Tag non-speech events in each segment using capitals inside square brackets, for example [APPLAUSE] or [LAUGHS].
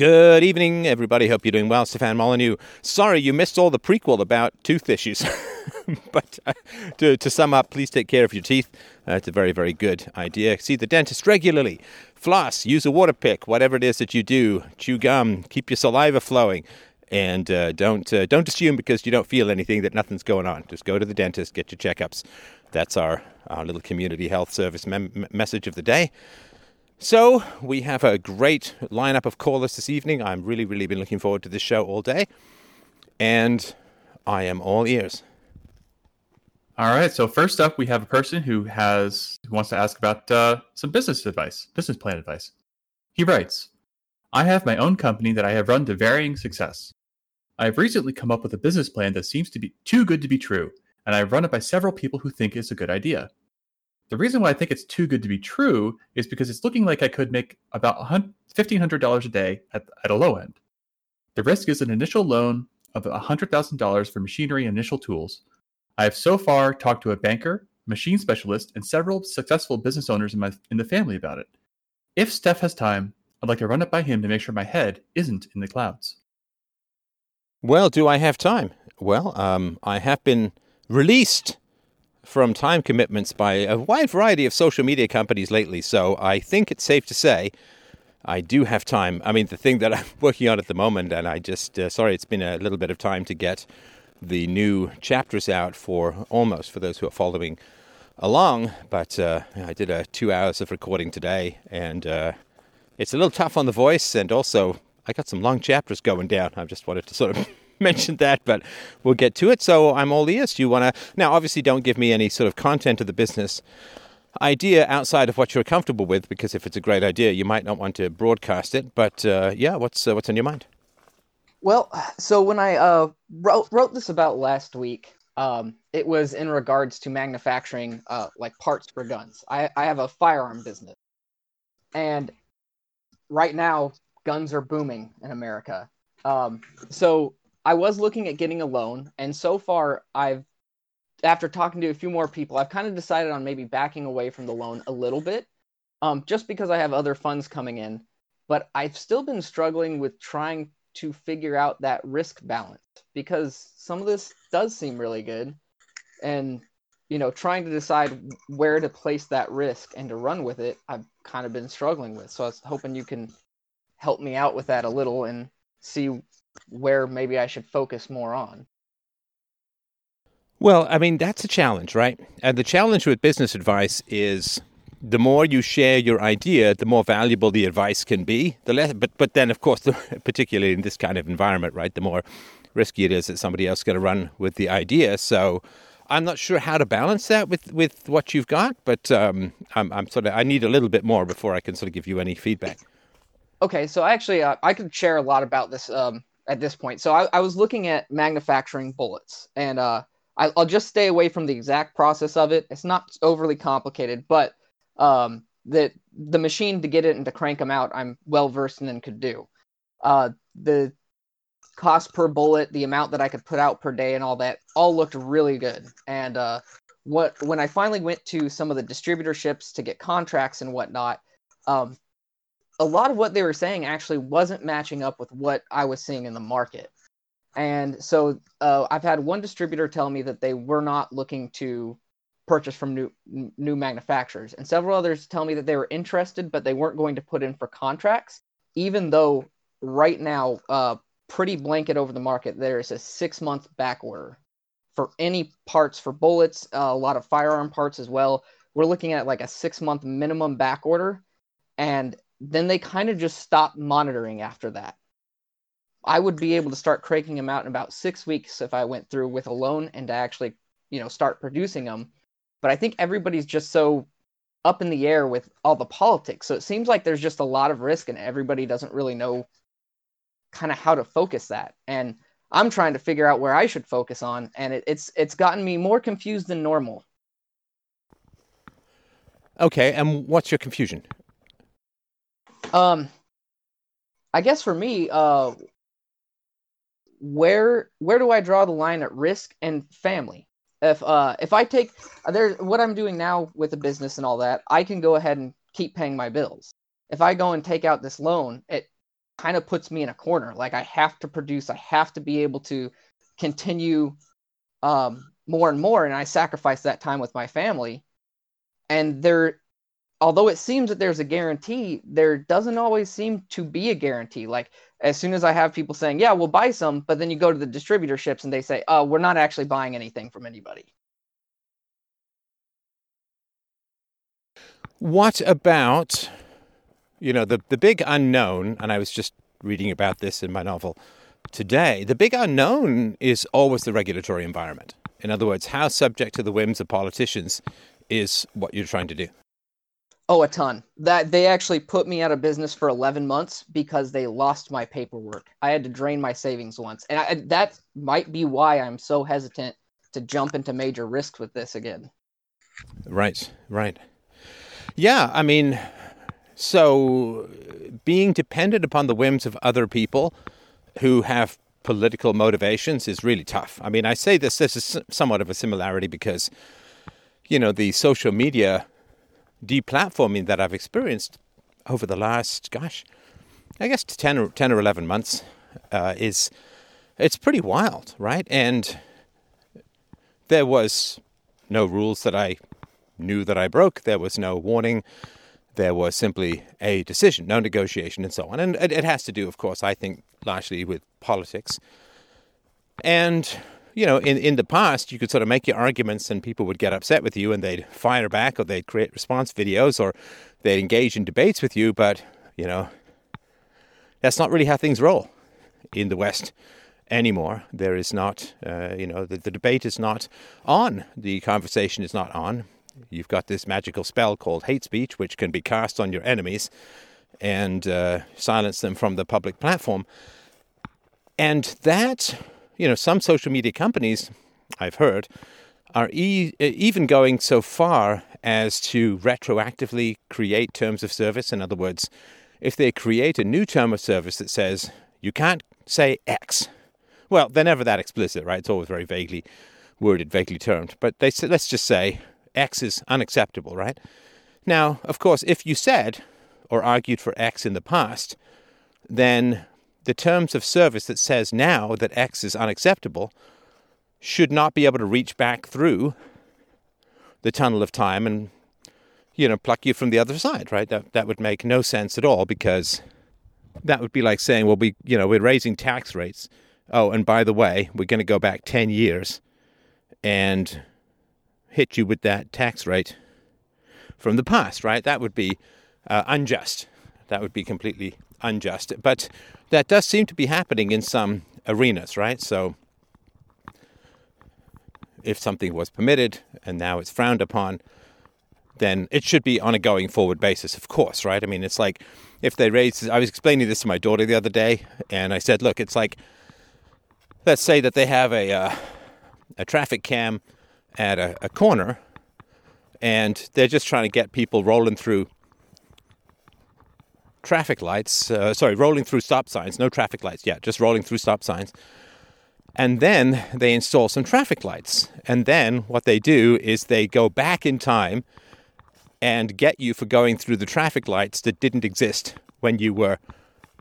Good evening, everybody. Hope you're doing well. Stefan Molyneux. Sorry you missed all the prequel about tooth issues. [LAUGHS] but uh, to, to sum up, please take care of your teeth. Uh, it's a very, very good idea. See the dentist regularly. Floss, use a water pick, whatever it is that you do. Chew gum, keep your saliva flowing. And uh, don't uh, don't assume because you don't feel anything that nothing's going on. Just go to the dentist, get your checkups. That's our, our little community health service mem- message of the day. So, we have a great lineup of callers this evening. I'm really, really been looking forward to this show all day. And I am all ears. All right. So first up, we have a person who has who wants to ask about uh, some business advice, business plan advice. He writes, "I have my own company that I have run to varying success. I have recently come up with a business plan that seems to be too good to be true, and I've run it by several people who think it's a good idea. The reason why I think it's too good to be true is because it's looking like I could make about $1,500 a day at, at a low end. The risk is an initial loan of $100,000 for machinery and initial tools. I have so far talked to a banker, machine specialist, and several successful business owners in, my, in the family about it. If Stef has time, I'd like to run it by him to make sure my head isn't in the clouds. Well, do I have time? Well, um, I have been released from time commitments by a wide variety of social media companies lately. So I think it's safe to say I do have time. I mean, the thing that [LAUGHS] I'm working on at the moment, and I just, uh, sorry, it's been a little bit of time to get the new chapters out for almost for those who are following along. But uh, I did a two hours of recording today, and uh, it's a little tough on the voice, and also I got some long chapters going down. I just wanted to sort of [LAUGHS] mentioned that, but we'll get to it. So I'm all ears. You want to now? Obviously, don't give me any sort of content of the business idea outside of what you're comfortable with, because if it's a great idea, you might not want to broadcast it. But uh, yeah, what's uh, what's on your mind? Well, so when I uh, wrote wrote this about last week, um, it was in regards to manufacturing uh, like parts for guns. I, I have a firearm business, and right now guns are booming in America. Um, so I was looking at getting a loan, and so far, I've after talking to a few more people, I've kind of decided on maybe backing away from the loan a little bit, um, just because I have other funds coming in. But I've still been struggling with trying to figure out that risk balance because some of this does seem really good, and you know, trying to decide where to place that risk and to run with it, I've kind of been struggling with. So I was hoping you can help me out with that a little and see where maybe I should focus more on. Well, I mean, that's a challenge, right? And the challenge with business advice is the more you share your idea, the more valuable the advice can be. The less, but but then, of course, [LAUGHS] the, particularly in this kind of environment, right, the more risky it is that somebody else is going to run with the idea. So I'm not sure how to balance that with, with what you've got, but um, I'm, I'm sort of I need a little bit more before I can sort of give you any feedback. Okay, so actually, uh, I could share a lot about this um, at this point. So I, I was looking at manufacturing bullets, and uh, I, will just stay away from the exact process of it. It's not overly complicated, but um, the the machine to get it and to crank them out, I'm well versed in and could do. Uh, the cost per bullet, the amount that I could put out per day, and all that, all looked really good. And uh, what when I finally went to some of the distributorships to get contracts and whatnot, um, a lot of what they were saying actually wasn't matching up with what I was seeing in the market. And so uh, I've had one distributor tell me that they were not looking to purchase from new new manufacturers, and several others tell me that they were interested, but they weren't going to put in for contracts, even though right now, uh, pretty blanket over the market, there is a six month back order for any parts for bullets, uh, a lot of firearm parts as well. We're looking at like a six month minimum back order, and then they kind of just stopped monitoring after that. I would be able to start cranking them out in about six weeks if I went through with a loan and to actually, you know, start producing them. But I think everybody's just so up in the air with all the politics. So it seems like there's just a lot of risk and everybody doesn't really know kind of how to focus that. And I'm trying to figure out where I should focus on, and it, it's it's gotten me more confused than normal. Okay, and what's your confusion? Um, I guess for me, uh, where where do I draw the line at risk and family? If uh if I take there what I'm doing now with the business and all that, I can go ahead and keep paying my bills. If I go and take out this loan, it kind of puts me in a corner. Like I have to produce, I have to be able to continue um, more and more, and I sacrifice that time with my family. And there, although it seems that there's a guarantee, there doesn't always seem to be a guarantee. Like as soon as I have people saying, "Yeah, we'll buy some," but then you go to the distributorships and they say, "Oh, we're not actually buying anything from anybody." What about you know, the, the big unknown, and I was just reading about this in my novel today, the big unknown is always the regulatory environment. In other words, how subject to the whims of politicians is what you're trying to do. Oh, a ton. That they actually put me out of business for 11 months because they lost my paperwork. I had to drain my savings once, and I, that might be why I'm so hesitant to jump into major risks with this again. Right, right. Yeah, I mean, so, being dependent upon the whims of other people who have political motivations is really tough. I mean, I say this, this is somewhat of a similarity because, you know, the social media deplatforming that I've experienced over the last, gosh, I guess 10 or, 10 or 11 months uh, is, it's pretty wild, right? And there was no rules that I knew that I broke. There was no warning there was simply a decision, no negotiation, and so on. And it, it has to do, of course, I think, largely with politics. And you know, in, in the past, you could sort of make your arguments and people would get upset with you and they'd fire back or they'd create response videos or they'd engage in debates with you. But, you know, that's not really how things roll in the West anymore. There is not, uh, you know, the, the debate is not on, the conversation is not on. You've got this magical spell called hate speech, which can be cast on your enemies and uh, silence them from the public platform. And that, you know, some social media companies, I've heard, are e- uh, even going so far as to retroactively create terms of service. In other words, if they create a new term of service that says you can't say X, well, they're never that explicit, right? It's always very vaguely worded, vaguely termed. But they say, let's just say X is unacceptable, right? Now, of course, if you said or argued for X in the past, then the terms of service that says now that X is unacceptable should not be able to reach back through the tunnel of time and you know pluck you from the other side right that that would make no sense at all because that would be like saying well we you know we're raising tax rates oh and by the way we're going to go back 10 years and hit you with that tax rate from the past, right? That would be uh, unjust. That would be completely unjust. But that does seem to be happening in some arenas, right? So if something was permitted and now it's frowned upon, then it should be on a going forward basis, of course, right? I mean, it's like if they raise, I was explaining this to my daughter the other day, and I said, look, it's like, let's say that they have a, uh, a traffic cam at a, a corner and they're just trying to get people rolling through traffic lights, uh, sorry, rolling through stop signs, no traffic lights yet, just rolling through stop signs. And then they install some traffic lights. And then what they do is they go back in time and get you for going through the traffic lights that didn't exist when you were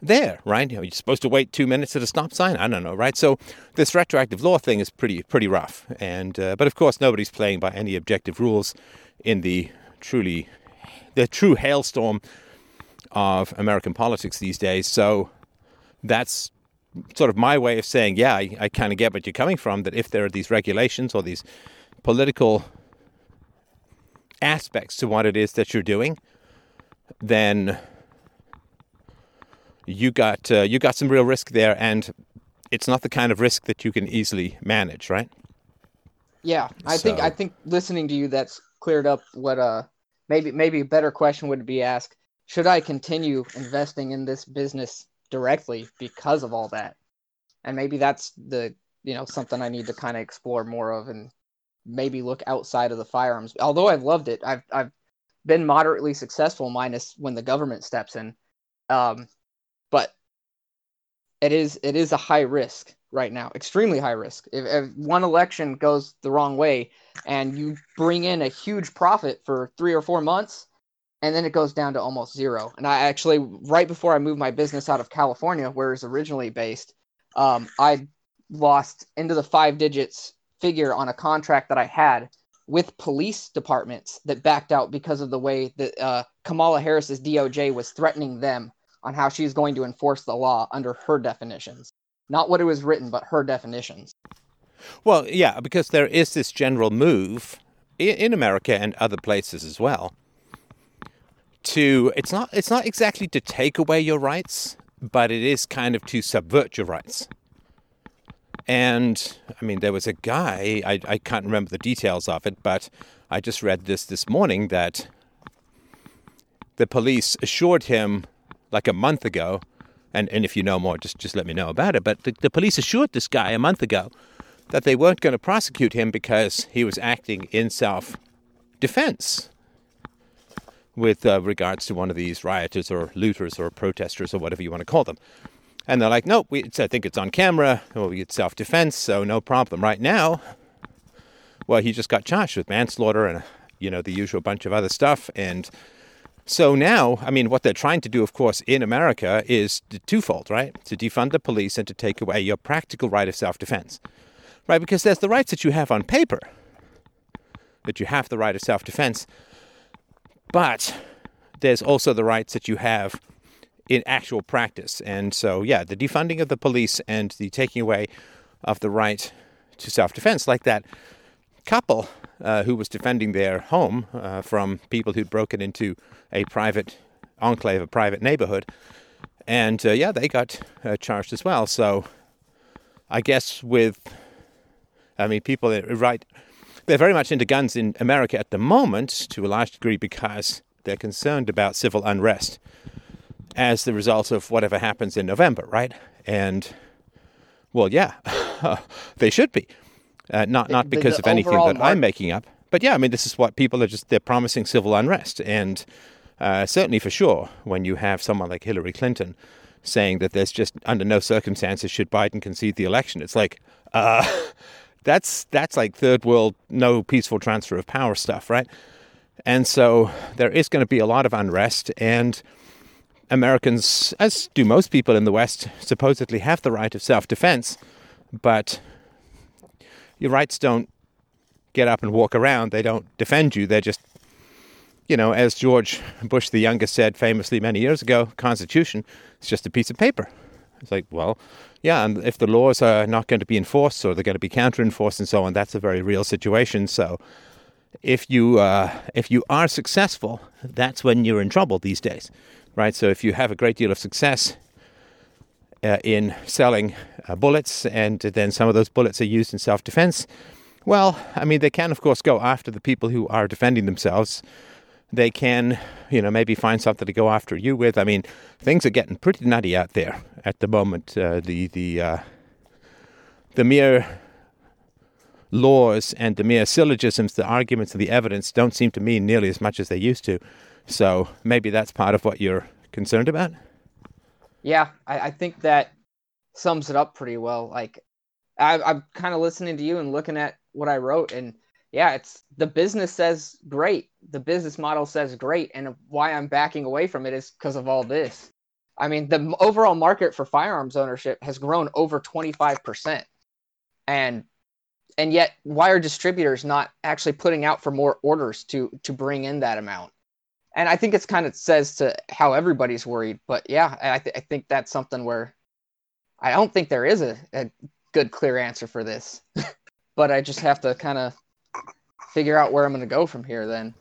there, right? You know, you're supposed to wait two minutes at a stop sign. I don't know, right? So this retroactive law thing is pretty pretty rough, and uh, but of course nobody's playing by any objective rules in the truly the true hailstorm of American politics these days. So that's sort of my way of saying, yeah, I, I kind of get what you're coming from. That if there are these regulations or these political aspects to what it is that you're doing, then you got uh, you got some real risk there, and it's not the kind of risk that you can easily manage, right? Yeah, I so. think I think listening to you, that's cleared up what uh maybe maybe a better question would be asked: Should I continue investing in this business directly because of all that? And maybe that's the you know something I need to kind of explore more of, and maybe look outside of the firearms. Although I've loved it, I've I've been moderately successful, minus when the government steps in. Um, but it is it is a high risk right now, extremely high risk. If, if, one election goes the wrong way and you bring in a huge profit for three or four months, and then it goes down to almost zero. And I actually, right before I moved my business out of California, where it's originally based, um, I lost into the five digits figure on a contract that I had with police departments that backed out because of the way that uh, Kamala Harris's DOJ was threatening them on how she's going to enforce the law under her definitions. Not what it was written, but her definitions. Well, yeah, because there is this general move in America and other places as well to it's not it's not exactly to take away your rights, but it is kind of to subvert your rights. And I mean, there was a guy, I, I can't remember the details of it, but I just read this this morning that the police assured him like a month ago, and, and if you know more, just, just let me know about it. But the, the police assured this guy a month ago that they weren't going to prosecute him because he was acting in self defense with uh, regards to one of these rioters or looters or protesters or whatever you want to call them. And they're like, no, we, I think it's on camera. Well, it's self defense, so no problem. Right now, well, he just got charged with manslaughter and, you know, the usual bunch of other stuff. And so now, I mean, what they're trying to do, of course, in America is twofold, right? To defund the police and to take away your practical right of self defense, right? Because there's the rights that you have on paper, that you have the right of self defense, but there's also the rights that you have in actual practice. And so, yeah, the defunding of the police and the taking away of the right to self defense, like that couple uh, who was defending their home uh, from people who'd broken into a private enclave, a private neighborhood. And uh, yeah, they got uh, charged as well. So I guess with, I mean, people, right, they're very much into guns in America at the moment to a large degree because they're concerned about civil unrest as the result of whatever happens in November, right? And well, yeah, [LAUGHS] they should be. Uh, not not because the, the of anything that I'm making up, but yeah, I mean this is what people are just they're promising civil unrest, and uh, certainly for sure when you have someone like Hillary Clinton saying that there's just under no circumstances should Biden concede the election, it's like uh, [LAUGHS] that's that's like third world no peaceful transfer of power stuff, right? And so there is going to be a lot of unrest and Americans, as do most people in the West, supposedly have the right of self defense, but your rights don't get up and walk around. They don't defend you. They're just, you know, as George Bush the Younger said famously many years ago, Constitution is just a piece of paper. It's like, well, yeah, and if the laws are not going to be enforced or they're going to be counter enforced and so on, that's a very real situation. So if you uh, if you are successful, that's when you're in trouble these days right? So if you have a great deal of success uh, in selling uh, bullets, and then some of those bullets are used in self defense, well, I mean, they can, of course, go after the people who are defending themselves. They can, you know, maybe find something to go after you with. I mean, things are getting pretty nutty out there at the moment. Uh, the the uh, the mere laws and the mere syllogisms, the arguments, and the evidence don't seem to mean nearly as much as they used to. So maybe that's part of what you're concerned about. Yeah, I, I think that sums it up pretty well. Like I, I'm kind of listening to you and looking at what I wrote, and yeah, it's the business says great. The business model says great, and why I'm backing away from it is because of all this. I mean, the overall market for firearms ownership has grown over 25%. And and yet why are distributors not actually putting out for more orders to to bring in that amount? and I think it's kind of says to how everybody's worried. But yeah, I, th- I think that's something where I don't think there is a, a good, clear answer for this. [LAUGHS] but I just have to kind of figure out where I'm going to go from here then.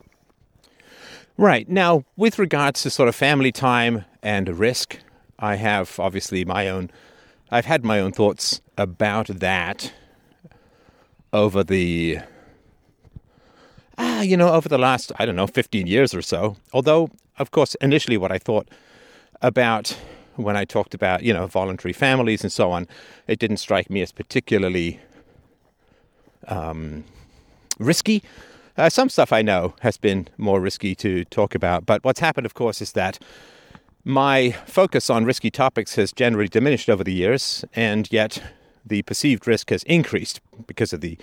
Right. Now, with regards to sort of family time and risk, I have obviously my own, I've had my own thoughts about that over the ah, you know, over the last, I don't know, 15 years or so. Although, of course, initially what I thought about when I talked about, you know, voluntary families and so on, it didn't strike me as particularly um, risky. Uh, some stuff I know has been more risky to talk about, but what's happened, of course, is that my focus on risky topics has generally diminished over the years, and yet the perceived risk has increased because of the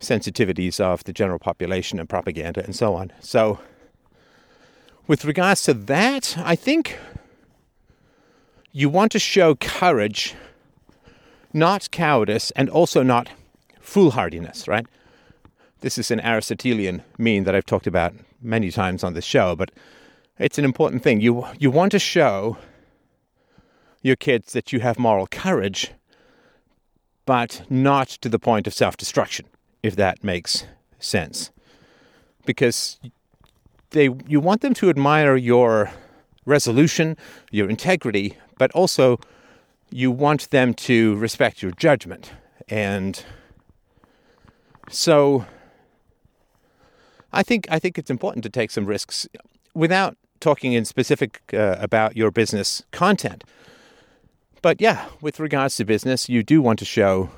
sensitivities of the general population and propaganda and so on. So, with regards to that, I think you want to show courage, not cowardice, and also not foolhardiness, right? This is an Aristotelian mean that I've talked about many times on the show, but it's an important thing. You you want to show your kids that you have moral courage, but not to the point of self-destruction, if that makes sense. Because they you want them to admire your resolution, your integrity, but also you want them to respect your judgment. And so I think I think it's important to take some risks without talking in specific uh, about your business content. But yeah, with regards to business, you do want to show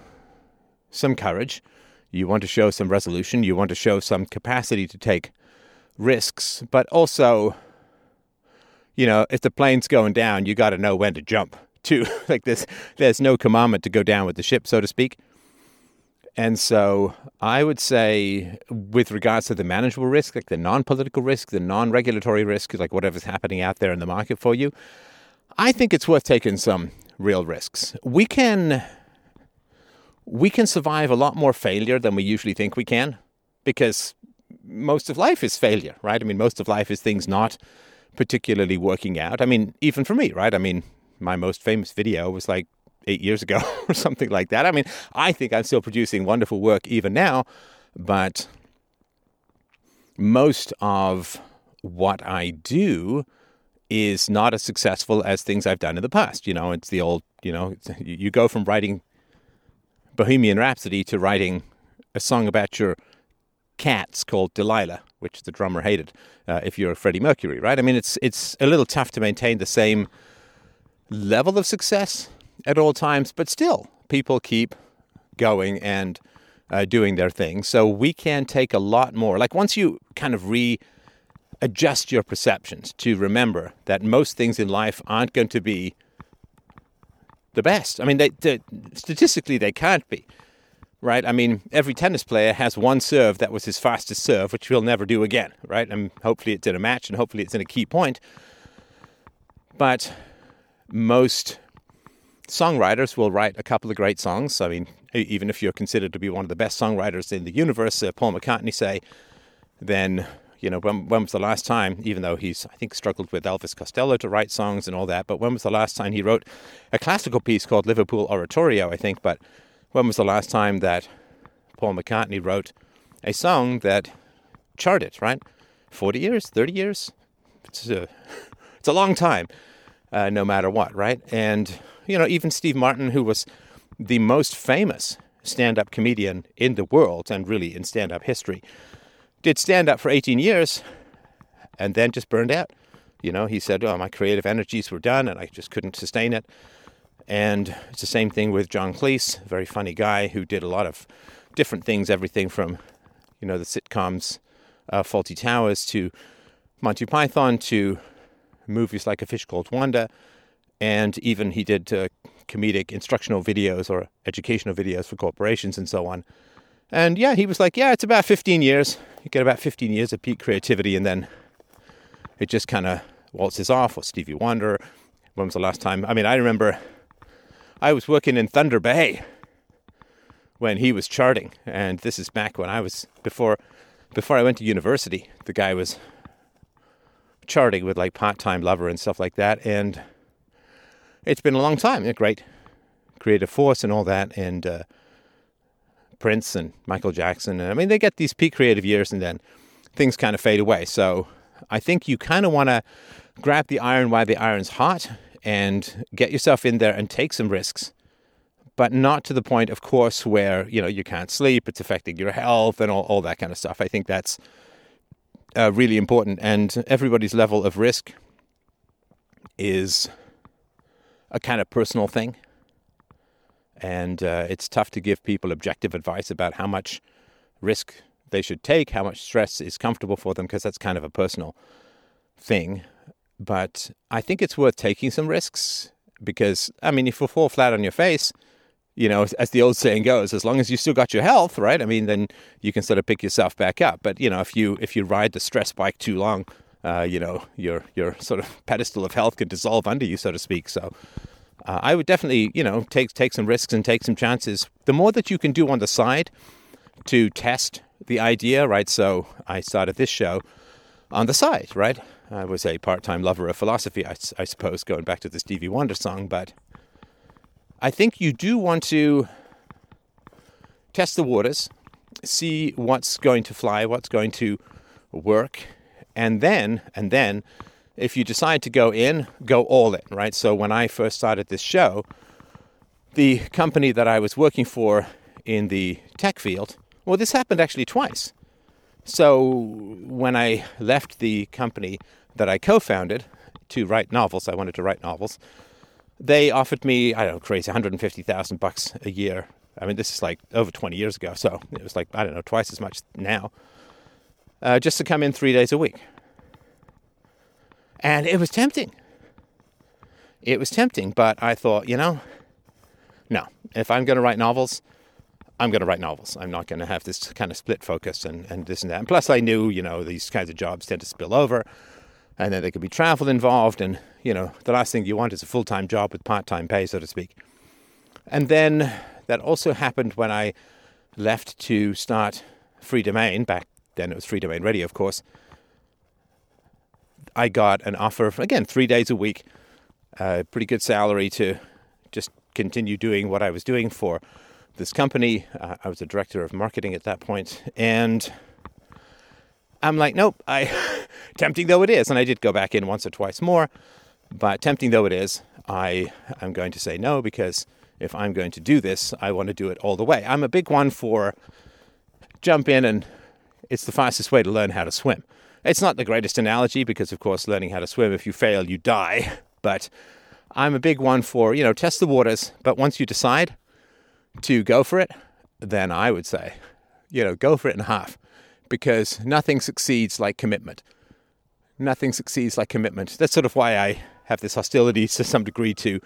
some courage. You want to show some resolution. You want to show some capacity to take risks, but also, you know, if the plane's going down, you got to know when to jump too. [LAUGHS] like this, there's no commandment to go down with the ship, so to speak. And so I would say, with regards to the manageable risk, like the non political risk, the non regulatory risk, like whatever's happening out there in the market for you, I think it's worth taking some real risks. We can. We can survive a lot more failure than we usually think we can because most of life is failure, right? I mean, most of life is things not particularly working out. I mean, even for me, right? I mean, my most famous video was like eight years ago [LAUGHS] or something like that. I mean, I think I'm still producing wonderful work even now, but most of what I do is not as successful as things I've done in the past. You know, it's the old, you know, [LAUGHS] you go from writing Bohemian Rhapsody to writing a song about your cats called Delilah, which the drummer hated. Uh, if you're Freddie Mercury, right? I mean, it's it's a little tough to maintain the same level of success at all times, but still, people keep going and uh, doing their thing. So we can take a lot more. Like once you kind of readjust your perceptions to remember that most things in life aren't going to be the best. I mean, they, they, statistically, they can't be, right? I mean, every tennis player has one serve that was his fastest serve, which he'll never do again, right? And hopefully it's in a match and hopefully it's in a key point. But most songwriters will write a couple of great songs. I mean, even if you're considered to be one of the best songwriters in the universe, uh, Paul McCartney say, then you know when, when was the last time? Even though he's I think struggled with Elvis Costello to write songs and all that, but when was the last time he wrote a classical piece called Liverpool Oratorio? I think, but when was the last time that Paul McCartney wrote a song that charted? Right, forty years, thirty years. It's a [LAUGHS] it's a long time, uh, no matter what, right? And you know, even Steve Martin, who was the most famous stand up comedian in the world and really in stand up history, did stand up for 18 years and then just burned out. You know, he said, Oh, my creative energies were done and I just couldn't sustain it. And it's the same thing with John Cleese, very funny guy who did a lot of different things, everything from, you know, the sitcoms uh, Fawlty Towers to Monty Python to movies like A Fish Called Wanda and even he did uh, comedic instructional videos or educational videos for corporations and so on. And yeah, he was like, yeah, it's about 15 years. You get about 15 years of peak creativity, and then it just kind of waltzes off. Or Stevie Wonder. When was the last time? I mean, I remember I was working in Thunder Bay when he was charting, and this is back when I was before before I went to university. The guy was charting with like part-time lover and stuff like that, and it's been a long time. A great creative force and all that, and uh, Prince and Michael Jackson. And I mean, they get these peak creative years, and then things kind of fade away. So I think you kind of want to grab the iron while the iron's hot and get yourself in there and take some risks. But not to the point, of course, where you know you can't sleep, it's affecting your health and all, all that kind of stuff. I think that's uh, really important, and everybody's level of risk is a kind of personal thing. And uh, it's tough to give people objective advice about how much risk they should take, how much stress is comfortable for them, because that's kind of a personal thing. But I think it's worth taking some risks because, I mean, if you fall flat on your face, you know, as the old saying goes, as long as you still got your health, right? I mean, then you can sort of pick yourself back up. But you know, if you if you ride the stress bike too long, uh, you know, your your sort of pedestal of health could dissolve under you, so to speak. So. Uh, I would definitely, you know, take take some risks and take some chances. The more that you can do on the side to test the idea, right? So I started this show on the side, right? I was a part-time lover of philosophy, I, I suppose, going back to the Stevie Wonder song. But I think you do want to test the waters, see what's going to fly, what's going to work, and then and then if you decide to go in, go all in, right? So when I first started this show, the company that I was working for in the tech field, well, this happened actually twice. So when I left the company that I co-founded to write novels, I wanted to write novels. They offered me, I don't know, crazy, 150,000 bucks a year. I mean, this is like over 20 years ago, so it was like I don't know, twice as much now, uh, just to come in three days a week. And it was tempting. It was tempting, but I thought, you know, no, if I'm going to write novels, I'm going to write novels. I'm not going to have this kind of split focus and, and this and that. And plus, I knew, you know, these kinds of jobs tend to spill over and then there could be travel involved. And, you know, the last thing you want is a full time job with part time pay, so to speak. And then that also happened when I left to start Freedomain Back then it was Freedomain Radio, of course. I got an offer, again, three days a week, a uh, pretty good salary to just continue doing what I was doing for this company. Uh, I was a director of marketing at that point, and I'm like, nope. I [LAUGHS] tempting though it is, and I did go back in once or twice more, but tempting though it is, I am going to say no because if I'm going to do this, I want to do it all the way. I'm a big one for jump in and it's the fastest way to learn how to swim. It's not the greatest analogy because, of course, learning how to swim, if you fail, you die. [LAUGHS] But I'm a big one for, you know, test the waters. But once you decide to go for it, then I would say, you know, go for it in half because nothing succeeds like commitment. Nothing succeeds like commitment. That's sort of why I have this hostility to some degree to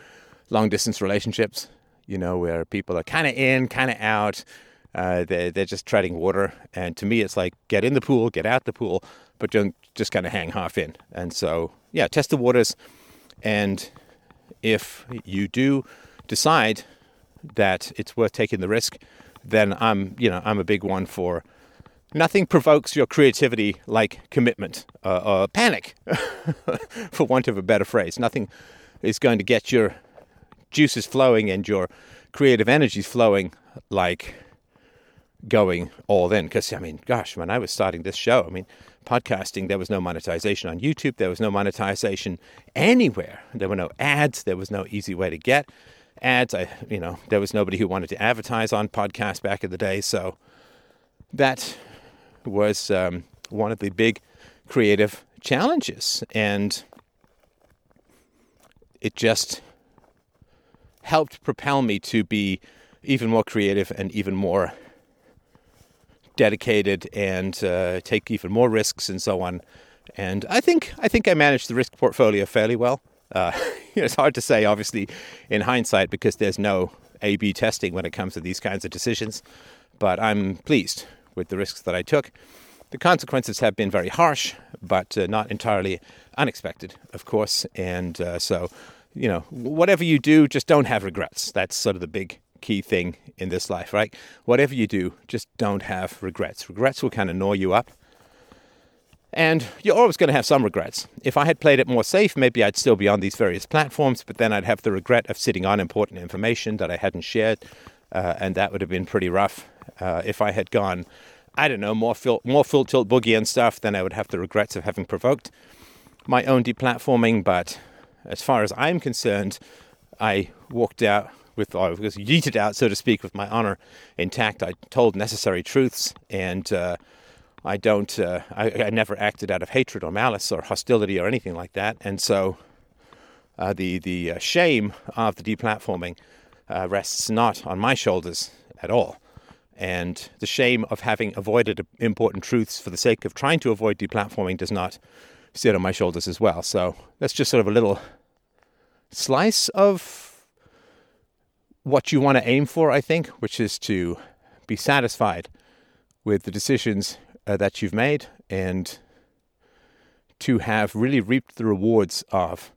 long distance relationships, you know, where people are kind of in, kind of out. Uh, they're, they're just treading water. And to me, it's like get in the pool, get out the pool, but don't just kind of hang half in. And so, yeah, test the waters. And if you do decide that it's worth taking the risk, then I'm, you know, I'm a big one for nothing provokes your creativity like commitment uh, or panic, [LAUGHS] for want of a better phrase. Nothing is going to get your juices flowing and your creative energies flowing like going all in. Because, I mean, gosh, when I was starting this show, I mean, podcasting, there was no monetization on YouTube, there was no monetization anywhere. There were no ads, there was no easy way to get ads. I, you know, there was nobody who wanted to advertise on podcasts back in the day. So that was um, one of the big creative challenges. And it just helped propel me to be even more creative and even more dedicated and uh, take even more risks and so on. And I think I think I managed the risk portfolio fairly well. Uh, [LAUGHS] it's hard to say, obviously, in hindsight, because there's no A/B testing when it comes to these kinds of decisions. But I'm pleased with the risks that I took. The consequences have been very harsh, but uh, not entirely unexpected, of course. And uh, so, you know, whatever you do, just don't have regrets. That's sort of the big key thing in this life, right? Whatever you do, just don't have regrets. Regrets will kind of gnaw you up. And you're always going to have some regrets. If I had played it more safe, maybe I'd still be on these various platforms, but then I'd have the regret of sitting on important information that I hadn't shared, uh, and that would have been pretty rough. Uh, if I had gone, I don't know, more full, more full tilt boogie and stuff, then I would have the regrets of having provoked my own deplatforming. But as far as I'm concerned, I walked out with I was yeeted out, so to speak, with my honor intact. I told necessary truths, and uh, I don't. Uh, I, I, never acted out of hatred or malice or hostility or anything like that. And so, uh, the the uh, shame of the deplatforming uh, rests not on my shoulders at all. And the shame of having avoided important truths for the sake of trying to avoid deplatforming does not sit on my shoulders as well. So that's just sort of a little slice of what you want to aim for, I think, which is to be satisfied with the decisions uh, that you've made and to have really reaped the rewards of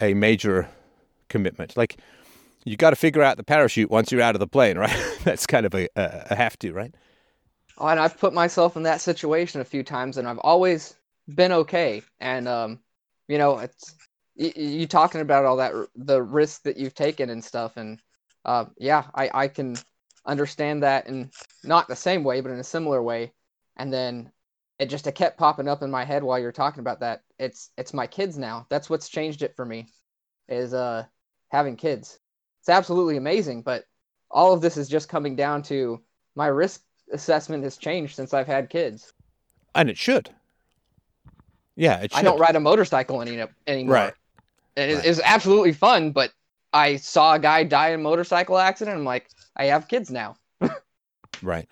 a major commitment. Like you got to figure out the parachute once you're out of the plane, [LAUGHS] right? That's kind of a, a, have to, right? Oh, and I've put myself in that situation a few times, and I've always been okay. And um, you know, it's you, you talking about all that the risk that you've taken and stuff, and uh, yeah, I I can understand that in not the same way, but in a similar way. And then it just it kept popping up in my head while you're talking about that. It's it's my kids now. That's what's changed it for me, is uh having kids. It's absolutely amazing, but all of this is just coming down to my risk assessment has changed since I've had kids. And it should. Yeah, it should. I don't ride a motorcycle any, anymore. Right. It is, right. absolutely fun, but I saw a guy die in a motorcycle accident. I'm like, I have kids now. [LAUGHS] right.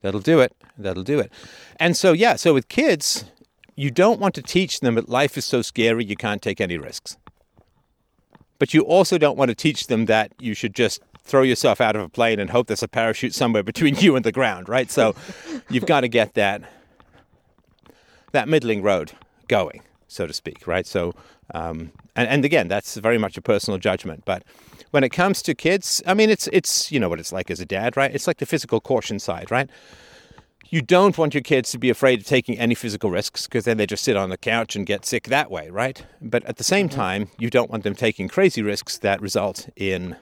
That'll do it. That'll do it. And so, yeah, so with kids, you don't want to teach them that life is so scary you can't take any risks. But you also don't want to teach them that you should just throw yourself out of a plane and hope there's a parachute somewhere between [LAUGHS] you and the ground, right? So you've got to get that that middling road going, so to speak, right? So, um, and, and again, that's very much a personal judgment. But when it comes to kids, I mean, it's it's you know what it's like as a dad, right? It's like the physical caution side, right? You don't want your kids to be afraid of taking any physical risks because then they just sit on the couch and get sick that way, right? But at the same mm-hmm. time, you don't want them taking crazy risks that result in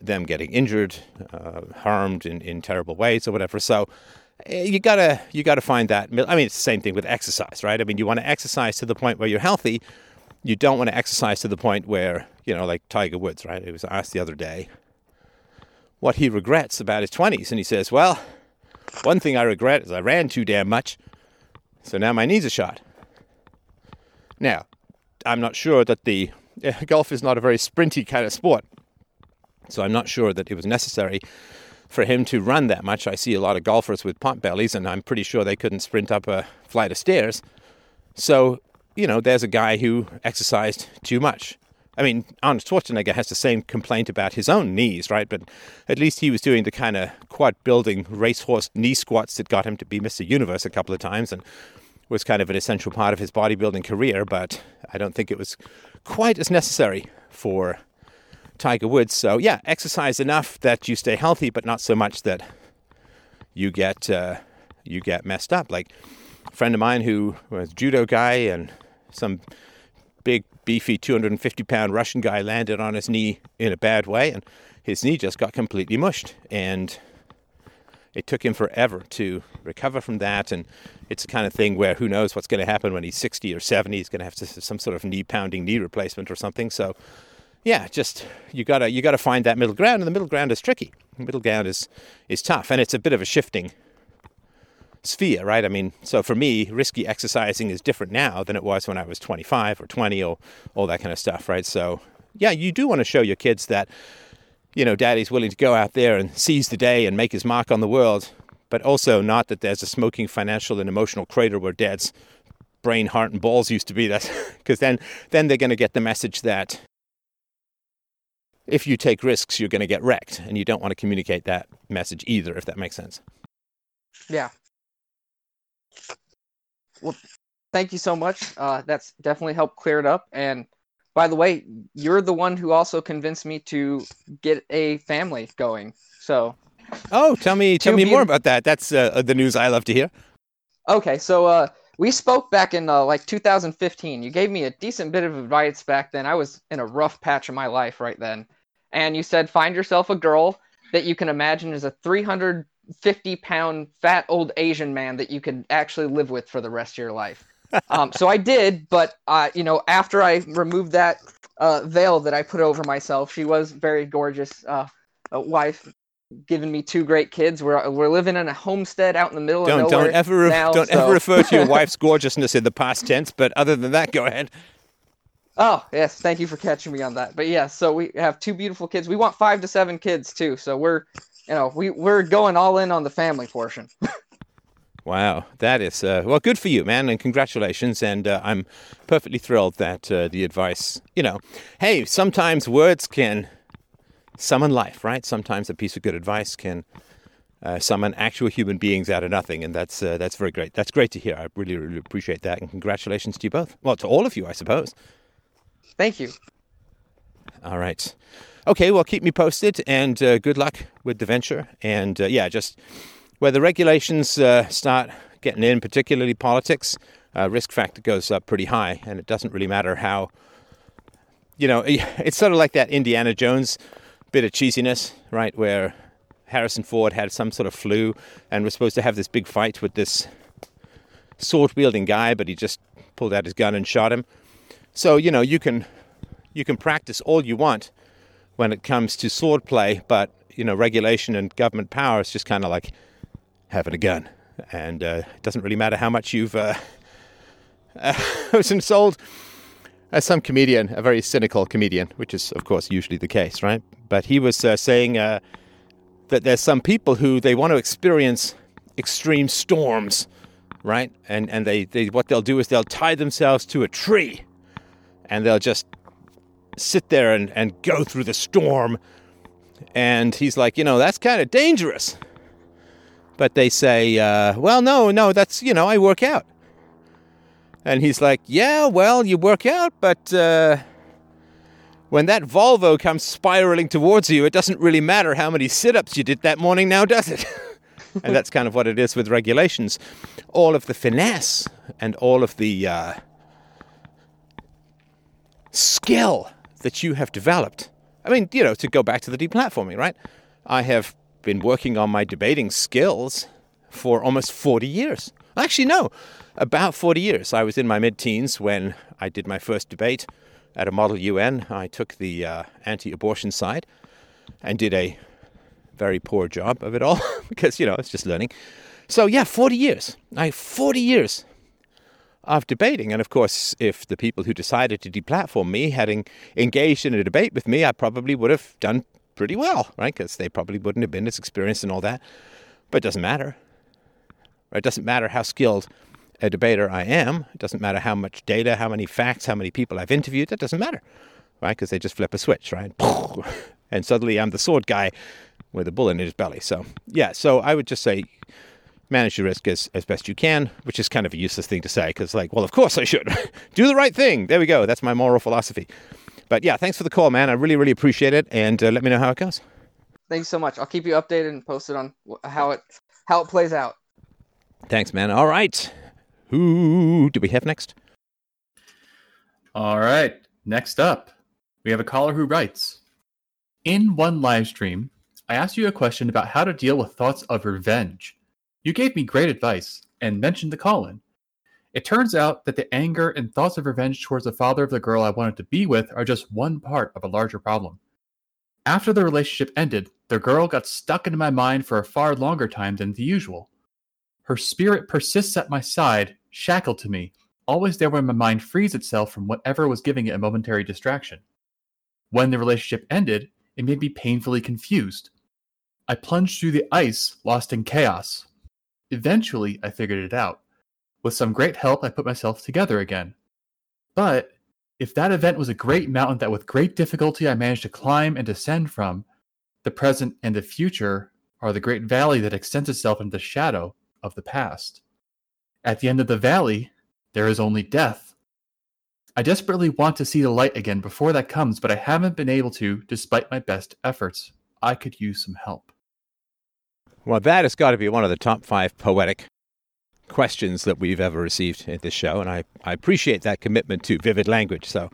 them getting injured, uh, harmed in, in terrible ways or whatever. So Eh, you gotta you gotta find that. I mean, it's the same thing with exercise, right? I mean, you want to exercise to the point where you're healthy. You don't want to exercise to the point where you know, like Tiger Woods, right? He was asked the other day what he regrets about his twenties, and he says, "Well, one thing I regret is I ran too damn much, so now my knees are shot." Now, I'm not sure that the eh, golf is not a very sprinty kind of sport. So I'm not sure that it was necessary for him to run that much. I see a lot of golfers with pot bellies, and I'm pretty sure they couldn't sprint up a flight of stairs. So, you know, there's a guy who exercised too much. I mean, Arnold Schwarzenegger has the same complaint about his own knees, right? But at least he was doing the kind of quad building racehorse knee squats that got him to be Mr. Universe a couple of times and was kind of an essential part of his bodybuilding career. But I don't think it was quite as necessary for Tiger Woods. So yeah, exercise enough that you stay healthy, but not so much that you get uh, you get messed up. Like a friend of mine who was judo guy and some big beefy 250 pound Russian guy landed on his knee in a bad way, and his knee just got completely mushed and. It took him forever to recover from that, and it's the kind of thing where who knows what's going to happen when he's 60 or 70. He's going to have to, some sort of knee pounding knee replacement or something. So, yeah, just you gotta you gotta find that middle ground, and the middle ground is tricky. The middle ground is is tough, and it's a bit of a shifting sphere, right? I mean, so for me, risky exercising is different now than it was when I was 25 or 20 or all that kind of stuff, right? So yeah, you do want to show your kids that you know daddy's willing to go out there and seize the day and make his mark on the world, but also not that there's a smoking financial and emotional crater where dad's brain, heart, and balls used to be. That because [LAUGHS] then then they're going to get the message that if you take risks, you're going to get wrecked. And you don't want to communicate that message either, if that makes sense. Yeah. Well, thank you so much. Uh, that's definitely helped clear it up. And by the way, you're the one who also convinced me to get a family going. So. Oh, tell me, tell me be- more about that. That's uh, the news I love to hear. Okay, so uh, we spoke back in uh, like 2015. You gave me a decent bit of advice back then. I was in a rough patch of my life right then and you said find yourself a girl that you can imagine is a 350 pound fat old Asian man that you can actually live with for the rest of your life. [LAUGHS] um, so I did, but uh, you know, after I removed that uh, veil that I put over myself, she was very gorgeous uh, wife, giving me two great kids. We're we're living in a homestead out in the middle don't, of nowhere. Don't ever now, don't so. ever refer to your [LAUGHS] wife's gorgeousness in the past tense. But other than that, go ahead. Oh, yes. Thank you for catching me on that. But yeah, so we have two beautiful kids. We want five to seven kids too. So we're, you know, we, we're going all in on the family portion. [LAUGHS] wow. That is, uh, well, good for you, man. And congratulations. And uh, I'm perfectly thrilled that uh, the advice, you know, hey, sometimes words can summon life, right? Sometimes a piece of good advice can uh, summon actual human beings out of nothing, and that's uh, that's very great. That's great to hear. I really really appreciate that, and congratulations to you both. Well, to all of you, I suppose. Thank you. All right. Okay, well, keep me posted, and uh, good luck with the venture. And uh, yeah, just where the regulations uh, start getting in, particularly politics, uh, risk factor goes up pretty high, and it doesn't really matter how. You know, [LAUGHS] it's sort of like that Indiana Jones bit of cheesiness, right? Where Harrison Ford had some sort of flu and was supposed to have this big fight with this sword wielding guy, but he just pulled out his gun and shot him. So, you know, you can you can practice all you want when it comes to sword play, but you know, regulation and government power is just kind of like having a gun, and uh, it doesn't really matter how much you've. Uh, [LAUGHS] uh, [LAUGHS] sold as some comedian, a very cynical comedian, which is of course usually the case, right? But he was uh, saying uh, that there's some people who they want to experience extreme storms, right? And and they, they what they'll do is they'll tie themselves to a tree, and they'll just sit there and, and go through the storm. And he's like, you know, that's kind of dangerous. But they say, uh, well, no, no, that's, you know, I work out. And he's like, yeah, well, you work out, but uh, when that Volvo comes spiraling towards you, it doesn't really matter how many sit ups you did that morning now, does it? [LAUGHS] and that's kind of what it is with regulations. All of the finesse and all of the uh, skill that you have developed. I mean, you know, to go back to the deplatforming, right? I have been working on my debating skills for almost 40 years. Actually, no, about 40 years. I was in my mid teens when I did my first debate at a Model UN. I took the uh, anti abortion side and did a very poor job of it all [LAUGHS] because, you know, it's just learning. So, yeah, 40 years. I 40 years of debating. And of course, if the people who decided to deplatform me had engaged in a debate with me, I probably would have done pretty well, right? Because they probably wouldn't have been as experienced and all that. But it doesn't matter. It doesn't matter how skilled a debater I am. It doesn't matter how much data, how many facts, how many people I've interviewed. That doesn't matter, right? Because they just flip a switch, right? [LAUGHS] And suddenly I'm the sword guy with a bullet in his belly. So, yeah, so I would just say manage your risk as, as best you can, which is kind of a useless thing to say because, like, well, of course I should. [LAUGHS] Do the right thing. There we go. That's my moral philosophy. But yeah, thanks for the call, man. I really, really appreciate it. And uh, let me know how it goes. Thanks so much. I'll keep you updated and posted on how it how it plays out. Thanks, man. All right. Who do we have next? All right. Next up, we have a caller who writes In one live stream, I asked you a question about how to deal with thoughts of revenge. You gave me great advice and mentioned the call-in. It turns out that the anger and thoughts of revenge towards the father of the girl I wanted to be with are just one part of a larger problem. After the relationship ended, the girl got stuck in my mind for a far longer time than the usual. Her spirit persists at my side, shackled to me, always there when my mind frees itself from whatever was giving it a momentary distraction. When the relationship ended, it made me painfully confused. I plunged through the ice, lost in chaos, Eventually, I figured it out. With some great help, I put myself together again. But if that event was a great mountain that with great difficulty I managed to climb and descend from, the present and the future are the great valley that extends itself into the shadow of the past. At the end of the valley, there is only death. I desperately want to see the light again before that comes, but I haven't been able to, despite my best efforts. I could use some help. Well, that has got to be one of the top five poetic questions that we've ever received at this show, and I, I appreciate that commitment to vivid language. So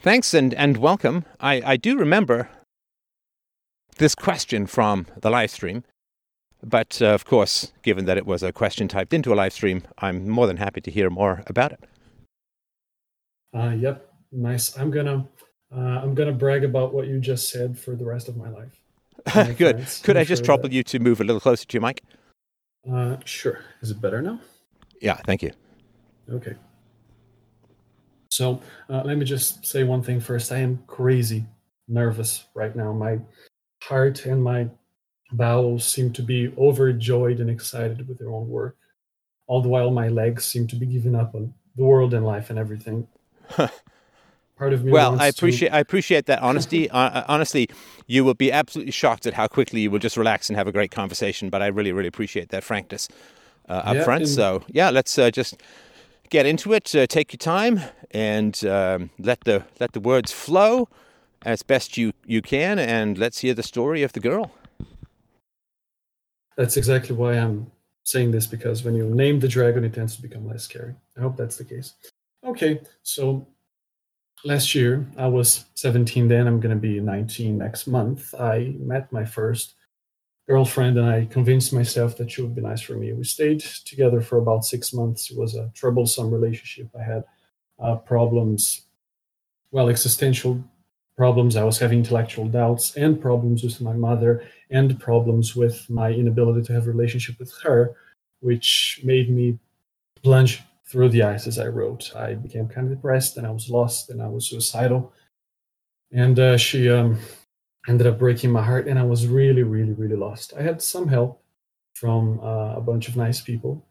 thanks and, and welcome. I, I do remember this question from the live stream, but uh, of course, given that it was a question typed into a live stream, I'm more than happy to hear more about it. Uh, yep, nice. I'm gonna uh, I'm gonna brag about what you just said for the rest of my life. [LAUGHS] Good. Friends. Could I'm i just sure trouble that... you to move a little closer to your mic? Uh, sure. Is it better now? Yeah, thank you. Okay. So uh, let me just say one thing first. I am crazy nervous right now. My heart and my bowels seem to be overjoyed and excited with their own work. All the while, my legs seem to be giving up on the world and life and everything. part of me. Well, I to- appreciate I appreciate that honesty. [LAUGHS] uh, honestly, you will be absolutely shocked at how quickly you will just relax and have a great conversation. But I really, really appreciate that frankness uh, up Yeah, front. and- So yeah, let's uh, just get into it. Uh, take your time and um, let the let the words flow as best you you can, and let's hear the story of the girl. That's exactly why I'm saying this because when you name the dragon, it tends to become less scary. I hope that's the case. Okay, so last year I was 17 then, I'm going to be 19 next month. I met my first girlfriend and I convinced myself that she would be nice for me. We stayed together for about six months. It was a troublesome relationship. I had uh, problems, well, existential problems. I was having intellectual doubts and problems with my mother and problems with my inability to have a relationship with her, which made me plunge through the ice as I wrote. I became kind of depressed and I was lost and I was suicidal. And uh, she um, ended up breaking my heart, and I was really, really, really lost. I had some help from uh, a bunch of nice people,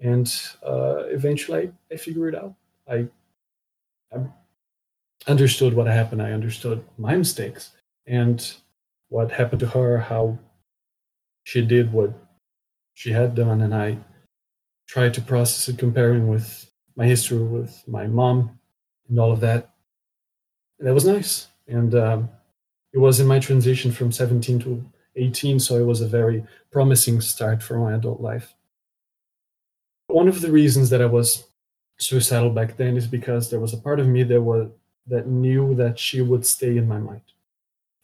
and uh, eventually I, I figured it out. I, I understood what happened. I understood my mistakes and what happened to her, how she did what she had done, and I tried to process it, comparing with my history with my mom and all of that. And that was nice. And um, it was in my transition from 17 to 18, so it was a very promising start for my adult life. One of the reasons that I was suicidal back then is because there was a part of me that was that knew that she would stay in my mind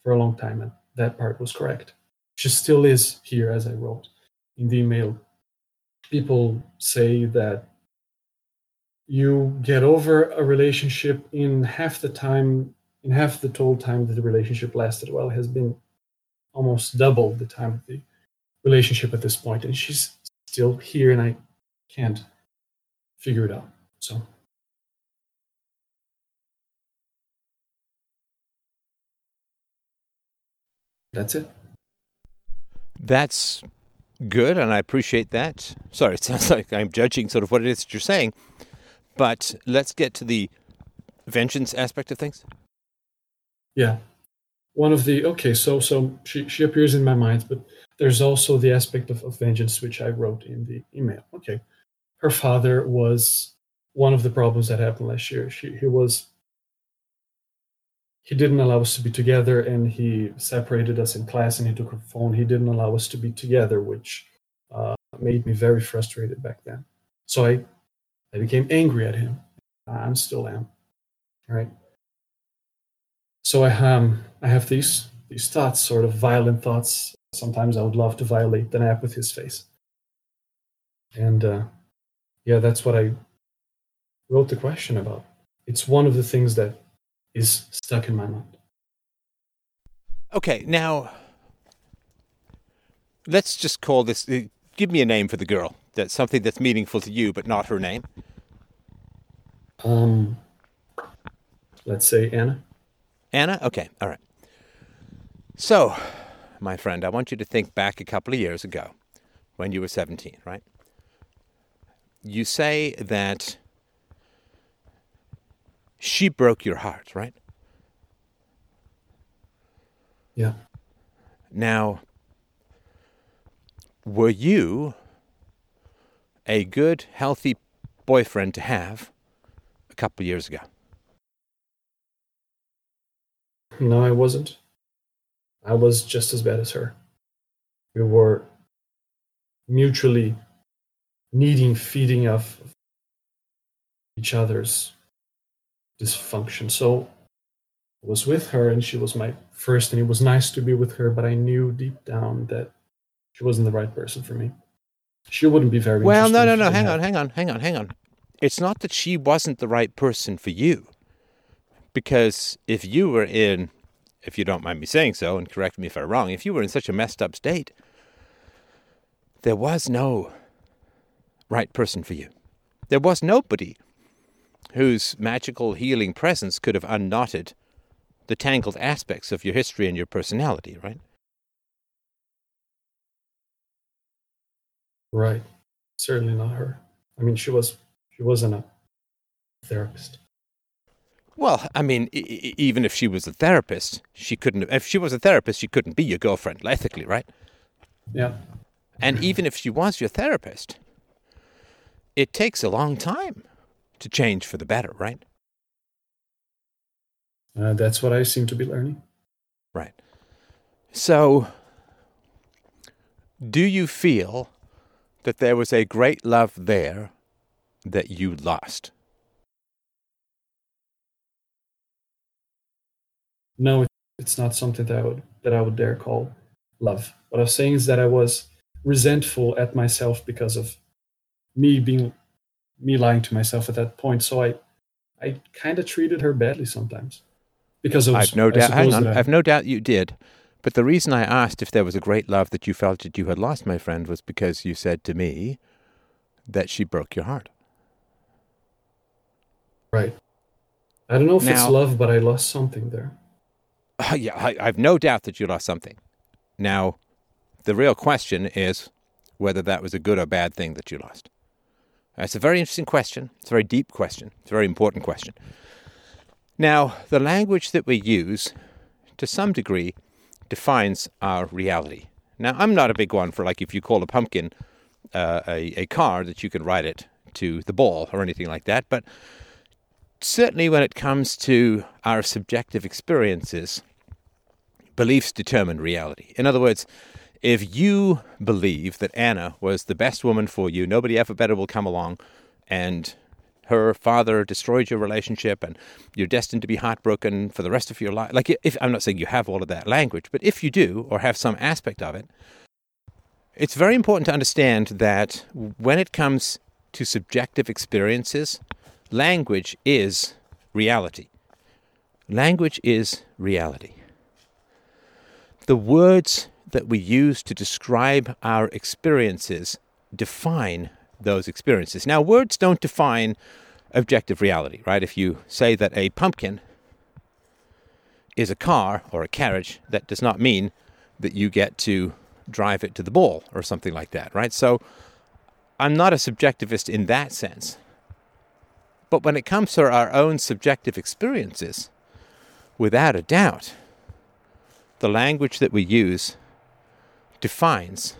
for a long time, and that part was correct. She still is here, as I wrote in the email. People say that you get over a relationship in half the time, in half the total time that the relationship lasted. Well, it has been almost double the time of the relationship at this point, and she's still here, and I can't figure it out. So. That's it. That's good, and I appreciate that. Sorry, it sounds [LAUGHS] like I'm judging sort of what it is that you're saying, but let's get to the vengeance aspect of things. Yeah. One of the okay, so so she she appears in my mind, but there's also the aspect of, of vengeance which I wrote in the email. Okay. Her father was one of the problems that happened last year. She he was he didn't allow us to be together and he separated us in class and he took her phone. He didn't allow us to be together, which uh, made me very frustrated back then. So I I became angry at him. I'm still am. Right so I um I have these these thoughts, sort of violent thoughts. Sometimes I would love to violate the NAP with his face. And uh, yeah, that's what I wrote the question about. It's one of the things that is stuck in my mind. Okay, now let's just call this. Uh, give me a name for the girl. That's something that's meaningful to you, but not her name. Um, let's say Anna. Anna? Okay, all right. So, my friend, I want you to think back a couple of years ago when you were 17, right? You say that she broke your heart, right? Yeah. Now, were you a good, healthy boyfriend to have a couple of years ago? No, I wasn't. I was just as bad as her. We were mutually needing feeding of each other's dysfunction. So I was with her and she was my first and it was nice to be with her, but I knew deep down that she wasn't the right person for me. She wouldn't be very Well, no, no, no. Hang on, hang on, hang on, hang on. It's not that she wasn't the right person for you. Because if you were in, if you don't mind me saying so, and correct me if I'm wrong, if you were in such a messed up state, there was no right person for you. There was nobody whose magical healing presence could have unknotted the tangled aspects of your history and your personality, right? Right. Certainly not her. I mean, she was she wasn't a therapist. Well, I mean, e- even if she was a therapist, she couldn't. If she was a therapist, she couldn't be your girlfriend ethically, right? Yeah. And even if she was your therapist, it takes a long time to change for the better, right? Uh, that's what I seem to be learning. Right. So, do you feel that there was a great love there that you lost? No, it's not something that I would that I would dare call love. What I was saying is that I was resentful at myself because of me being me lying to myself at that point. So I I kind of treated her badly sometimes because of I've no I doubt. Hang on, I- I've no doubt you did. But the reason I asked if there was a great love that you felt that you had lost, my friend, was because you said to me that she broke your heart. right. I don't know if it's love, but I lost something there. Uh, [LAUGHS] yeah, I, I've no doubt that you lost something. Now, the real question is whether that was a good or bad thing that you lost. That's a very interesting question. It's a very deep question. It's a very important question. Now, the language that we use, to some degree, defines our reality. Now, I'm not a big one for like if you call a pumpkin uh, a, a car, that you can ride it to the ball or anything like that. But certainly when it comes to our subjective experiences, beliefs determine reality. In other words, if you believe that Anna was the best woman for you, nobody ever better will come along, and her father destroyed your relationship and you're destined to be heartbroken for the rest of your life. Like, if I'm not saying you have all of that language, but if you do or have some aspect of it, it's very important to understand that when it comes to subjective experiences, language is reality. Language is reality. The words that we use to describe our experiences define those experiences. Now, words don't define objective reality, right? If you say that a pumpkin is a car or a carriage, that does not mean that you get to drive it to the ball or something like that, right? So I'm not a subjectivist in that sense. But when it comes to our own subjective experiences, without a doubt, the language that we use defines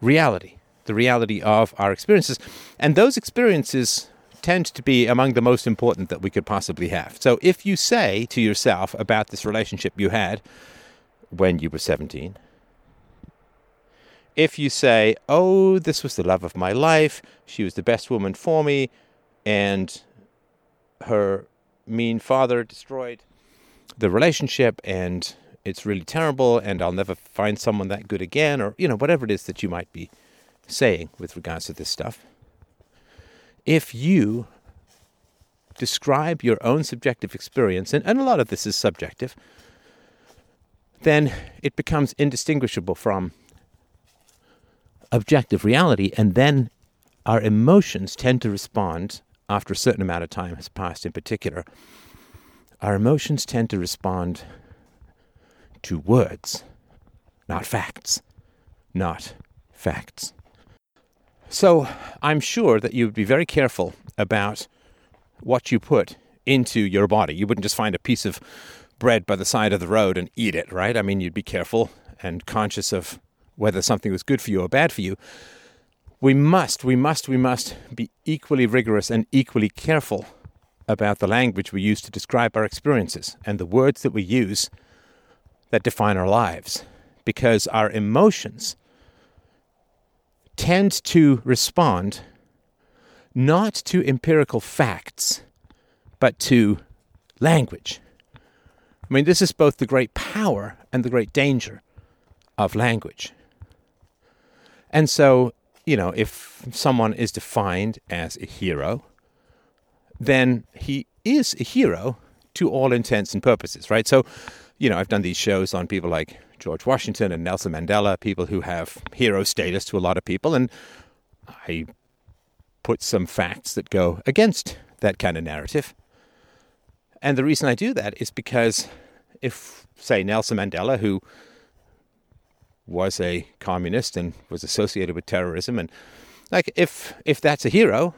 reality, the reality of our experiences. And those experiences tend to be among the most important that we could possibly have. So if you say to yourself about this relationship you had when you were 17, if you say, Oh, this was the love of my life, she was the best woman for me, and her mean father destroyed the relationship, and it's really terrible, and I'll never find someone that good again, or, you know, whatever it is that you might be saying with regards to this stuff. If you describe your own subjective experience, and, and a lot of this is subjective, then it becomes indistinguishable from objective reality, and then our emotions tend to respond after a certain amount of time has passed, in particular. Our emotions tend to respond to words, not facts. Not facts. So I'm sure that you would be very careful about what you put into your body. You wouldn't just find a piece of bread by the side of the road and eat it, right? I mean, you'd be careful and conscious of whether something was good for you or bad for you. We must, we must, we must be equally rigorous and equally careful about the language we use to describe our experiences and the words that we use that define our lives. Because our emotions tend to respond not to empirical facts, but to language. I mean, this is both the great power and the great danger of language. And so, you know, if someone is defined as a hero, then he is a hero to all intents and purposes, right? So, you know, I've done these shows on people like George Washington and Nelson Mandela, people who have hero status to a lot of people, and I put some facts that go against that kind of narrative. And the reason I do that is because if, say, Nelson Mandela, who was a communist and was associated with terrorism, and like if if that's a hero,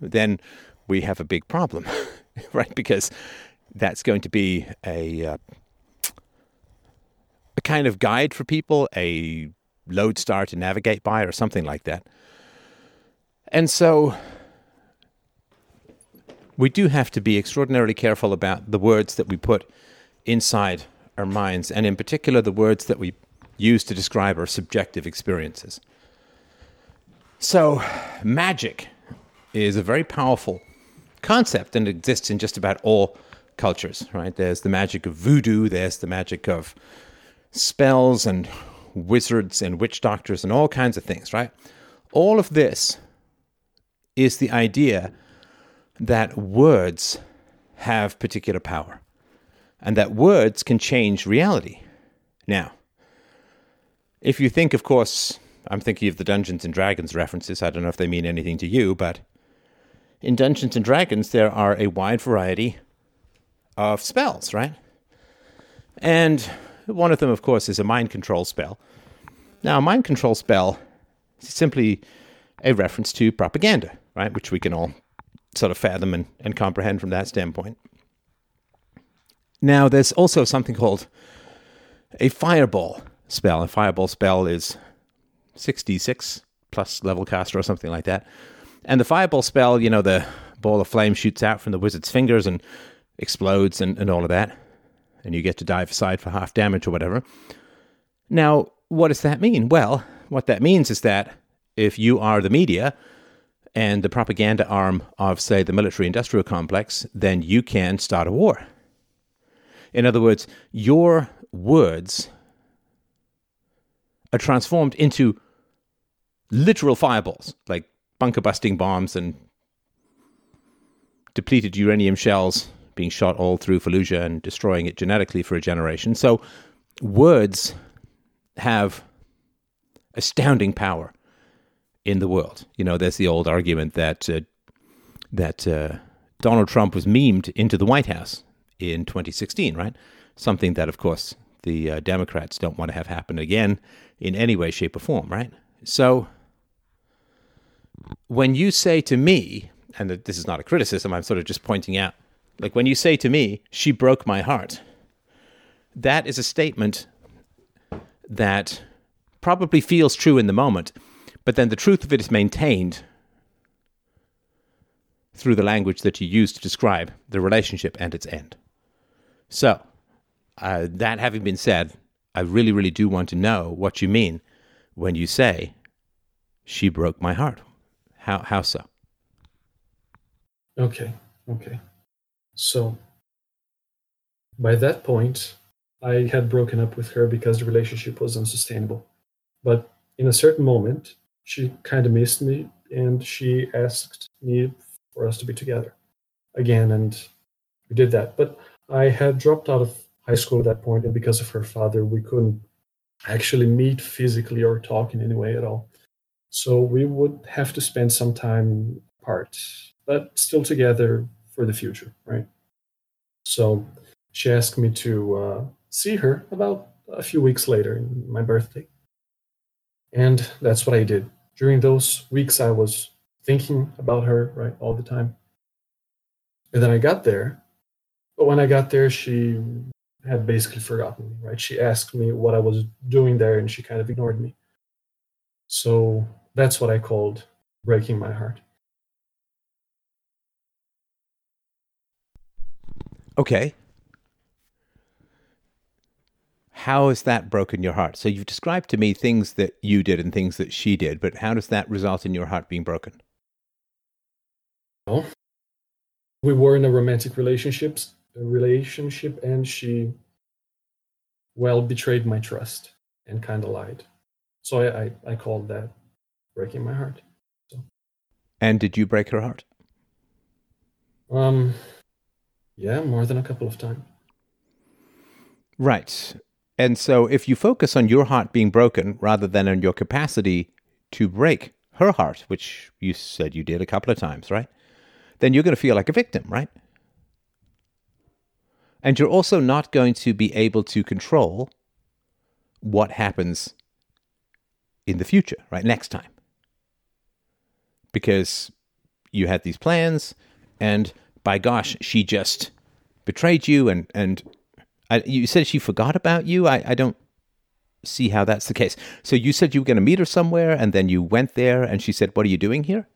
then we have a big problem. [LAUGHS] right? Because that's going to be a uh, a kind of guide for people, a lodestar to navigate by, or something like that. And so we do have to be extraordinarily careful about the words that we put inside our minds, and in particular, the words that we use to describe our subjective experiences. So, magic is a very powerful concept and exists in just about all cultures, right? There's the magic of voodoo, there's the magic of spells and wizards and witch doctors and all kinds of things, right? All of this is the idea that words have particular power and that words can change reality. Now, if you think, of course, I'm thinking of the Dungeons and Dragons references. I don't know if they mean anything to you, but in Dungeons and Dragons, there are a wide variety of spells, right? And one of them, of course, is a mind control spell. Now, a mind control spell is simply a reference to propaganda, right? Which we can all sort of fathom and, and comprehend from that standpoint. Now, there's also something called a fireball spell. A fireball spell is 66 plus level caster or something like that. And the fireball spell, you know, the ball of flame shoots out from the wizard's fingers and explodes and, and all of that. And you get to dive aside for half damage or whatever. Now, what does that mean? Well, what that means is that if you are the media and the propaganda arm of, say, the military industrial complex, then you can start a war. In other words, your words are transformed into literal fireballs, like bunker busting bombs and depleted uranium shells being shot all through Fallujah and destroying it genetically for a generation. So words have astounding power in the world. You know, there's the old argument that uh, that uh, Donald Trump was memed into the White House in 2016, right? Something that, of course, the uh, Democrats don't want to have happen again in any way, shape, or form, right? So when you say to me, and this is not a criticism, I'm sort of just pointing out, like when you say to me, she broke my heart, that is a statement that probably feels true in the moment, but then the truth of it is maintained through the language that you use to describe the relationship and its end. So, uh, that having been said, I really, really do want to know what you mean when you say, she broke my heart. How, how so? Okay, okay. So, by that point, I had broken up with her because the relationship was unsustainable. But in a certain moment, she kind of missed me and she asked me for us to be together again. And we did that. But I had dropped out of high school at that point, and because of her father, we couldn't actually meet physically or talk in any way at all. So we would have to spend some time apart, but still together for the future, right? So she asked me to uh, see her about a few weeks later, my birthday. And that's what I did. During those weeks, I was thinking about her, right, all the time. And then I got there. But when I got there, she had basically forgotten me, right? She asked me what I was doing there and she kind of ignored me. So that's what I called breaking my heart. Okay. How has that broken your heart? So you've described to me things that you did and things that she did, but how does that result in your heart being broken? Well, we were in a romantic relationships relationship and she well betrayed my trust and kind of lied so I, I, I called that breaking my heart so. and did you break her heart um yeah more than a couple of times right and so if you focus on your heart being broken rather than on your capacity to break her heart which you said you did a couple of times right then you're going to feel like a victim right and you're also not going to be able to control what happens in the future, right? Next time. Because you had these plans, and by gosh, she just betrayed you and and I, you said she forgot about you. I, I don't see how that's the case. So you said you were going to meet her somewhere, and then you went there, and she said, "What are you doing here?"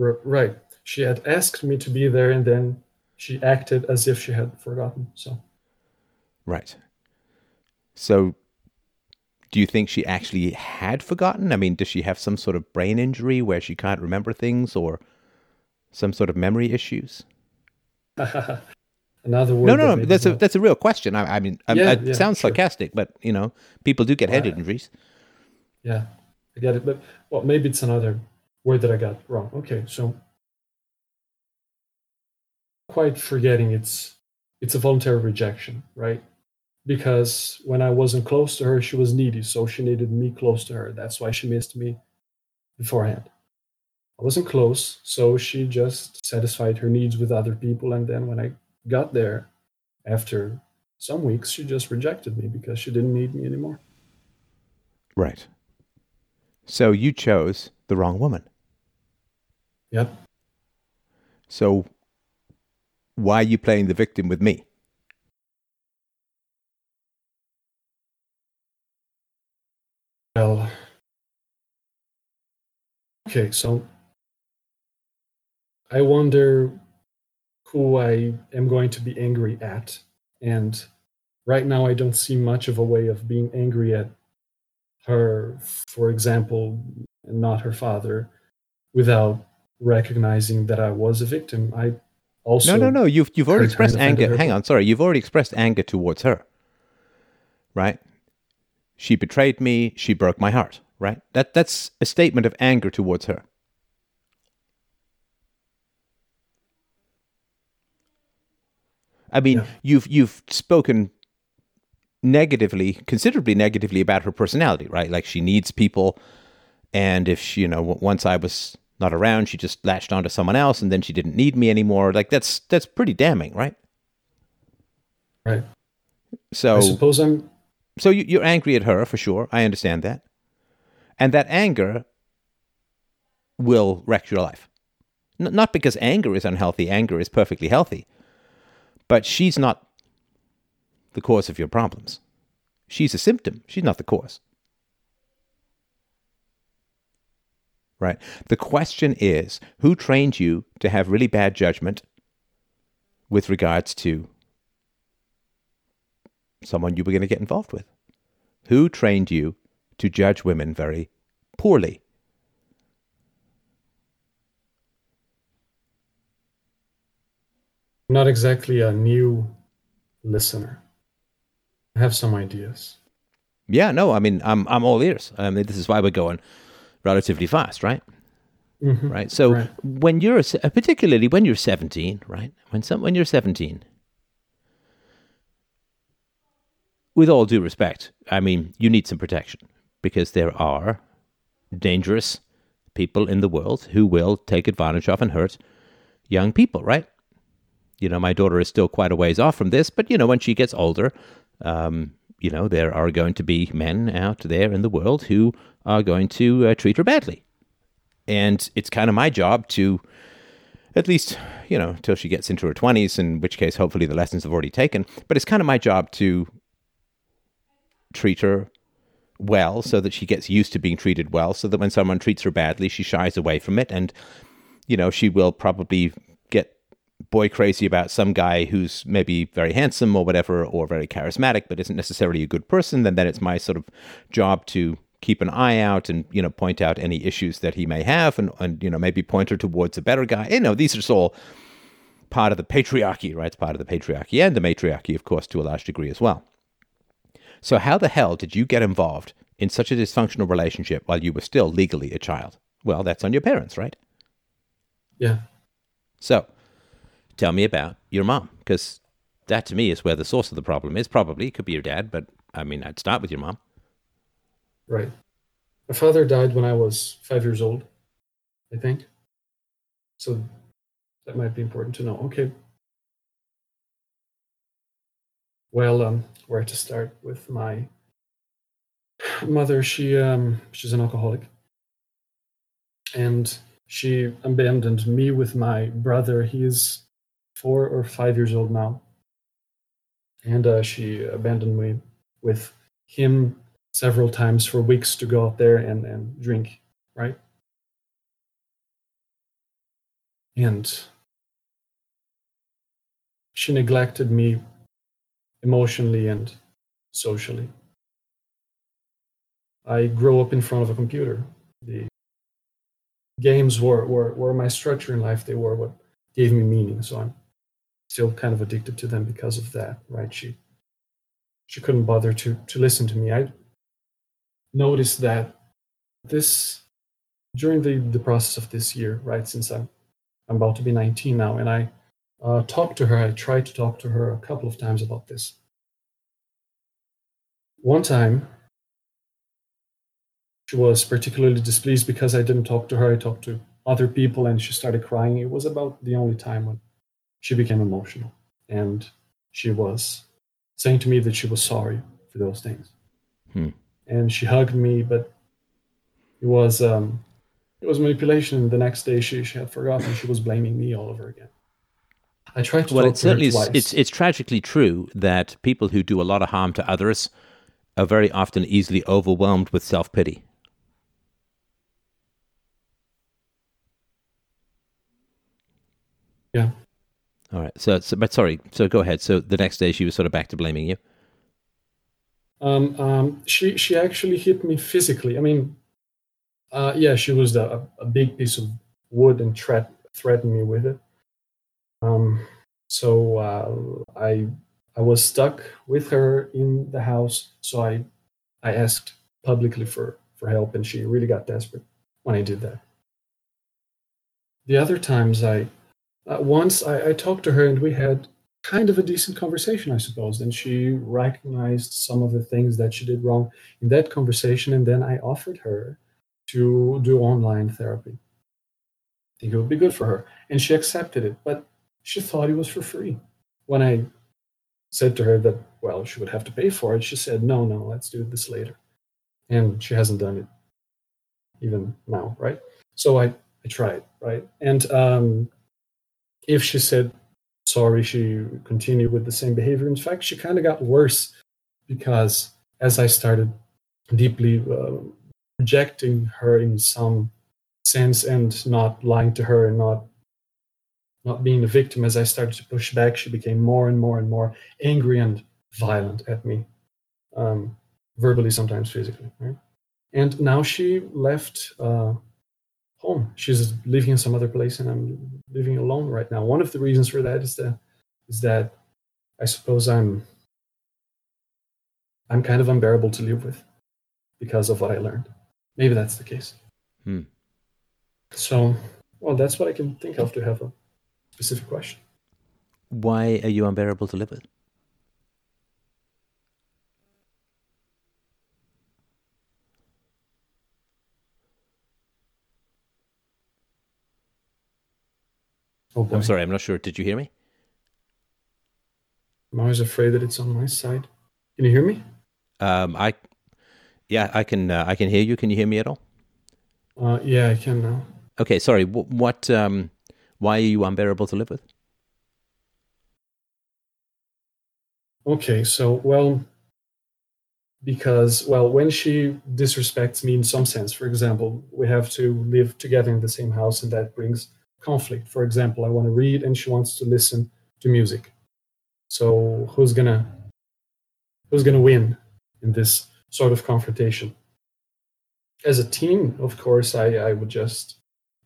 R- right. She had asked me to be there, and then she acted as if she had forgotten. So. Right. So, do you think she actually had forgotten? I mean, does she have some sort of brain injury where she can't remember things, or some sort of memory issues? [LAUGHS] Another word. No, no, that no. That's a that's a real question. I, I mean, Yeah, it yeah, sounds sure. sarcastic, but you know, people do get head Right. injuries. Yeah, I get it. But well, maybe it's another word that I got wrong. Okay, so quite forgetting it's it's a voluntary rejection, right? Because when I wasn't close to her, she was needy, so she needed me close to her. That's why she missed me beforehand. I wasn't close, so she just satisfied her needs with other people, and then when I got there, after some weeks, she just rejected me because she didn't need me anymore. Right. So you chose the wrong woman. Yep. So why are you playing the victim with me? Well, okay, so I wonder who I am going to be angry at. And right now, I don't see much of a way of being angry at her, for example, and not her father, without recognizing that I was a victim. I also. no, no, no. You've you've already hurt her and expressed anger. Hang on, sorry. You've already expressed anger towards her. Right? She betrayed me. She broke my heart. Right? That that's a statement of anger towards her. I mean, Yeah. you've you've spoken negatively, considerably negatively about her personality, right? Like she needs people, and if she, you know, once I was not around, she just latched onto someone else, and then she didn't need me anymore. Like that's that's pretty damning, right? Right. So I suppose I'm. so you, you're angry at her for sure. I understand that, and that anger will wreck your life. N- not because anger is unhealthy. Anger is perfectly healthy, but she's not the cause of your problems. She's a symptom. She's not the cause. Right. The question is, who trained you to have really bad judgment with regards to someone you were going to get involved with? Who trained you to judge women very poorly? Not exactly a new listener. I have some ideas. Yeah, no, I mean, I'm I'm all ears. I mean, this is why we're going relatively fast, right? Mhm. Right. So Right. when you're particularly when you're 17, right? When some when you're 17, with all due respect, I mean, you need some protection because there are dangerous people in the world who will take advantage of and hurt young people, right? You know, my daughter is still quite a ways off from this, but you know, when she gets older, um, you know, there are going to be men out there in the world who are going to uh, treat her badly. And it's kind of my job to, at least, you know, till she gets into her 20s, in which case, hopefully, the lessons have already taken. But it's kind of my job to treat her well so that she gets used to being treated well, so that when someone treats her badly, she shies away from it. And, you know, she will probably boy crazy about some guy who's maybe very handsome or whatever, or very charismatic, but isn't necessarily a good person. Then, then it's my sort of job to keep an eye out and you know point out any issues that he may have, and and you know maybe point her towards a better guy. You know, these are all part of the patriarchy, right? It's part of the patriarchy and the matriarchy, of course, to a large degree as well. So, how the hell did you get involved in such a dysfunctional relationship while you were still legally a child? Well, that's on your parents, right? Yeah. So, tell me about your mom, because that to me is where the source of the problem is. Probably it could be your dad, but I mean, I'd start with your mom. Right. My father died when I was five years old, I think. So that might be important to know. Okay. Well, um, where to start with my mother? She um, she's an alcoholic, and she abandoned me with my brother. He is four or five years old now. And uh, she abandoned me with him several times for weeks to go out there and, and drink, right? And she neglected me emotionally and socially. I grew up in front of a computer. The games were, were, were my structure in life. They were what gave me meaning. So I'm still kind of addicted to them because of that, right? She she couldn't bother to to listen to me. I noticed that this during the, the process of this year, right? Since I'm I'm about to be 19 now, and I uh, talked to her. I tried to talk to her a couple of times about this. One time, she was particularly displeased because I didn't talk to her. I talked to other people, and she started crying. It was about the only time when she became emotional, and she was saying to me that she was sorry for those things. Hmm. And she hugged me, but it was um, it was manipulation. The next day, she, she had forgotten. She was blaming me all over again. I tried to. Well, it certainly her is. It's it's tragically true that people who do a lot of harm to others are very often easily overwhelmed with self pity. yeah. All right. So, so, but sorry. So go ahead. So the next day she was sort of back to blaming you. Um, um, she she actually hit me physically. I mean, uh, yeah, she was a, a big piece of wood and threat, threatened me with it. Um, so uh, I I was stuck with her in the house. So I I asked publicly for for help, and she really got desperate when I did that. The other times I uh, once I, I talked to her and we had kind of a decent conversation, I suppose. And she recognized some of the things that she did wrong in that conversation. And then I offered her to do online therapy. I think it would be good for her. And she accepted it, but she thought it was for free. When I said to her that, well, she would have to pay for it, she said, no, no, let's do this later. And she hasn't done it even now, right? So I, I tried, right? And um, if she said sorry, she continued with the same behavior. In fact, she kind of got worse because as I started deeply uh, rejecting her in some sense and not lying to her and not not being a victim, as I started to push back, she became more and more and more angry and violent at me, um, verbally, sometimes physically. Right? And now she left. Uh, home. She's living in some other place, and I'm living alone right now. One of the reasons for that is that is that I suppose I'm I'm kind of unbearable to live with because of what I learned. Maybe that's the case. Hmm. So, well, that's what I can think of to have a specific question. Why are you unbearable to live with? Oh boy. I'm sorry, I'm not sure. Did you hear me? I'm always afraid that it's on my side. Can you hear me? Um, I, yeah, I can. Uh, I can hear you. Can you hear me at all? Uh, yeah, I can now. Okay, sorry. What? what um, why are you unbearable to live with? Okay, so well, because well, when she disrespects me in some sense, for example, we have to live together in the same house, and that brings conflict. For example, I want to read, and she wants to listen to music. So who's gonna who's gonna win in this sort of confrontation? As a team, of course, I, I would just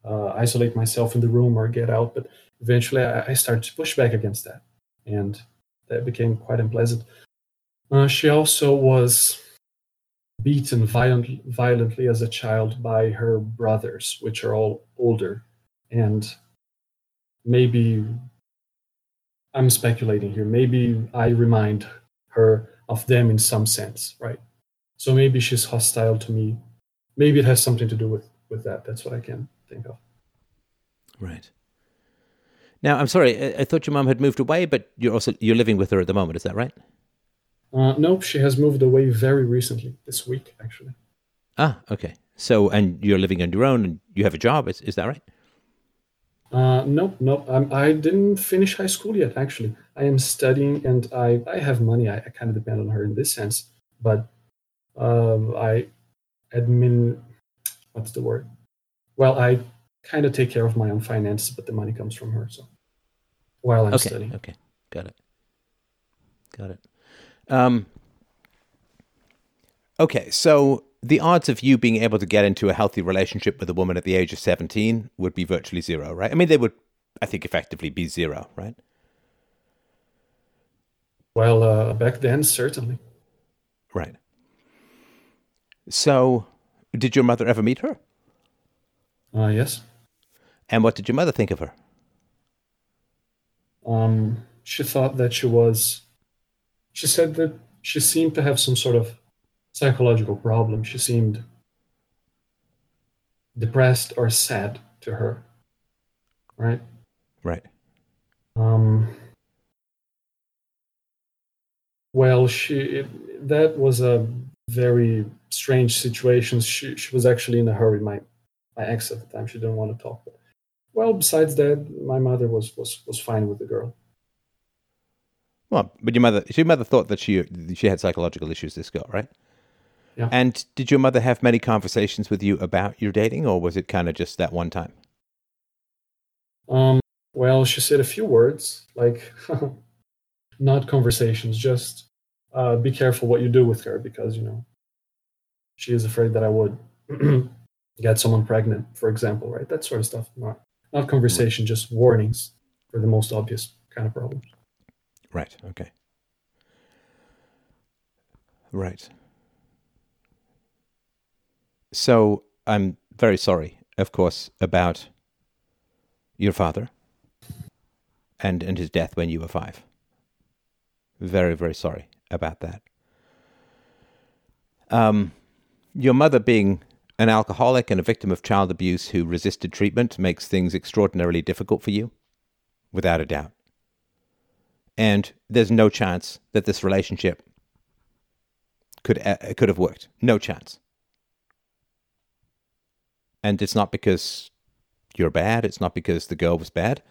uh, isolate myself in the room or get out. But eventually, I, I started to push back against that, and that became quite unpleasant. Uh, she also was beaten violent, violently as a child by her brothers, which are all older. And maybe I'm speculating here. Maybe I remind her of them in some sense, right? So maybe she's hostile to me. Maybe it has something to do with with that. That's what I can think of. Right. Now, I'm sorry. I, I thought your mom had moved away, but you're also you're living with her at the moment. Is that right? Uh, nope, she has moved away very recently, this week actually. Ah, okay. So, and you're living on your own, and you have a job. Is is that right? Uh, nope, nope. I'm, I didn't finish high school yet. Actually, I am studying, and I, I have money. I, I kind of depend on her in this sense, but um, I admin. What's the word? Well, I kind of take care of my own finances, but the money comes from her. So while I'm okay, studying, okay, got it, got it. Um, okay, so the odds of you being able to get into a healthy relationship with a woman at the age of 17 would be virtually zero, right? I mean, they would, I think, effectively be zero, right? Well, uh, back then, certainly. Right. So, did your mother ever meet her? Uh, yes. And what did your mother think of her? Um, she thought that she was. She said that she seemed to have some sort of psychological problem. She seemed depressed or sad to her. Right? Right. Um, well, she it, that was a very strange situation. She she was actually in a hurry. My my ex at the time, she didn't want to talk. But, well, besides that, my mother was was was fine with the girl. Well, but your mother, your mother thought that she she had psychological issues. This girl, right? Yeah. And did your mother have many conversations with you about your dating, or was it kind of just that one time? Um. Well, she said a few words, like [LAUGHS] not conversations, just uh, be careful what you do with her because you know she is afraid that I would [CLEARS THROAT] get someone pregnant, for example, right? That sort of stuff. Not not conversation, just warnings for the most obvious kind of problems. Right. Okay. Right. So I'm very sorry, of course, about your father and and his death when you were five. Very very sorry about that. Um, your mother being an alcoholic and a victim of child abuse who resisted treatment makes things extraordinarily difficult for you, without a doubt. And there's no chance that this relationship could uh, could have worked. No chance. And it's not because you're bad. It's not because the girl was bad.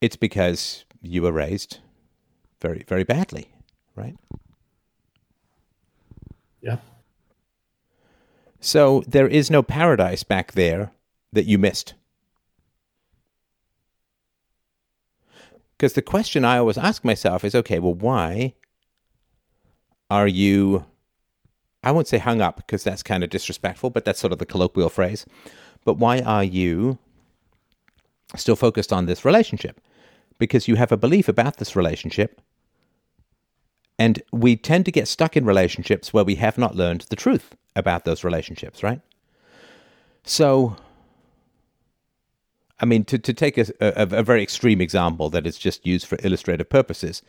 It's because you were raised very, very badly, right? Yeah. So there is no paradise back there that you missed. Because the question I always ask myself is okay, well, why are you, I won't say hung up because that's kind of disrespectful, but that's sort of the colloquial phrase. But why are you still focused on this relationship? Because you have a belief about this relationship. And we tend to get stuck in relationships where we have not learned the truth about those relationships, right? So, I mean, to, to take a, a, a very extreme example that is just used for illustrative purposes,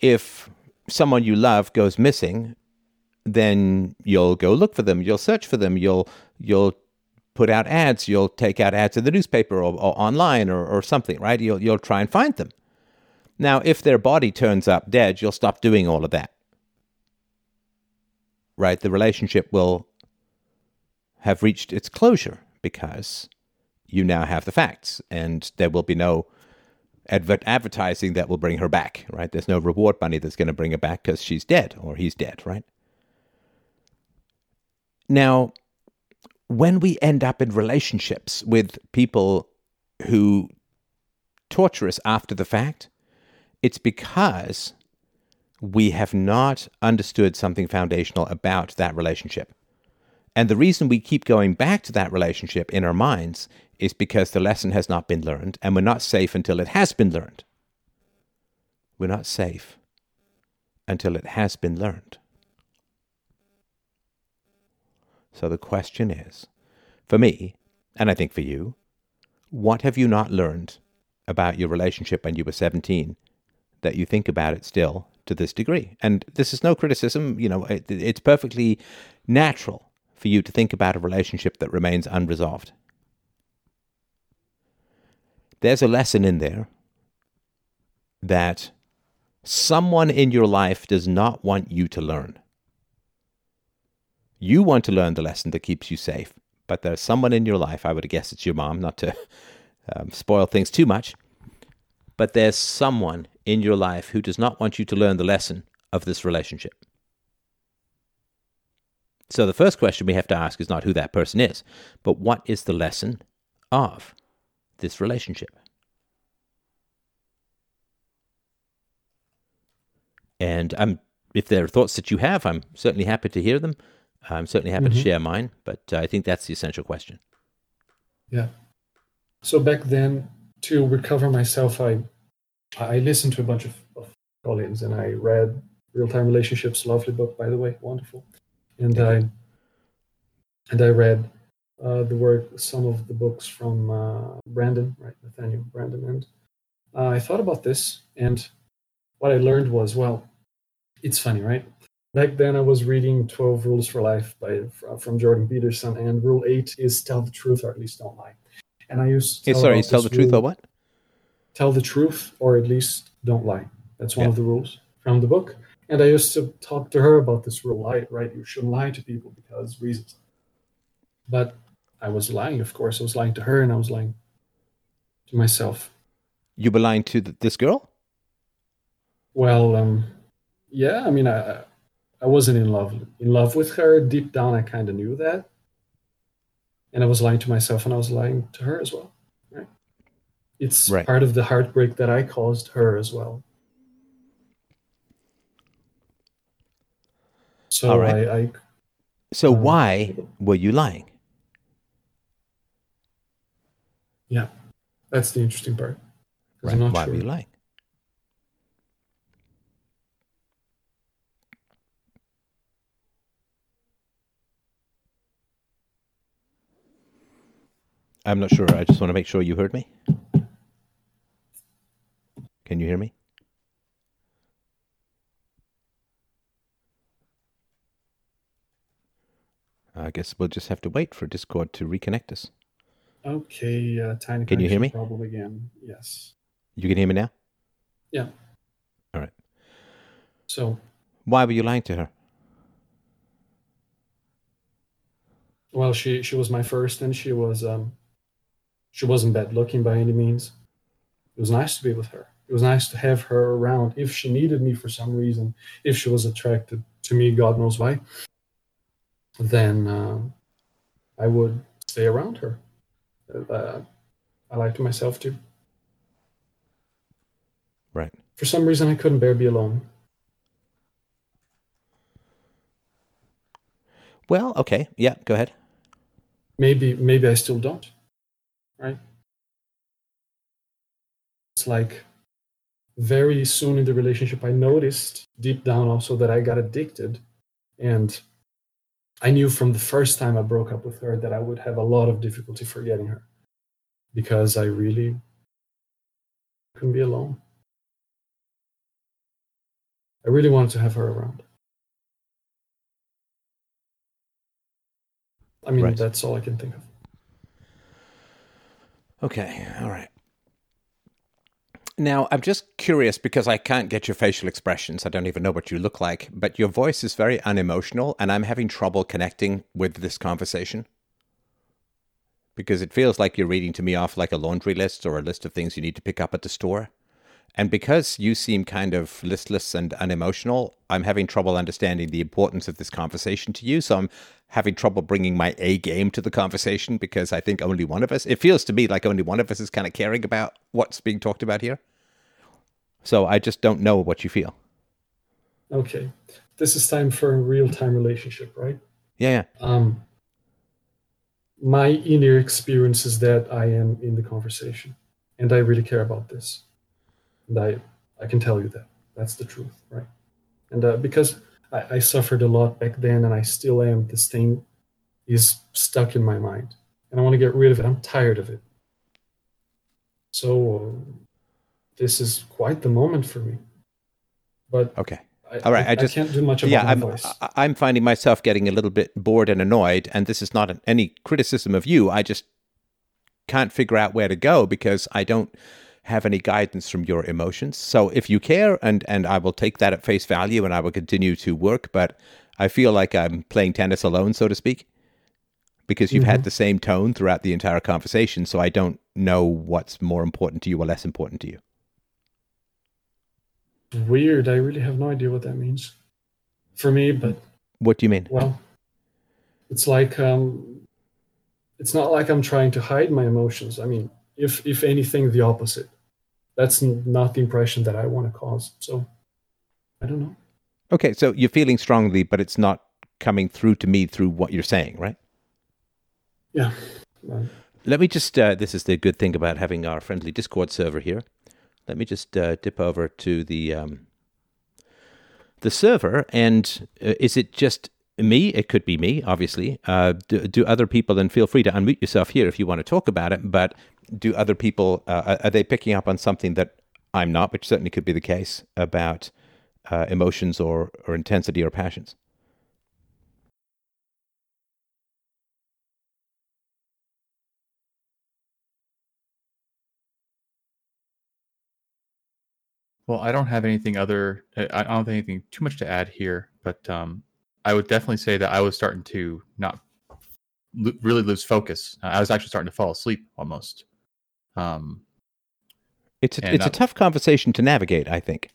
if someone you love goes missing, then you'll go look for them, you'll search for them, you'll you'll put out ads, you'll take out ads in the newspaper or, or online or, or something, right? You'll you'll try and find them. Now, if their body turns up dead, you'll stop doing all of that. Right? The relationship will have reached its closure because you now have the facts and there will be no adver- advertising that will bring her back, right? There's no reward money that's going to bring her back because she's dead or he's dead, right? Now, when we end up in relationships with people who torture us after the fact, it's because we have not understood something foundational about that relationship. And the reason we keep going back to that relationship in our minds is because the lesson has not been learned, and we're not safe until it has been learned. We're not safe until it has been learned. So the question is for me, and I think for you, what have you not learned about your relationship when you were 17 that you think about it still to this degree? And this is no criticism, you know, it, it's perfectly natural for you to think about a relationship that remains unresolved. There's a lesson in there that someone in your life does not want you to learn. You want to learn the lesson that keeps you safe, but there's someone in your life, I would guess it's your mom, not to um, spoil things too much. But there's someone in your life who does not want you to learn the lesson of this relationship. So the first question we have to ask is not who that person is, but what is the lesson of this relationship? And I'm, if there are thoughts that you have, I'm certainly happy to hear them. I'm certainly happy Mhm. to share mine, but uh, I think that's the essential question. Yeah. So back then, to recover myself, I I listened to a bunch of, of colleagues and I read Real Time Relationships, lovely book by the way, wonderful. And I and I read uh, the work, some of the books from uh, Branden, right, Nathaniel Branden, and uh, I thought about this, and what I learned was, well, it's funny, right? Back then, I was reading 12 Rules for Life by from Jordan Peterson, and Rule 8 is tell the truth or at least don't lie. And I used to tell sorry, tell the this truth or what? tell the truth or at least don't lie. That's one Yeah. of the rules from the book. And I used to talk to her about this rule, right? Right, you shouldn't lie to people because reasons. But I was lying, of course. I was lying to her, and I was lying to myself. You were lying to th- this girl? Well, um, yeah. I mean, I I wasn't in love in love with her. Deep down, I kind of knew that, and I was lying to myself, and I was lying to her as well. Right? It's Right. part of the heartbreak that I caused her as well. So All right. I, I So Um, why were you lying? yeah, that's the interesting part. Right? Why sure. were you lying? I'm not sure. I just want to make sure you heard me. Can you hear me? I guess we'll just have to wait for Discord to reconnect us. Okay, uh, tiny. Can you hear me? Problem again. Yes. You can hear me now? Yeah. All right. So Why were you lying to her? Well, she she was my first, and she was um, she wasn't bad looking by any means. It was nice to be with her. It was nice to have her around. If she needed me for some reason, if she was attracted to me, God knows why, then uh, I would stay around her. Uh, I liked myself too. Right. For some reason, I couldn't bear to be alone. Well, okay. Yeah, go ahead. maybe maybe I still don't. Right? It's like very soon in the relationship I noticed deep down also that I got addicted and I knew from the first time I broke up with her that I would have a lot of difficulty forgetting her because I really couldn't be alone. I really wanted to have her around. I mean, Right. that's all I can think of. Okay, all right. Now, I'm just curious because I can't get your facial expressions. I don't even know what you look like, but your voice is very unemotional, and I'm having trouble connecting with this conversation because it feels like you're reading to me off like a laundry list or a list of things you need to pick up at the store. And because you seem kind of listless and unemotional, I'm having trouble understanding the importance of this conversation to you. So I'm having trouble bringing my A game to the conversation because I think only one of us, it feels to me like only one of us is kind of caring about what's being talked about here. So I just don't know what you feel. Okay, this is time for a real-time relationship, right? Yeah, yeah. Um, my inner experience is that I am in the conversation, and I really care about this, and I I can tell you that that's the truth, right? And uh, because I, I suffered a lot back then, and I still am, this thing is stuck in my mind, and I want to get rid of it. I'm tired of it. So uh, this is quite the moment for me. But Okay. I, All right, I, I just- can't do much about yeah, I'm, voice. I- I'm finding myself getting a little bit bored and annoyed, and this is not an, any criticism of you. I just can't figure out where to go because I don't have any guidance from your emotions. So if you care, and and I will take that at face value, and I will continue to work. But I feel like I'm playing tennis alone, so to speak, because you've had the same tone throughout the entire conversation. So I don't know what's more important to you or less important to you. Weird. I really have no idea what that means for me, but What do you mean? well, it's like um, it's not like I'm trying to hide my emotions. I mean, if if anything, the opposite. That's not the impression that I want to cause. So, I don't know. Okay, so you're feeling strongly, but it's not coming through to me through what you're saying, right? Yeah. Um, Let me just, uh, this is the good thing about having our friendly Discord server here. Let me just uh, dip over to the um, the server. And uh, is it just me? It could be me, obviously. Uh, do, do other people, and feel free to unmute yourself here if you want to talk about it, but do other people, uh, are- they picking up on something that I'm not, which certainly could be the case about uh, emotions or, or intensity or passions? Well, I don't have anything other. I I don't have anything too much to add here, but um, I would definitely say that I was starting to not lo- really lose focus. Uh, I was actually starting to fall asleep almost. Um, It's a, it's a uh, tough conversation to navigate, I think.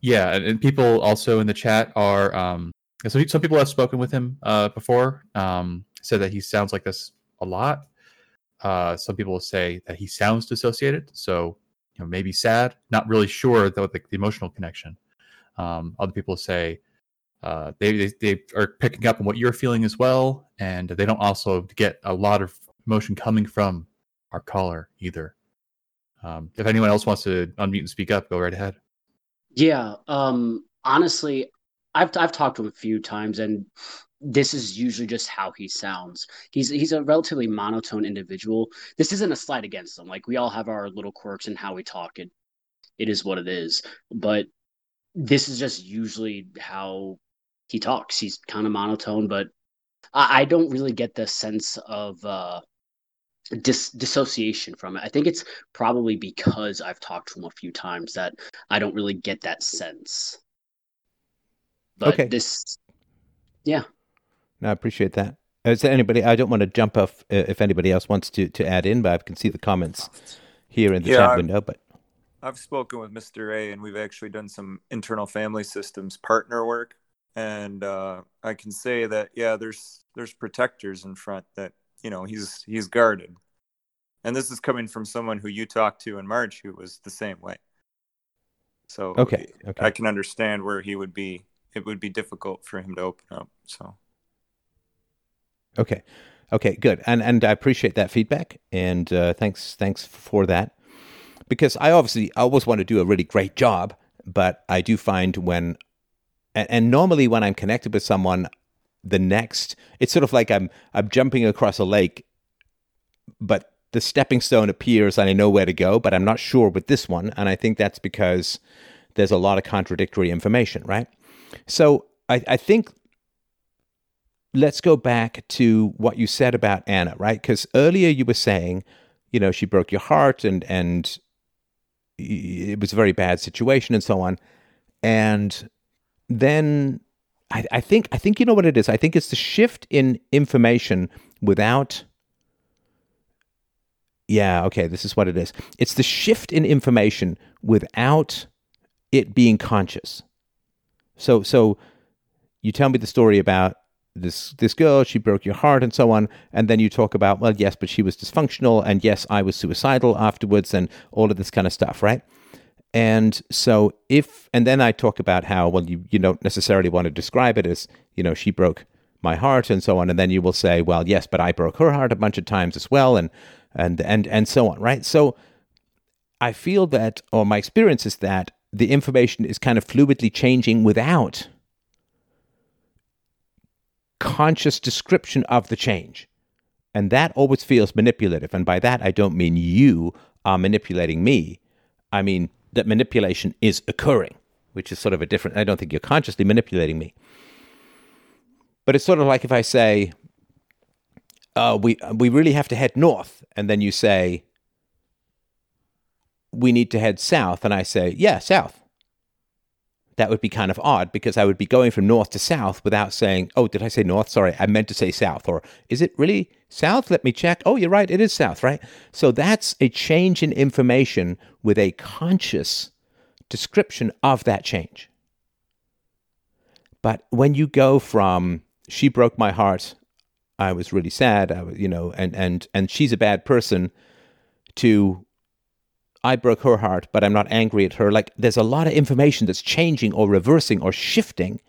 yeah, and, and people also in the chat are. Um, so some people have spoken with him uh, before. Um, said that he sounds like this a lot. Uh, some people say that he sounds dissociated, so you know maybe sad. Not really sure though the, the emotional connection. Um, other people say uh, they, they they are picking up on what you're feeling as well, and they don't also get a lot of emotion coming from our caller either. Um, if anyone else wants to unmute and speak up, go right ahead. Yeah, um, honestly, I've I've talked to him a few times, and this is usually just how he sounds. He's he's a relatively monotone individual. This isn't a slight against him. Like we all have our little quirks in how we talk. It it is what it is. But this is just usually how he talks. He's kind of monotone, but I, I don't really get the sense of uh dis- dissociation from it. I think it's probably because I've talked to him a few times that I don't really get that sense. But Okay. this, yeah, No, I appreciate that. Is there anybody? I don't want to jump off uh, if anybody else wants to, to add in, but I can see the comments here in the Yeah, chat I'm- window. But I've spoken with Mr. A, and we've actually done some internal family systems partner work, and uh, I can say that yeah, there's there's protectors in front that you know he's he's guarded, and this is coming from someone who you talked to in March who was the same way. So okay, okay, I can understand where he would be. It would be difficult for him to open up. So okay, okay, good. And and I appreciate that feedback, and uh, thanks thanks for that. Because I obviously I always want to do a really great job, but I do find when, and, and normally when I'm connected with someone, the next it's sort of like I'm I'm jumping across a lake, but the stepping stone appears and I know where to go, but I'm not sure with this one, and I think that's because there's a lot of contradictory information, right? So I, I think let's go back to what you said about Anna, right? Because earlier you were saying, you know, she broke your heart and and it was a very bad situation and so on. And then I, I think I think you know what it is. I think it's the shift in information without yeah, okay, this is what it is. It's the shift in information without it being conscious. So so you tell me the story about this this girl, she broke your heart and so on, and then you talk about, well, yes, but she was dysfunctional and yes, I was suicidal afterwards and all of this kind of stuff, right? And so if and then I talk about how, well, you, you don't necessarily want to describe it as, you know, she broke my heart and so on, and then you will say, well, yes, but I broke her heart a bunch of times as well, and and and and so on, right? So I feel that, or my experience is that the information is kind of fluidly changing without conscious description of the change. And that always feels manipulative. And by that, I don't mean you are manipulating me. I mean that manipulation is occurring, which is sort of a different, I don't think you're consciously manipulating me. But it's sort of like if I say, uh, we, we really have to head north. And then you say, we need to head south. And I say, yeah, south. That would be kind of odd because I would be going from north to south without saying, oh, did I say north? Sorry, I meant to say south. Or is it really south? Let me check. Oh, you're right, it is south, right? So that's a change in information with a conscious description of that change. But when you go from she broke my heart, I was really sad, I, was, you know, and, and, and she's a bad person, to I broke her heart, but I'm not angry at her. Like there's a lot of information that's changing or reversing or shifting,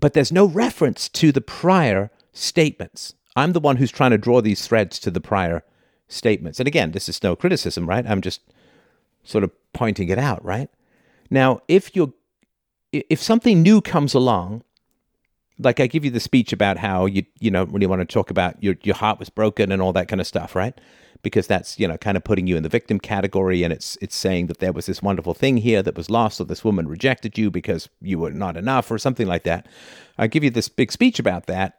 but there's no reference to the prior statements. I'm the one who's trying to draw these threads to the prior statements. And again, this is no criticism, right? I'm just sort of pointing it out, right? Now, if you're if something new comes along, like I give you the speech about how you you know really want to talk about your your heart was broken and all that kind of stuff, right? Because that's you know kind of putting you in the victim category, and it's it's saying that there was this wonderful thing here that was lost, or this woman rejected you because you were not enough, or something like that. I give you this big speech about that,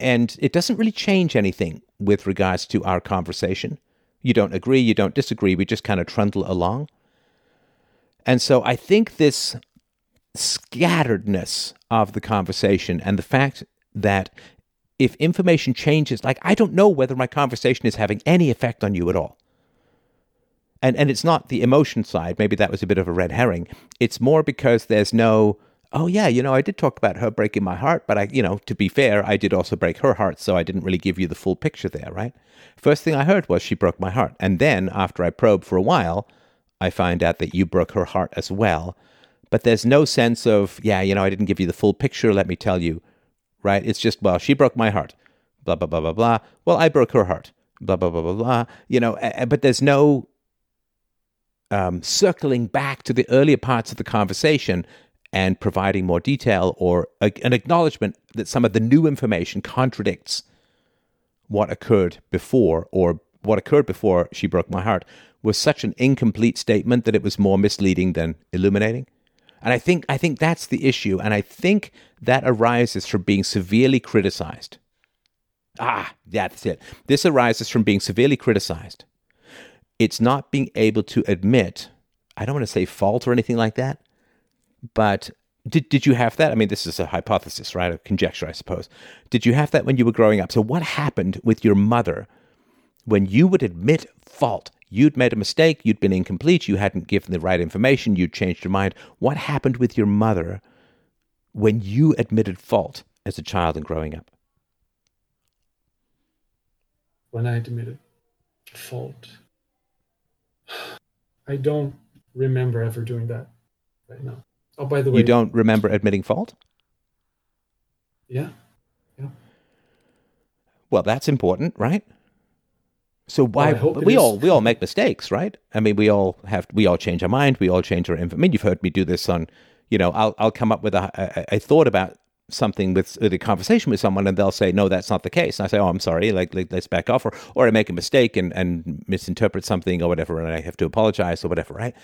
and it doesn't really change anything with regards to our conversation. You don't agree, you don't disagree, we just kind of trundle along. And so I think this scatteredness of the conversation and the fact that if information changes, like I don't know whether my conversation is having any effect on you at all. And and it's not the emotion side, maybe that was a bit of a red herring. It's more because there's no oh yeah, you know, I did talk about her breaking my heart, but I, you know, to be fair, I did also break her heart, so I didn't really give you the full picture there, right? First thing I heard was she broke my heart. And then after I probed for a while, I find out that you broke her heart as well. But there's no sense of, yeah, you know, I didn't give you the full picture, let me tell you, right? It's just, well, she broke my heart, blah, blah, blah, blah, blah. Well, I broke her heart, blah, blah, blah, blah, blah. You know, but there's no um, circling back to the earlier parts of the conversation and providing more detail or a, an acknowledgement that some of the new information contradicts what occurred before or what occurred before she broke my heart was such an incomplete statement that it was more misleading than illuminating. And I think I think that's the issue, and I think that arises from being severely criticized. Ah, that's it. This arises from being severely criticized. It's not being able to admit, I don't want to say fault or anything like that, but did, did you have that? I mean, this is a hypothesis, right? A conjecture, I suppose. Did you have that when you were growing up? So, what happened with your mother when you would admit fault? You'd made a mistake, you'd been incomplete, you hadn't given the right information, you'd changed your mind. What happened with your mother when you admitted fault as a child and growing up? When I admitted fault, I don't remember ever doing that right now. Oh, by the way, you don't remember admitting fault? Yeah. Yeah. Well, that's important, right? So why well, we all we all make [LAUGHS] mistakes, right? I mean, we all have we all change our mind, we all change our. I mean, you've heard me do this on, you know, I'll I'll come up with a, a, a thought about something with, with a conversation with someone, and they'll say, no, that's not the case. And I say, oh, I'm sorry, like, like let's back off, or or I make a mistake and and misinterpret something or whatever, and I have to apologize or whatever, right?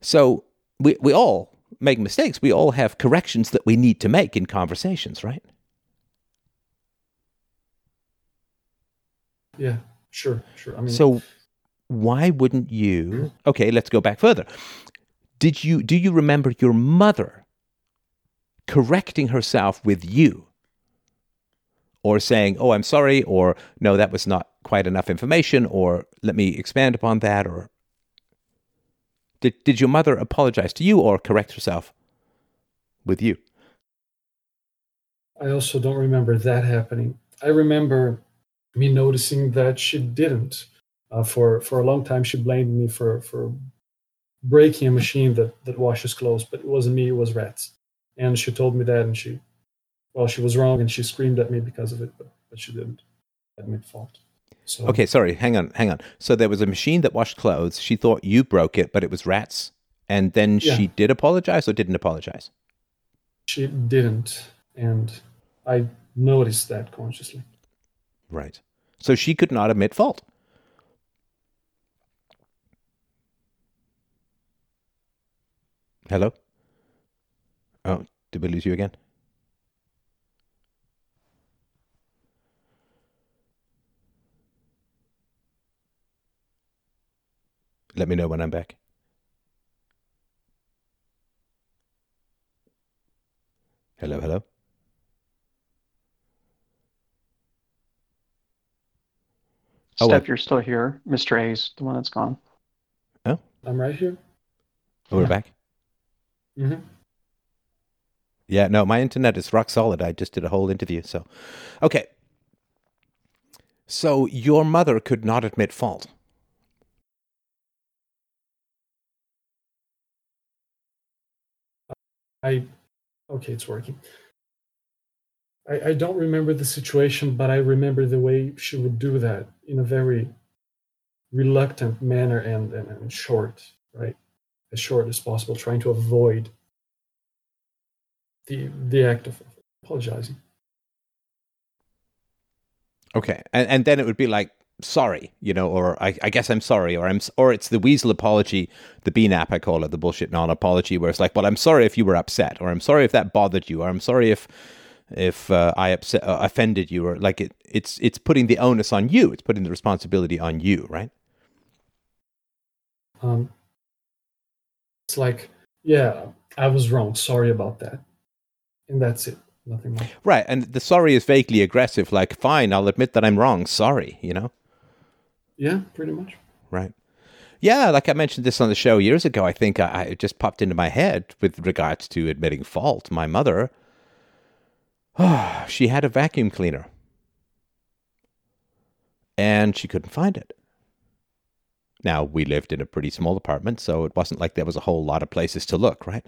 So we we all make mistakes. We all have corrections that we need to make in conversations, right? Yeah. Sure, sure. I mean, so why wouldn't you? [CLEARS THROAT] Okay, let's go back further. Did you do you remember your mother correcting herself with you? Or saying, "Oh, I'm sorry," or "No, that was not quite enough information," or "Let me expand upon that," or did did your mother apologize to you or correct herself with you? I also don't remember that happening. I remember me noticing that she didn't. Uh, for for a long time, she blamed me for for breaking a machine that that washes clothes, but it wasn't me; it was rats. And she told me that, and she, well, she was wrong, and she screamed at me because of it, but but she didn't admit fault. So, okay, sorry, hang on, hang on. So there was a machine that washed clothes. She thought you broke it, but it was rats. And then yeah. she did apologize or didn't apologize? She didn't. And I noticed that consciously. Right. So she could not admit fault. Hello? Oh, did we lose you again? Let me know when I'm back. Hello, hello. Oh, Stef, well. you're still here. Mr. A's the one that's gone. Oh, I'm right here. Oh, we're Yeah. back. hmm Yeah, no, my internet is rock solid. I just did a whole interview. So, okay. So your mother could not admit fault. I okay, it's working. I, I don't remember the situation, but I remember the way she would do that in a very reluctant manner and, and, and short, right? As short as possible, trying to avoid the the act of apologizing. Okay, and and then it would be like sorry, you know, or I, I guess I'm sorry, or I'm or it's the weasel apology, the BNAP I call it, the bullshit non apology, where it's like, well, I'm sorry if you were upset, or I'm sorry if that bothered you, or I'm sorry if if uh, I upset uh, offended you, or like it it's it's putting the onus on you, it's putting the responsibility on you, right? Um, it's like, yeah, I was wrong. Sorry about that, and that's it. Nothing more. Right, and the sorry is vaguely aggressive, like fine, I'll admit that I'm wrong, sorry, you know. Yeah, pretty much. Right. Yeah, like I mentioned this on the show years ago. I think I, I it just popped into my head with regards to admitting fault. My mother, [SIGHS] she had a vacuum cleaner, and she couldn't find it. Now we lived in a pretty small apartment, so it wasn't like there was a whole lot of places to look, right?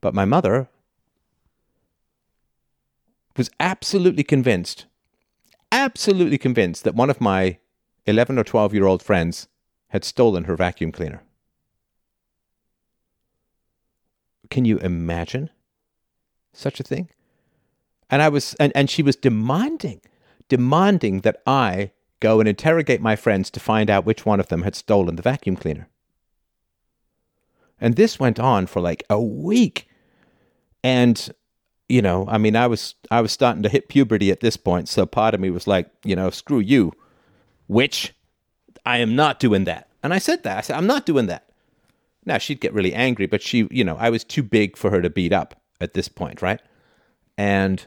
But my mother was absolutely convinced, absolutely convinced that one of my 11 or 12 year old friends had stolen her vacuum cleaner. Can you imagine such a thing? And I was and, and she was demanding, demanding that I go and interrogate my friends to find out which one of them had stolen the vacuum cleaner. And this went on for like a week. And you know, I mean, I was I was starting to hit puberty at this point, so part of me was like, you know, screw you, witch. I am not doing that. And I said that. I said, I'm not doing that. Now she'd get really angry, but she, you know, I was too big for her to beat up at this point, right? And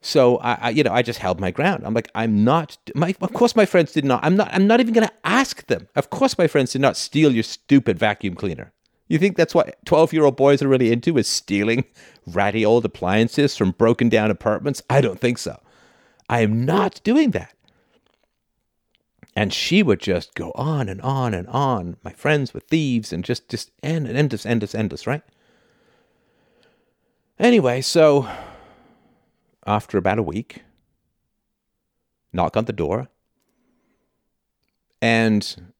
so I, I you know, I just held my ground. I'm like, I'm not. My, of course, my friends did not. I'm not. I'm not even going to ask them. Of course, my friends did not steal your stupid vacuum cleaner. You think that's what 12 year old boys are really into is stealing ratty old appliances from broken down apartments? I don't think so. I am not doing that. And she would just go on and on and on. My friends were thieves and just, just end, endless, endless, endless, right? Anyway, so after about a week, knock on the door, and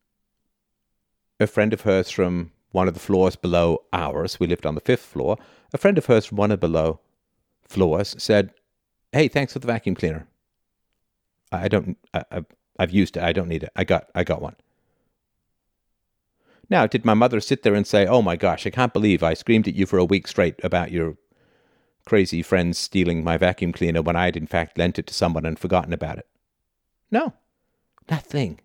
a friend of hers from one of the floors below ours, we lived on the fifth floor, a friend of hers from one of the below floors said, Hey, thanks for the vacuum cleaner. I don't, I, I've, I've used it. I don't need it. I got, I got one. Now, did my mother sit there and say, Oh my gosh, I can't believe I screamed at you for a week straight about your crazy friends stealing my vacuum cleaner when I had in fact lent it to someone and forgotten about it? No, nothing.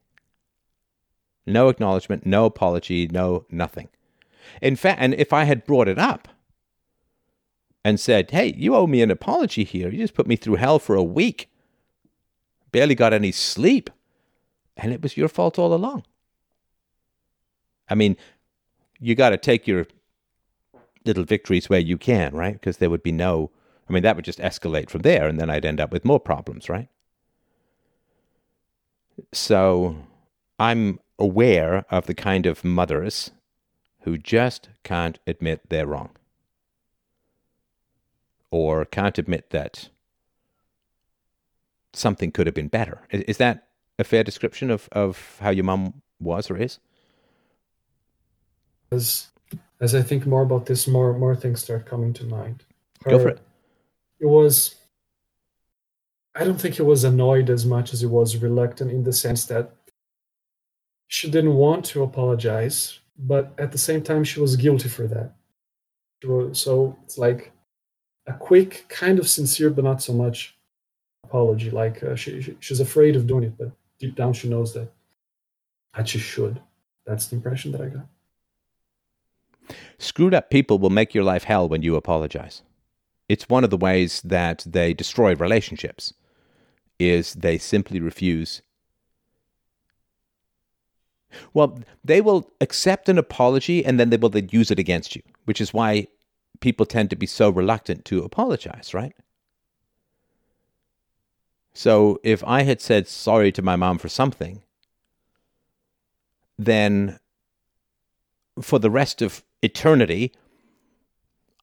No acknowledgement, no apology, no nothing. In fact, and if I had brought it up and said, hey, you owe me an apology here, you just put me through hell for a week, barely got any sleep, and it was your fault all along. I mean, you got to take your little victories where you can, right? Because there would be no, I mean, that would just escalate from there, and then I'd end up with more problems, right? So I'm aware of the kind of mothers who just can't admit they're wrong or can't admit that something could have been better. Is, that a fair description of, of how your mum was or is? As I think more about this, more more things start coming to mind. Go for it. It was. I don't think it was annoyed as much as it was reluctant in the sense that she didn't want to apologize, but at the same time she was guilty for that. Was, so it's like a quick, kind of sincere, but not so much apology. Like uh, she, she she's afraid of doing it, but deep down she knows that that she should. That's the impression that I got. Screwed up people will make your life hell when you apologize. it's one of the ways that they destroy relationships is they simply refuse well they will accept an apology and then they will then use it against you which is why people tend to be so reluctant to apologize right so if i had said sorry to my mom for something then for the rest of eternity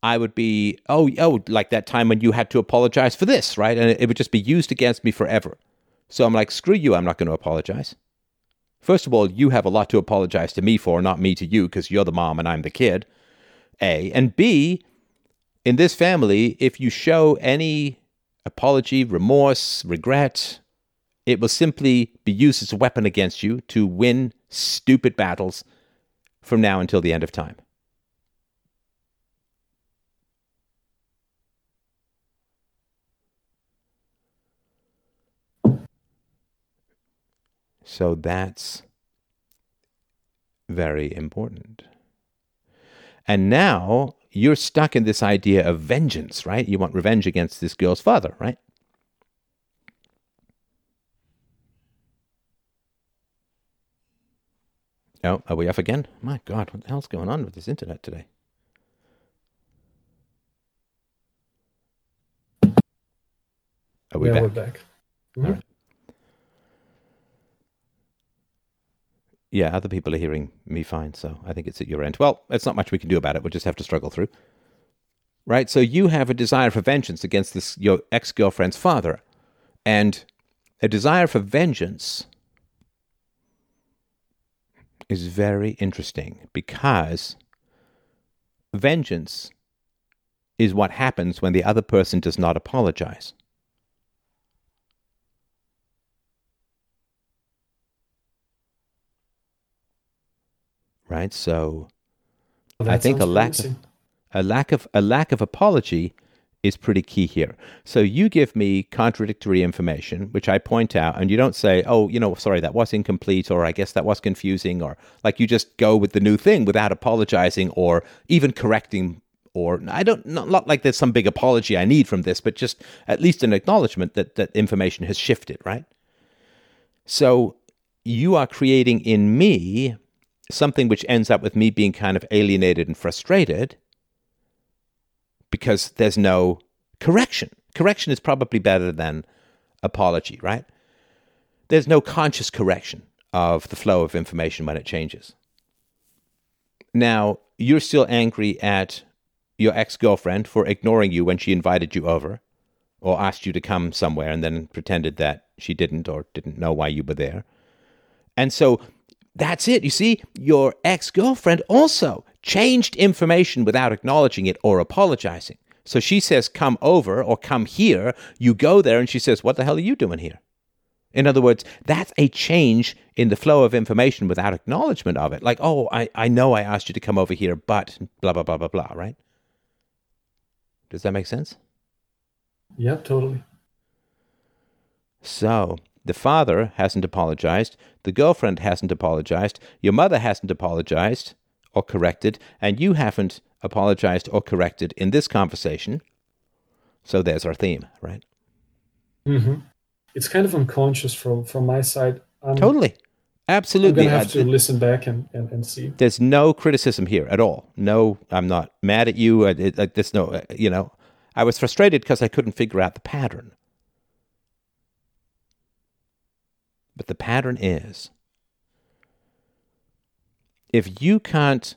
I would be, oh, oh, like that time when you had to apologize for this, right? And it would just be used against me forever. So I'm like, screw you, I'm not going to apologize. First of all, you have a lot to apologize to me for, not me to you, because you're the mom and I'm the kid. A. And B, in this family, if you show any apology, remorse, regret, it will simply be used as a weapon against you to win stupid battles from now until the end of time. So that's very important. And now you're stuck in this idea of vengeance, right? You want revenge against this girl's father, right? Oh, are we off again? My God, what the hell's going on with this internet today? Are we yeah, back? we're back. Mhm. Right. Yeah, other people are hearing me fine, so I think it's at your end. Well, it's not much we can do about it. We'll just have to struggle through. Right? So you have a desire for vengeance against this your ex-girlfriend's father. And a desire for vengeance is very interesting because vengeance is what happens when the other person does not apologize. Right? So Well, I think a lack of a lack of a lack of apology is pretty key here. So you give me contradictory information, which I point out, and you don't say, "Oh, you know, sorry, that was incomplete," or "I guess that was confusing," or like you just go with the new thing without apologizing or even correcting. Or I don't not, not like there's some big apology I need from this, but just at least an acknowledgement that that information has shifted, right? So you are creating in me something which ends up with me being kind of alienated and frustrated because there's no correction. Correction is probably better than apology, right? There's no conscious correction of the flow of information when it changes. Now, you're still angry at your ex girlfriend for ignoring you when she invited you over or asked you to come somewhere and then pretended that she didn't or didn't know why you were there. And so that's it. You see, your ex girlfriend also changed information without acknowledging it or apologizing. So she says, come over or come here. You go there, and she says, What the hell are you doing here? In other words, that's a change in the flow of information without acknowledgement of it. Like, oh, I, I know I asked you to come over here, but blah, blah, blah, blah, blah, right? Does that make sense? Yeah, totally. So the father hasn't apologized, the girlfriend hasn't apologized, your mother hasn't apologized or corrected, and you haven't apologized or corrected in this conversation. So there's our theme, right? hmm It's kind of unconscious from from my side. I'm, Totally. I'm Absolutely. gonna have to listen back and, and, and see. there's no criticism here at all. No, I'm not mad at you. It, like, there's no, uh, you know, I was frustrated because I couldn't figure out the pattern. But the pattern is if you can't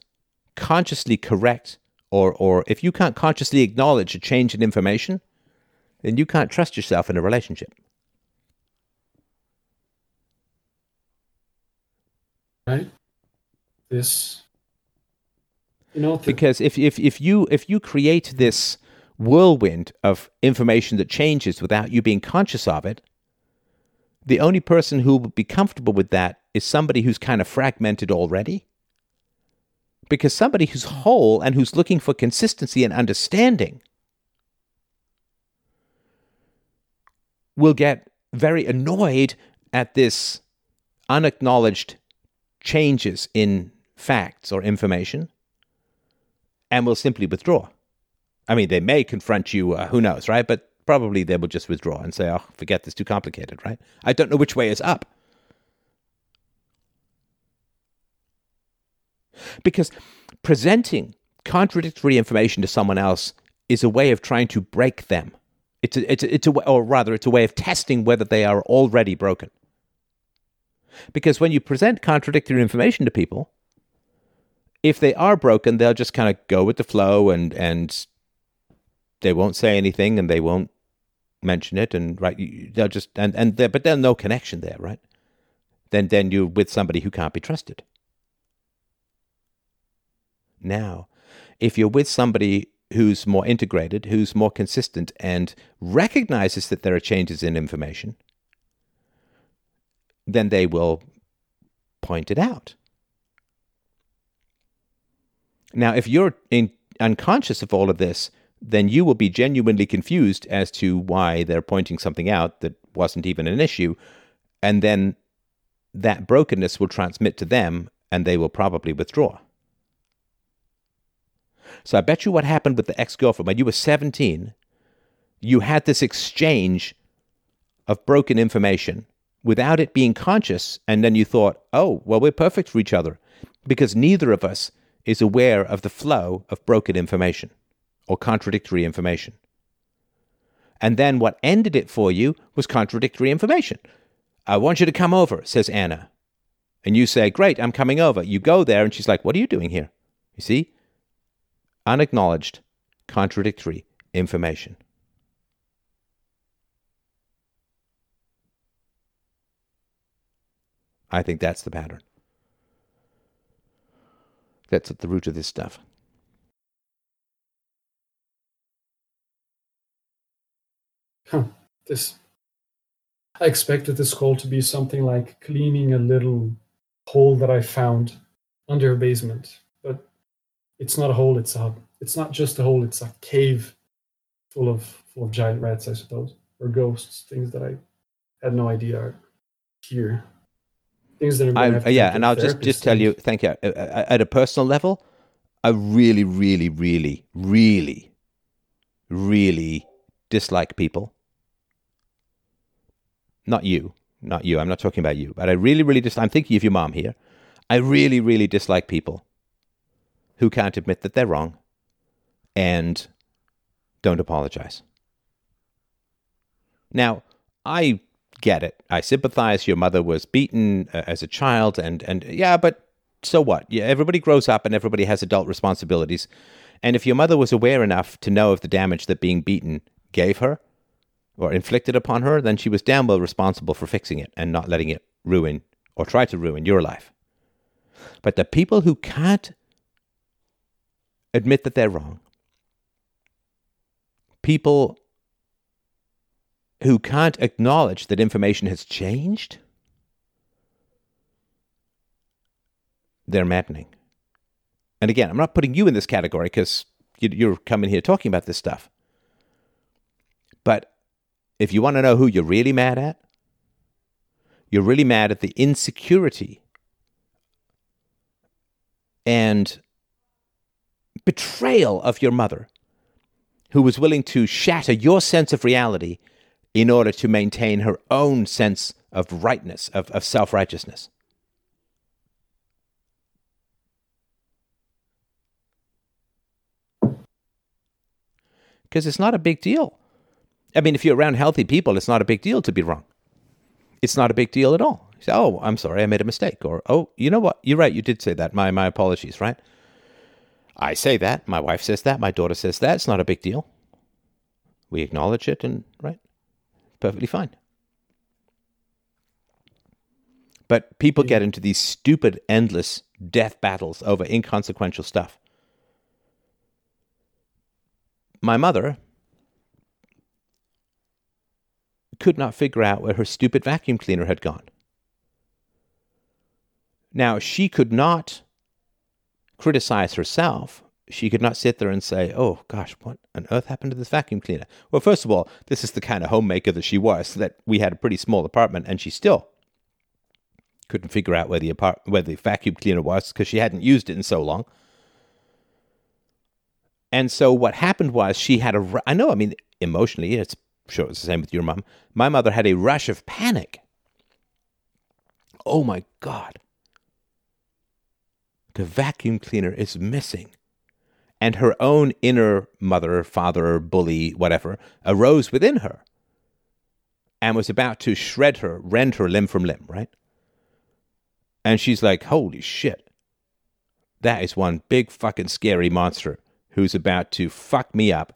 consciously correct or, or if you can't consciously acknowledge a change in information, then you can't trust yourself in a relationship. Right? This, you know, because if, if, if you if you create this whirlwind of information that changes without you being conscious of it the only person who will be comfortable with that is somebody who's kind of fragmented already because somebody who's whole and who's looking for consistency and understanding will get very annoyed at this unacknowledged changes in facts or information and will simply withdraw. I mean, they may confront you, uh, who knows, right? But probably they will just withdraw and say, oh, forget this, too complicated, right? I don't know which way is up. Because presenting contradictory information to someone else is a way of trying to break them. It's a, it's a, it's a, or rather, it's a way of testing whether they are already broken. Because when you present contradictory information to people, if they are broken, they'll just kind of go with the flow and and they won't say anything and they won't mention it and right they'll just and and but there's no connection there, right? Then then you're with somebody who can't be trusted. Now, if you're with somebody who's more integrated, who's more consistent, and recognizes that there are changes in information, then they will point it out. Now, if you're in, unconscious of all of this, then you will be genuinely confused as to why they're pointing something out that wasn't even an issue. And then that brokenness will transmit to them and they will probably withdraw. So I bet you what happened with the ex girlfriend when you were 17, you had this exchange of broken information without it being conscious. And then you thought, oh, well, we're perfect for each other because neither of us is aware of the flow of broken information or contradictory information. And then what ended it for you was contradictory information. I want you to come over, says Anna. And you say, Great, I'm coming over. You go there, and she's like, What are you doing here? You see? Unacknowledged, contradictory information. I think that's the pattern. That's at the root of this stuff. Huh. This I expected this call to be something like cleaning a little hole that I found under a basement, it's not a hole. It's a it's not just a hole. It's a cave full of full of giant rats, I suppose, or ghosts, things that I had no idea are here. Things that are I, yeah, and I'll just just tell you, thank you. At a personal level, I really, really, really, really, really dislike people. Not you, not you. I'm not talking about you, but I really, really dislike. I'm thinking of your mom here. I really, really dislike people who can't admit that they're wrong and don't apologize. Now, I get it. I sympathize. Your mother was beaten uh, as a child, and and yeah, but so what? Yeah, everybody grows up and everybody has adult responsibilities. And if your mother was aware enough to know of the damage that being beaten gave her or inflicted upon her, then she was damn well responsible for fixing it and not letting it ruin or try to ruin your life. But the people who can't admit that they're wrong, people who can't acknowledge that information has changed, they're maddening. And again, I'm not putting you in this category because you're coming here talking about this stuff. But if you want to know who you're really mad at, you're really mad at the insecurity and betrayal of your mother, who was willing to shatter your sense of reality in order to maintain her own sense of rightness, of, of self righteousness. Because it's not a big deal. I mean, if you're around healthy people, it's not a big deal to be wrong. It's not a big deal at all. You say, oh, I'm sorry, I made a mistake. Or, oh, you know what? You're right, you did say that. My, my apologies, right? I say that. My wife says that. My daughter says that. It's not a big deal. We acknowledge it and, right? perfectly fine. But people get into these stupid, endless death battles over inconsequential stuff. My mother could not figure out where her stupid vacuum cleaner had gone. Now, she could not criticize herself she could not sit there and say, "Oh gosh, what on earth happened to this vacuum cleaner?" Well, first of all, this is the kind of homemaker that she was. That we had a pretty small apartment, and she still couldn't figure out where the apart- where the vacuum cleaner was because she hadn't used it in so long. And so what happened was she had a, I know, I mean, emotionally, it's sure it's the same with your mom. My mother had a rush of panic. Oh my God. The vacuum cleaner is missing. And her own inner mother, father, bully, whatever, arose within her and was about to shred her, rend her limb from limb, right? And she's like, holy shit. That is one big fucking scary monster who's about to fuck me up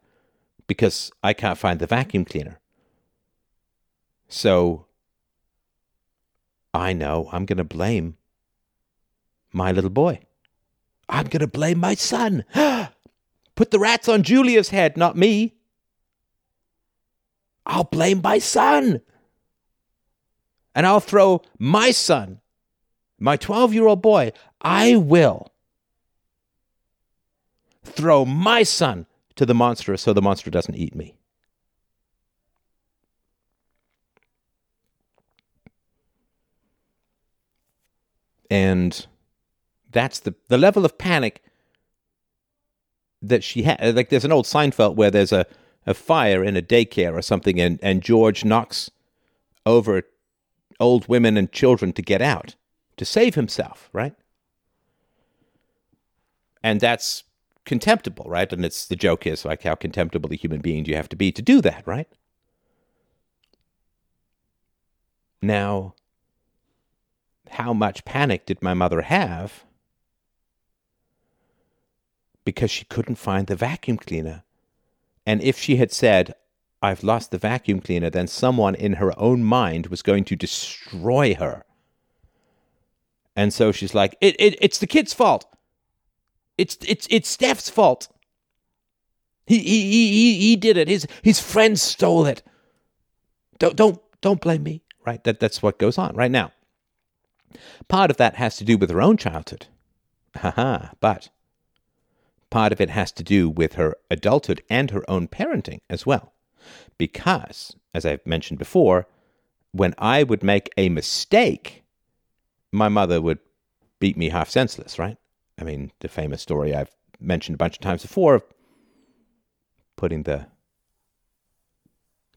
because I can't find the vacuum cleaner. So I know I'm going to blame my little boy. I'm going to blame my son. [GASPS] Put the rats on Julia's head, not me. I'll blame my son. And I'll throw my son, my 12 year old boy, I will throw my son to the monster so the monster doesn't eat me. And that's the, the level of panic that she had. Like there's an old Seinfeld where there's a, a fire in a daycare or something, and, and George knocks over old women and children to get out to save himself, right? And that's contemptible, right? And it's the joke is like how contemptible a human being do you have to be to do that, right? Now, how much panic did my mother have? Because she couldn't find the vacuum cleaner. And if she had said, I've lost the vacuum cleaner, then someone in her own mind was going to destroy her. And so she's like, it, it, it's the kid's fault. It's it's it's Stef's fault. He he he he did it. His his friends stole it. Don't don't don't blame me. Right? That that's what goes on right now. Part of that has to do with her own childhood. [LAUGHS] Haha, but part of it has to do with her adulthood and her own parenting as well. Because, as I've mentioned before, when I would make a mistake, my mother would beat me half senseless, right? I mean, the famous story I've mentioned a bunch of times before of putting the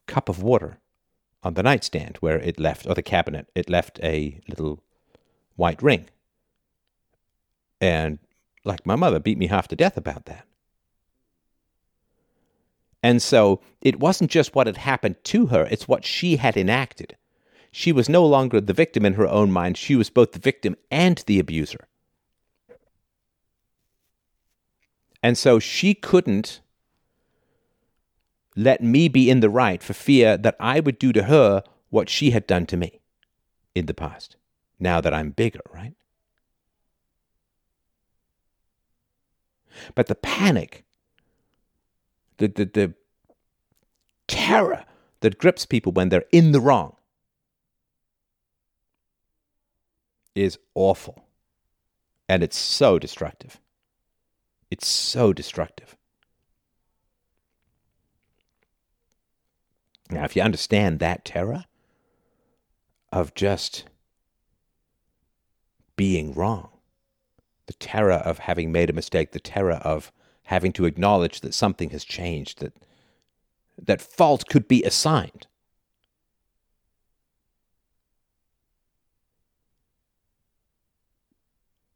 cup of water on the nightstand where it left, or the cabinet, it left a little white ring. And like my mother beat me half to death about that. And so it wasn't just what had happened to her, it's what she had enacted. She was no longer the victim in her own mind, she was both the victim and the abuser. And so she couldn't let me be in the right for fear that I would do to her what she had done to me in the past, now that I'm bigger, right? But the panic, the, the, the terror that grips people when they're in the wrong is awful. And it's so destructive. It's so destructive. Now, if you understand that terror of just being wrong, the terror of having made a mistake, the terror of having to acknowledge that something has changed, that, that fault could be assigned.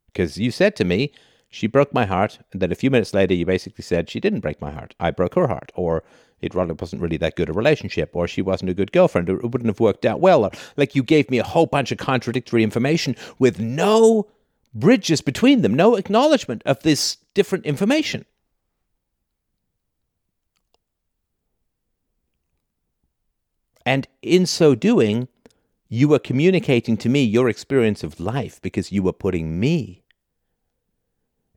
Because you said to me, she broke my heart, and then a few minutes later, you basically said she didn't break my heart. I broke her heart, or it wasn't really that good a relationship, or she wasn't a good girlfriend, or it wouldn't have worked out well. Or, like you gave me a whole bunch of contradictory information with no bridges between them, no acknowledgement of this different information. And in so doing, you were communicating to me your experience of life because you were putting me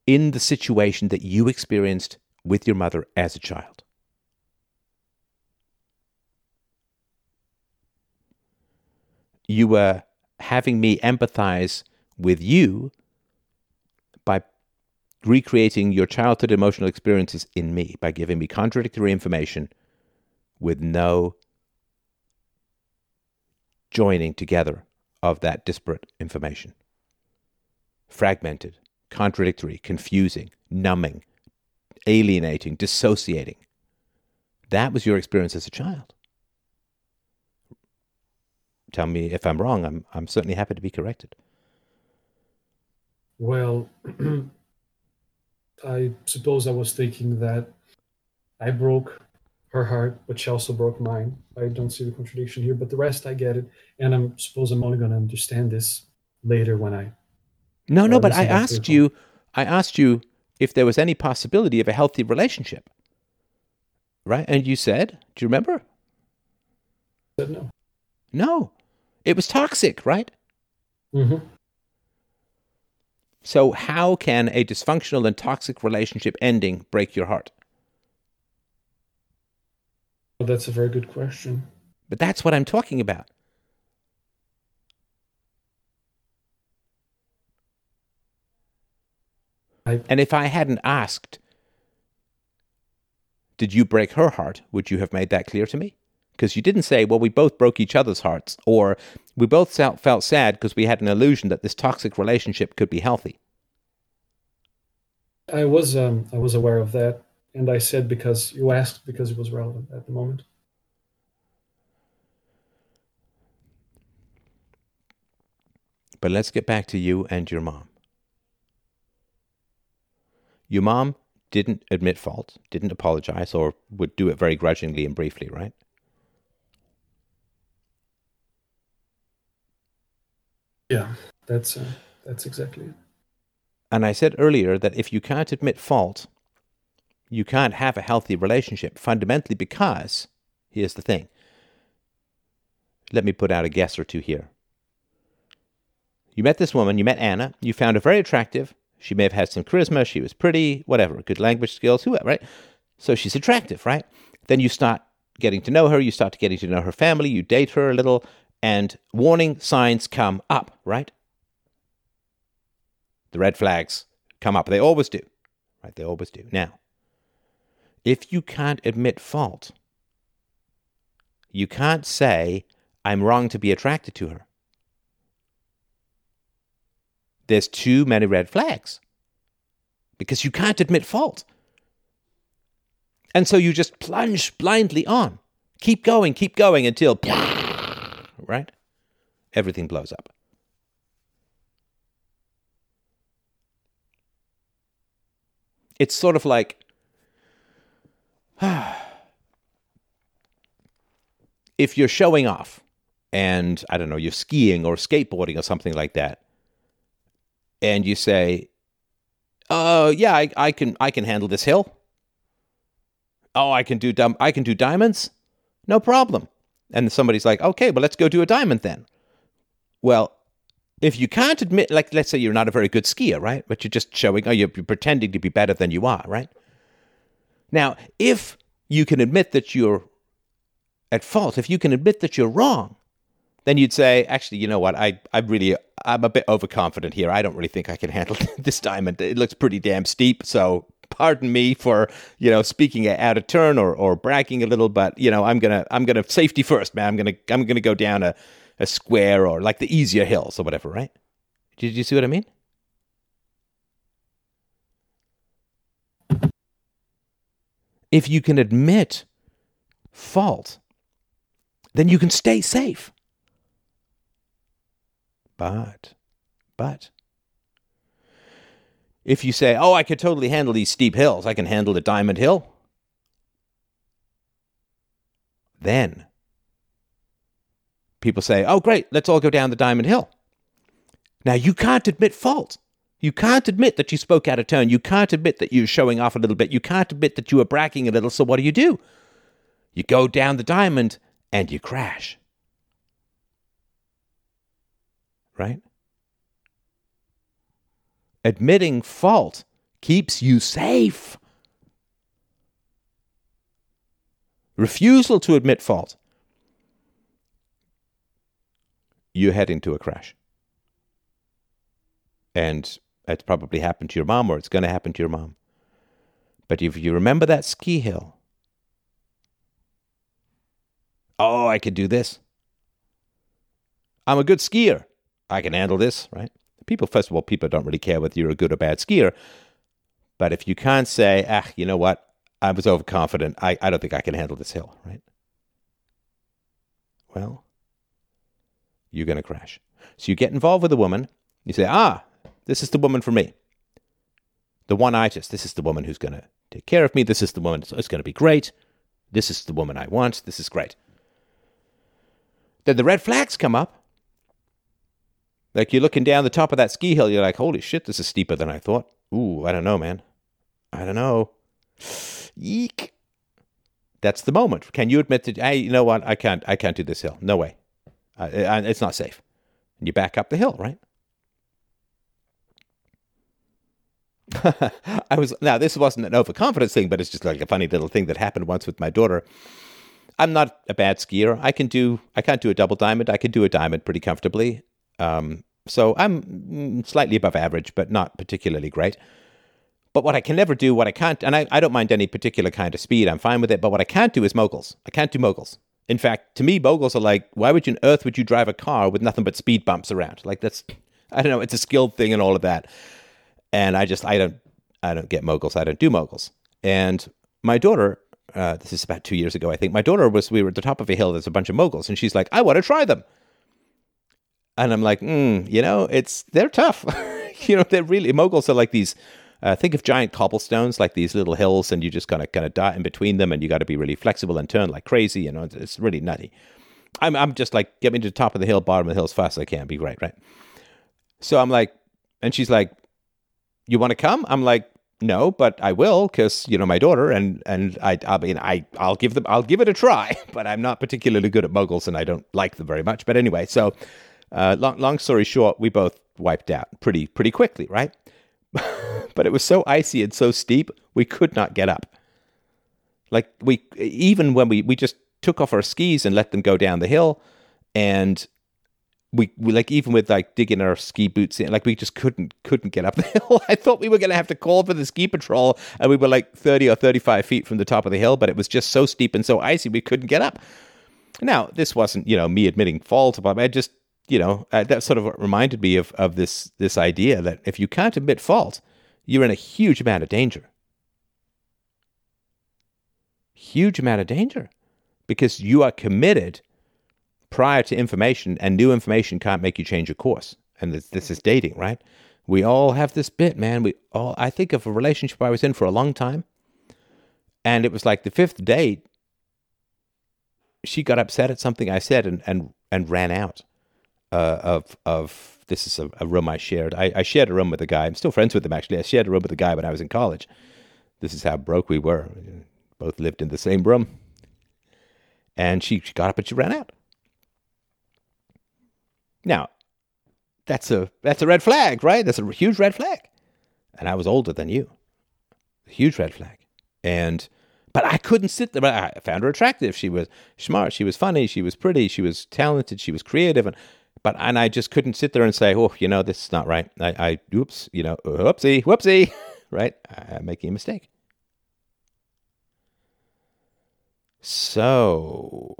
in the situation that you experienced with your mother as a child. You were having me empathize with you recreating your childhood emotional experiences in me, by giving me contradictory information with no joining together of that disparate information. Fragmented, contradictory, confusing, numbing, alienating, dissociating. That was your experience as a child. Tell me if I'm wrong. I'm, I'm certainly happy to be corrected. Well, [CLEARS THROAT] I suppose I was thinking that I broke her heart, but she also broke mine. I don't see the contradiction here, but the rest I get it. And I suppose I'm only going to understand this later when I. No, no, uh, but I listen back to asked you, I asked you if there was any possibility of a healthy relationship. Right? And you said, do you remember? Said no. No. It was toxic, right? hmm So, how can a dysfunctional and toxic relationship ending break your heart? Well, that's a very good question. But that's what I'm talking about. I- And if I hadn't asked, did you break her heart? Would you have made that clear to me? Because you didn't say, well, we both broke each other's hearts, or we both felt sad because we had an illusion that this toxic relationship could be healthy. I was um, I was aware of that, and I said because you asked because it was relevant at the moment. But let's get back to you and your mom. Your mom didn't admit fault, didn't apologize, or would do it very grudgingly and briefly, right? Yeah, that's uh, that's exactly it. And I said earlier that if you can't admit fault, you can't have a healthy relationship, fundamentally because, here's the thing. Let me put out a guess or two here. You met this woman, you met Anna, you found her very attractive. She may have had some charisma, she was pretty, whatever, good language skills, whoever, right? So she's attractive, right? Then you start getting to know her, you start getting to know her family, you date her a little, and warning signs come up, right? The red flags come up. They always do, right? They always do. Now, if you can't admit fault, you can't say, I'm wrong to be attracted to her. There's too many red flags because you can't admit fault. And so you just plunge blindly on. Keep going, keep going until, right? Everything blows up. It's sort of like [SIGHS] if you're showing off and I don't know, you're skiing or skateboarding or something like that, and you say, "Oh yeah, I, I can I can handle this hill. Oh, I can do dum- I can do diamonds, no problem." And somebody's like, "Okay, well let's go do a diamond then." Well, if you can't admit, like let's say you're not a very good skier, right? But you're just showing, oh, you're pretending to be better than you are, right? Now, if you can admit that you're at fault, if you can admit that you're wrong, then you'd say, actually, you know what? I, I really, I'm a bit overconfident here. I don't really think I can handle [LAUGHS] this diamond. It looks pretty damn steep. So pardon me for, you know, speaking out of turn or, or bragging a little, but you know, I'm gonna, I'm gonna safety first, man. I'm gonna, I'm gonna go down a, a square or like the easier hills or whatever, right? Did you see what I mean? If you can admit fault, then you can stay safe. But, but, if you say, oh, I could totally handle these steep hills, I can handle the Diamond Hill, then people say, oh, great, let's all go down the Diamond Hill. Now, you can't admit fault. You can't admit that you spoke out of turn. You can't admit that you're showing off a little bit. You can't admit that you were bragging a little. So, what do you do? You go down the diamond and you crash. Right? Admitting fault keeps you safe. Refusal to admit fault you're heading to a crash. And it's probably happened to your mom, or it's going to happen to your mom. But if you remember that ski hill, oh, I could do this. I'm a good skier. I can handle this, right? People, first of all, people don't really care whether you're a good or bad skier. But if you can't say, ah, you know what, I was overconfident, I, I don't think I can handle this hill, right? Well, you're going to crash. So you get involved with a woman, you say, ah, this is the woman for me. The one I just, this is the woman who's going to take care of me. This is the woman, it's going to be great. This is the woman I want. This is great. Then the red flags come up. Like you're looking down the top of that ski hill, you're like, holy shit, this is steeper than I thought. Ooh, I don't know, man. I don't know. Yeek. That's the moment. Can you admit that? Hey, you know what? I can't. I can't do this hill. No way. Uh, it's not safe. And you back up the hill, right? [LAUGHS] I was now. This wasn't an overconfidence thing, but it's just like a funny little thing that happened once with my daughter. I'm not a bad skier. I can do. I can't do a double diamond. I can do a diamond pretty comfortably. Um, so I'm mm, slightly above average, but not particularly great. But what I can never do, what I can't, and I, I don't mind any particular kind of speed, I'm fine with it. But what I can't do is moguls. I can't do moguls. In fact, to me, moguls are like, why would you on earth would you drive a car with nothing but speed bumps around? Like that's, I don't know, it's a skilled thing and all of that. And I just, I don't, I don't get moguls. I don't do moguls. And my daughter, uh, this is about two years ago, I think. My daughter was, we were at the top of a hill. There's a bunch of moguls, and she's like, I want to try them. And I'm like, mm, you know, it's they're tough. [LAUGHS] you know, they're really moguls are like these. Uh, think of giant cobblestones, like these little hills, and you just kind of kind of dart in between them, and you got to be really flexible and turn like crazy. You know, it's, it's really nutty. I'm I'm just like get me to the top of the hill, bottom of the hill as fast as I can. Be great, right? So I'm like, and she's like, "You want to come?" I'm like, "No, but I will because you know my daughter, and and I I mean I I'll give them I'll give it a try, [LAUGHS] but I'm not particularly good at moguls, and I don't like them very much. But anyway, so uh, long, long story short, we both wiped out pretty pretty quickly, right? [LAUGHS] but it was so icy and so steep, we could not get up. Like we even when we we just took off our skis and let them go down the hill, and we, we like even with like digging our ski boots in, like we just couldn't couldn't get up the [LAUGHS] hill. I thought we were gonna have to call for the ski patrol, and we were like thirty or thirty five feet from the top of the hill, but it was just so steep and so icy we couldn't get up. Now this wasn't you know me admitting fault, but I just you know, uh, that sort of reminded me of, of this, this idea that if you can't admit fault, you're in a huge amount of danger. Huge amount of danger because you are committed prior to information, and new information can't make you change your course. And this, this is dating, right? We all have this bit, man. We all, I think of a relationship I was in for a long time, and it was like the fifth date. She got upset at something I said and, and, and ran out uh, of of this is a, a room I shared. I, I, shared a room with a guy. I'm still friends with him actually. I shared a room with a guy when I was in college. This is how broke we were. Both lived in the same room. And she, she got up and she ran out. Now, that's a that's a red flag, right? That's a huge red flag. And I was older than you. A huge red flag. And but I couldn't sit there. I found her attractive. She was smart. She was funny. She was pretty. She was talented. She was creative. And but and I just couldn't sit there and say, "Oh, you know, this is not right." I, I oops, you know, whoopsie, whoopsie, [LAUGHS] right? I'm making a mistake. So,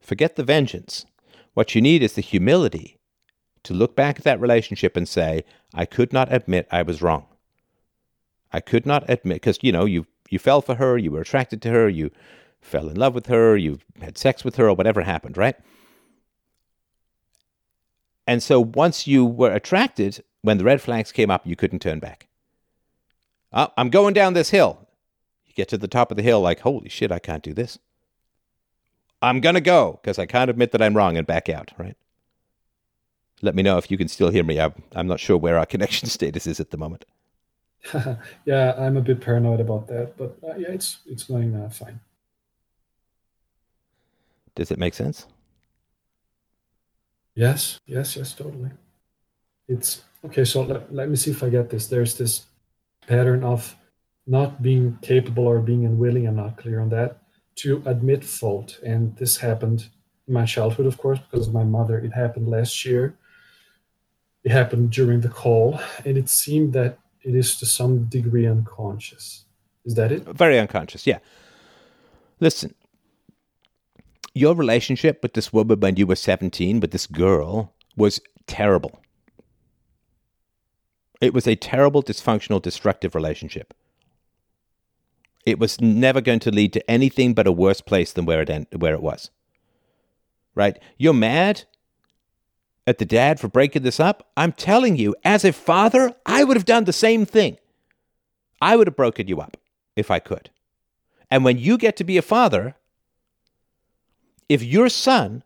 forget the vengeance. What you need is the humility to look back at that relationship and say, "I could not admit I was wrong." I could not admit because you know you you fell for her, you were attracted to her, you fell in love with her, you had sex with her, or whatever happened, right? And so once you were attracted, when the red flags came up, you couldn't turn back. Oh, I'm going down this hill. You get to the top of the hill, like, holy shit, I can't do this. I'm going to go because I can't admit that I'm wrong and back out, right? Let me know if you can still hear me. I'm, I'm not sure where our [LAUGHS] connection status is at the moment. [LAUGHS] yeah, I'm a bit paranoid about that, but uh, yeah, it's it's going uh, fine. Does it make sense? Yes, yes, yes, totally. It's okay. So let, let me see if I get this. There's this pattern of not being capable or being unwilling. I'm not clear on that to admit fault, and this happened in my childhood, of course, because of my mother. It happened last year. It happened during the call, and it seemed that it is to some degree unconscious. Is that it? Very unconscious, yeah. Listen, your relationship with this woman when you were 17, with this girl, was terrible. It was a terrible, dysfunctional, destructive relationship. It was never going to lead to anything but a worse place than where it where it was. Right? You're mad at the dad for breaking this up? I'm telling you, as a father, I would have done the same thing. I would have broken you up if I could. And when you get to be a father, if your son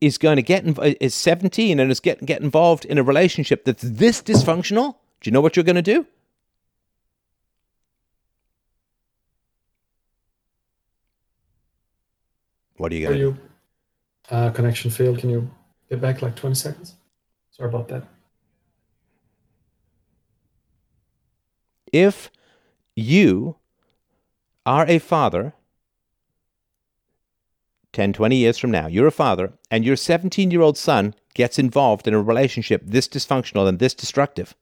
is going to get inv- is 17 and is get get involved in a relationship that's this dysfunctional, do you know what you're going to do? What are you going to do? you uh, connection failed? Can you get back like 20 seconds? Sorry about that. If you are a father 10, 20 years from now, you're a father, and your 17 year old son gets involved in a relationship this dysfunctional and this destructive,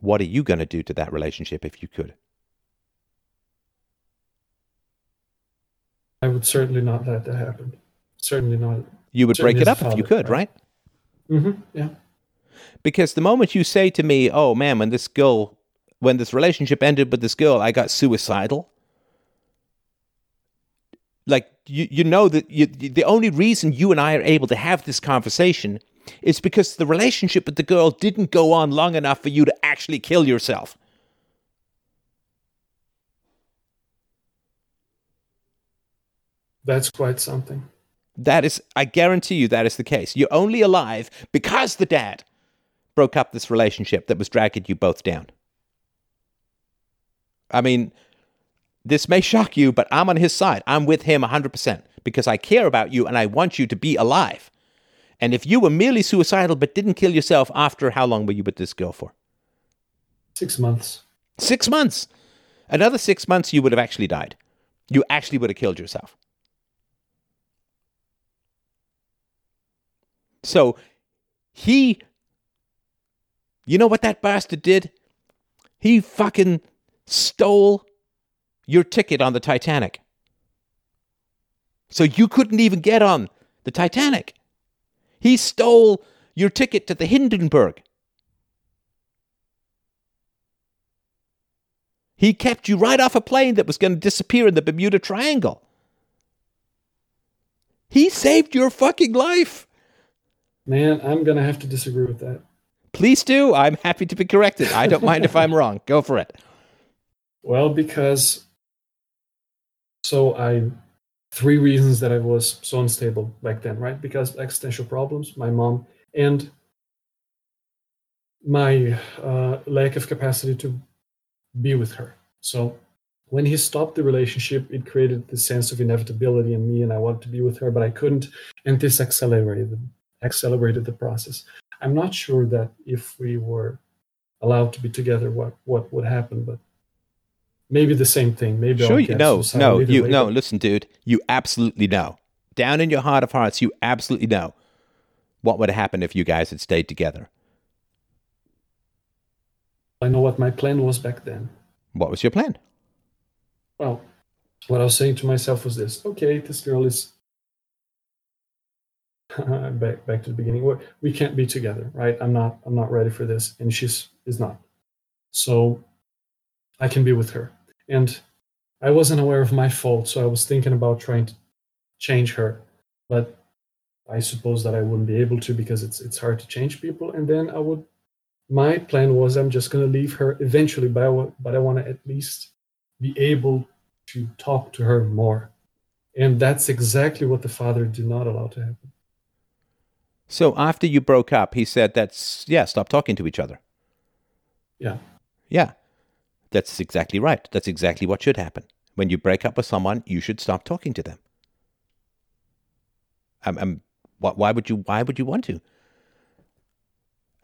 what are you going to do to that relationship if you could? I would certainly not let that happen. Certainly not. You would break it up if you could, right? right? hmm Yeah. Because the moment you say to me, oh man, when this girl, when this relationship ended with this girl, I got suicidal. Like, you, you know that you, the only reason you and I are able to have this conversation is because the relationship with the girl didn't go on long enough for you to actually kill yourself. That's quite something. That is, I guarantee you, that is the case. You're only alive because the dad broke up this relationship that was dragging you both down. I mean, this may shock you, but I'm on his side. I'm with him 100% because I care about you and I want you to be alive. And if you were merely suicidal but didn't kill yourself after how long were you with this girl for? Six months. Six months. Another six months, you would have actually died. You actually would have killed yourself. So he, you know what that bastard did? He fucking stole your ticket on the Titanic. So you couldn't even get on the Titanic. He stole your ticket to the Hindenburg. He kept you right off a plane that was going to disappear in the Bermuda Triangle. He saved your fucking life. Man, I'm gonna have to disagree with that. Please do. I'm happy to be corrected. I don't mind if I'm wrong. Go for it. Well, because so I three reasons that I was so unstable back then, right? Because existential problems, my mom, and my uh, lack of capacity to be with her. So when he stopped the relationship, it created this sense of inevitability in me, and I wanted to be with her, but I couldn't, and this accelerated accelerated the process. I'm not sure that if we were allowed to be together, what what would happen, but maybe the same thing. Maybe I'll Sure, you get no, you way, no. Listen, dude, you absolutely know. Down in your heart of hearts, you absolutely know what would have happened if you guys had stayed together. I know what my plan was back then. What was your plan? Well, what I was saying to myself was this: Okay, this girl is [LAUGHS] back back to the beginning. We- We can't be together, right? I'm not I'm not ready for this, and she's is not. So I can be with her, and I wasn't aware of my fault, so I was thinking about trying to change her, but I suppose that I wouldn't be able to because it's it's hard to change people, and then I would. My plan was I'm just going to leave her eventually, but I but I want to at least be able to talk to her more. And that's exactly what the father did not allow to happen. So after you broke up, he said, "That's yeah, stop talking to each other." Yeah. Yeah, that's exactly right. That's exactly what should happen. When you break up with someone, you should stop talking to them. Um, um, why, why would you? Why would you want to?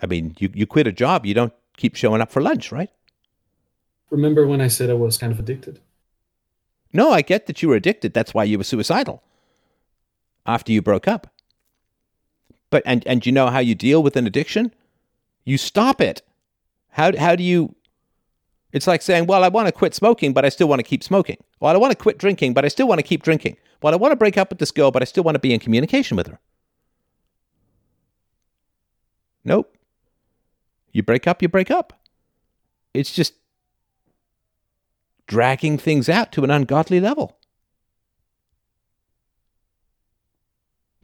I mean, you you quit a job, you don't keep showing up for lunch, right? Remember when I said I was kind of addicted? No, I get that you were addicted. That's why you were suicidal. After you broke up. But and and you know how you deal with an addiction? You stop it. How how do you It's like saying, "Well, I want to quit smoking, but I still want to keep smoking. Well, I want to quit drinking, but I still want to keep drinking. Well, I want to break up with this girl, but I still want to be in communication with her." Nope. You break up, you break up. It's just dragging things out to an ungodly level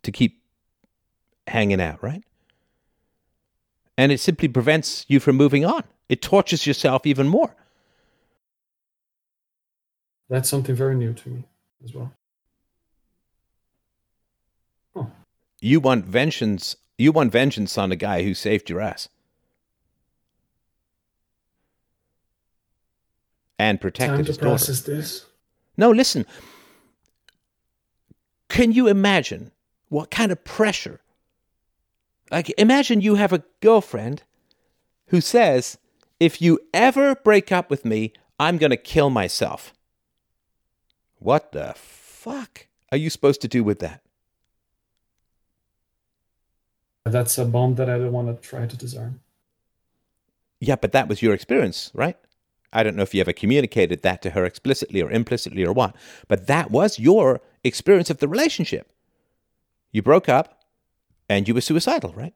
to keep hanging out, right? And it simply prevents you from moving on. It tortures yourself even more. That's something very new to me as well. You want vengeance. You want vengeance on the guy who saved your ass and protected Time to his daughter. process this. No, listen. Can you imagine what kind of pressure? Like, imagine you have a girlfriend who says, if you ever break up with me, I'm going to kill myself. What the fuck are you supposed to do with that? That's a bomb that I don't want to try to disarm. Yeah, but that was your experience, right? I don't know if you ever communicated that to her explicitly or implicitly or what, but that was your experience of the relationship. You broke up and you were suicidal, right?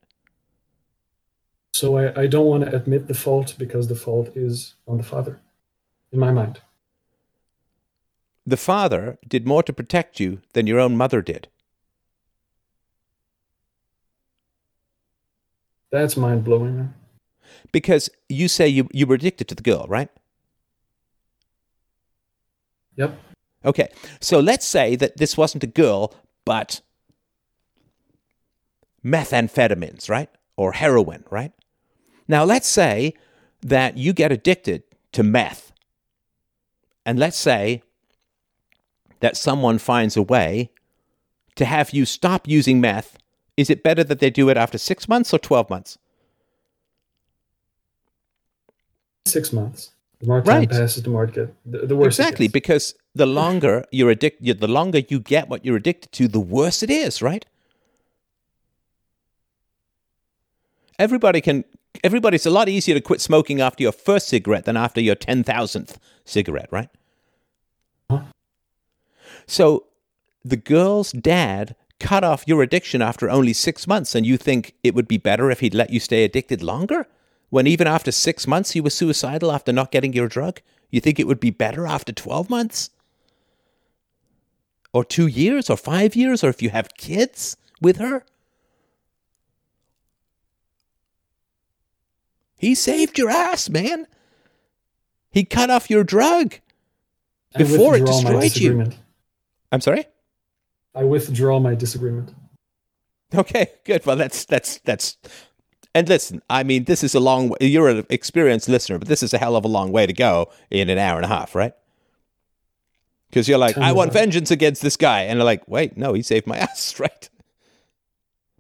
So I, I don't want to admit the fault because the fault is on the father, in my mind. The father did more to protect you than your own mother did. That's mind blowing. Because you say you, you were addicted to the girl, right? Yep. Okay, so let's say that this wasn't a girl, but methamphetamines, right? Or heroin, right? Now, let's say that you get addicted to meth. And let's say that someone finds a way to have you stop using meth. Is it better that they do it after six months or 12 months? Six months. The more time Right. passes, the more it get the, the worse. Exactly, gets. because the longer you're addicted, the longer you get what you're addicted to, the worse it is, right? Everybody can. Everybody's a lot easier to quit smoking after your first cigarette than after your ten thousandth cigarette, right? So, the girl's dad cut off your addiction after only six months, and you think it would be better if he'd let you stay addicted longer? When even after six months he was suicidal after not getting your drug? You think it would be better after 12 months? Or two years? Or five years? Or if you have kids with her? He saved your ass, man. He cut off your drug before it destroyed you. I'm sorry? I withdraw my disagreement. Okay, good. Well, that's that's that's. And listen, I mean, this is a long. way. You're an experienced listener, but this is a hell of a long way to go in an hour and a half, right? Because you're like, I want vengeance against this guy, and they're like, wait, no, he saved my [LAUGHS] ass, right?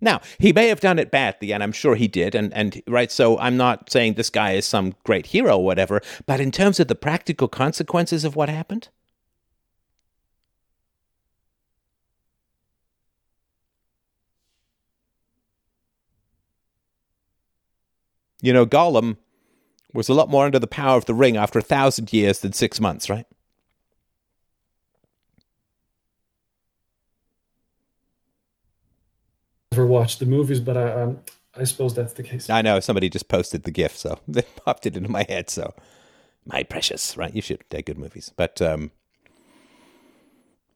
Now he may have done it badly, and I'm sure he did, and and right. So I'm not saying this guy is some great hero or whatever, but in terms of the practical consequences of what happened, You know, Gollum was a lot more under the power of the ring after a thousand years than six months, right? Never watched the movies, but I um, I suppose that's the case. I know somebody just posted the GIF, so [LAUGHS] they popped it into my head. So, my precious, right? You should. They're good movies, but um,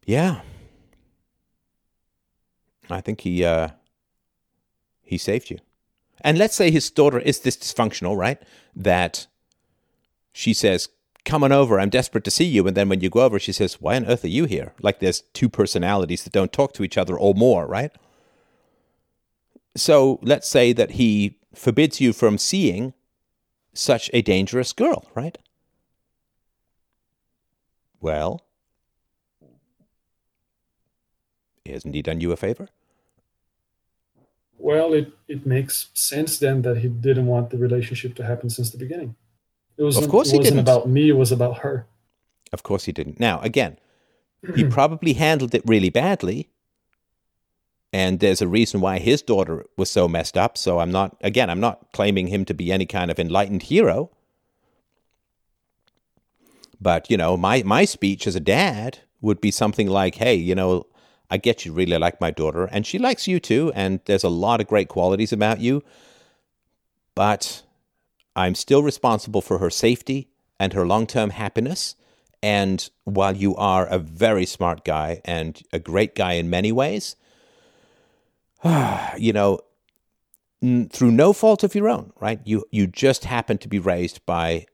yeah, I think he uh, he saved you. And let's say his daughter is this dysfunctional, right? That she says, "Come on over. I'm desperate to see you." And then when you go over, she says, "Why on earth are you here?" Like there's two personalities that don't talk to each other or more, right? So let's say that he forbids you from seeing such a dangerous girl, right? Well, hasn't he done you a favor? Well, it, it makes sense then that he didn't want the relationship to happen since the beginning. It was Of course it he wasn't didn't. about me, it was about her. Of course he didn't. Now, again, [CLEARS THROAT] he probably handled it really badly. And there's a reason why his daughter was so messed up. So I'm not, again, I'm not claiming him to be any kind of enlightened hero. But, you know, my, my speech as a dad would be something like, hey, you know, I get you really like my daughter, and she likes you too, and there's a lot of great qualities about you. but I'm still responsible for her safety and her long term happiness. And while you are a very smart guy and a great guy in many ways, [SIGHS] you know, through no fault of your own, right? You you just happen to be raised by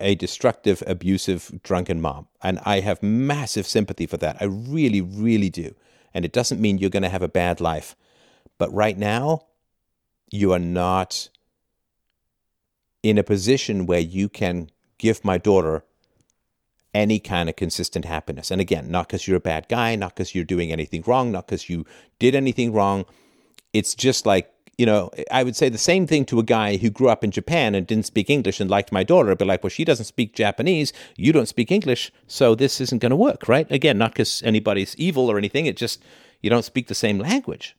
a destructive, abusive, drunken mom, and I have massive sympathy for that. I really, really do. And it doesn't mean you're going to have a bad life, but right now, you are not in a position where you can give my daughter any kind of consistent happiness. And again, not because you're a bad guy, not because you're doing anything wrong, not because you did anything wrong. It's just like, you know, I would say the same thing to a guy who grew up in Japan and didn't speak English and liked my daughter. I'd be like, well, she doesn't speak Japanese, you don't speak English, so this isn't going to work, right? Again, not because anybody's evil or anything, it just, you don't speak the same language.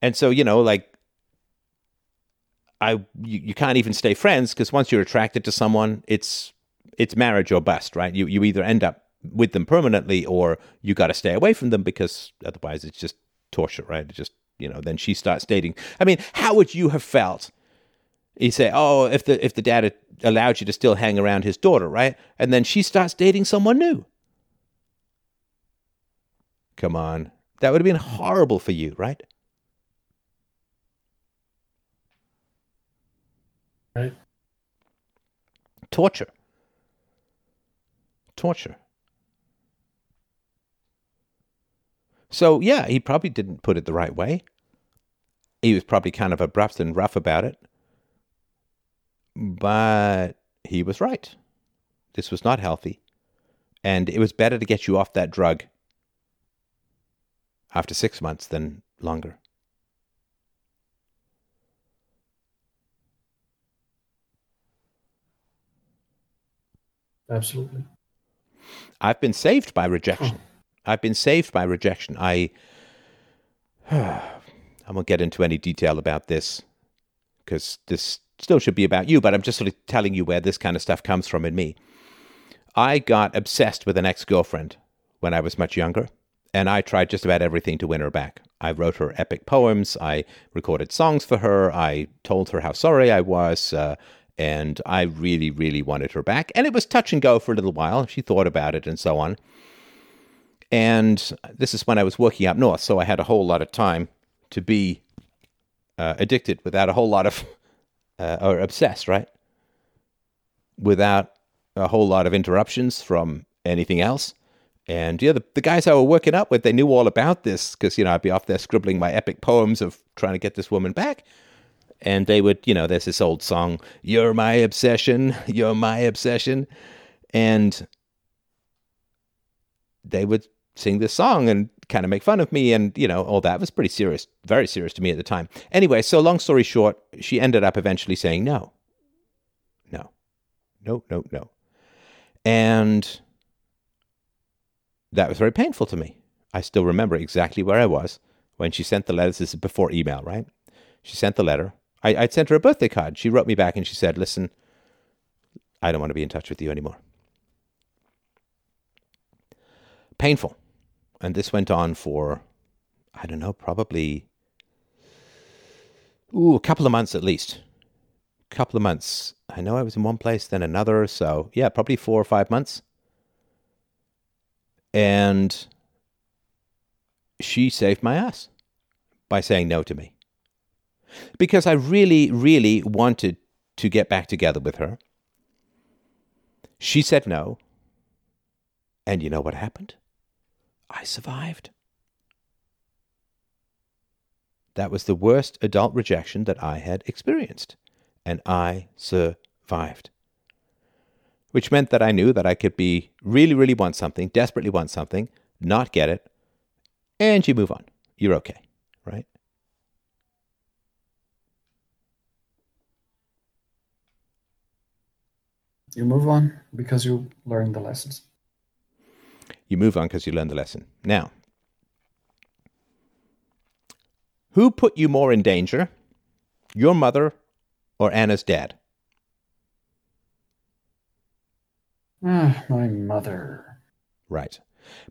And so, you know, like I you, you can't even stay friends because once you're attracted to someone, it's it's marriage or bust, right? You you either end up with them permanently or you got to stay away from them because otherwise it's just torture, right? It just you know then she starts dating. I mean, how would you have felt? You say, oh, if the if the dad allowed you to still hang around his daughter, right? And then she starts dating someone new. Come on, that would have been horrible for you, right? Right. Torture. Torture. So, yeah, he probably didn't put it the right way. He was probably kind of abrupt and rough about it. But he was right. This was not healthy. And it was better to get you off that drug after six months than longer. Absolutely. I've been saved by rejection. Oh. I've been saved by rejection. I [SIGHS] I won't get into any detail about this because this still should be about you, but I'm just sort of telling you where this kind of stuff comes from in me. I got obsessed with an ex girlfriend when I was much younger, and I tried just about everything to win her back. I wrote her epic poems, I recorded songs for her, I told her how sorry I was, uh, and I really, really wanted her back. And it was touch and go for a little while. She thought about it and so on. And this is when I was working up north, so I had a whole lot of time to be uh, addicted without a whole lot of, [LAUGHS] uh, or obsessed, right? Without a whole lot of interruptions from anything else. And yeah, the, the guys I were working up with, they knew all about this because, you know, I'd be off there scribbling my epic poems of trying to get this woman back and they would, you know, there's this old song, You're My Obsession, You're My Obsession. And they would sing this song and kind of make fun of me and, you know, all that it was pretty serious, very serious to me at the time. Anyway, so long story short, she ended up eventually saying no. No. No, no, no. And that was very painful to me. I still remember exactly where I was when she sent the letter. This is before email, right? She sent the letter. I, I'd sent her a birthday card. She wrote me back and she said, Listen, I don't want to be in touch with you anymore. Painful. And this went on for, I don't know, probably ooh, a couple of months at least. A couple of months. I know I was in one place, then another. So, yeah, probably four or five months. And she saved my ass by saying no to me because I really, really wanted to get back together with her. She said no. And you know what happened? I survived. That was the worst adult rejection that I had experienced. And I survived. Which meant that I knew that I could be really, really want something, desperately want something, not get it, and you move on. You're okay, right? You move on because you learn the lessons. You move on because you learn the lesson. Now, who put you more in danger, your mother or Anna's dad? Ah, my mother. Right.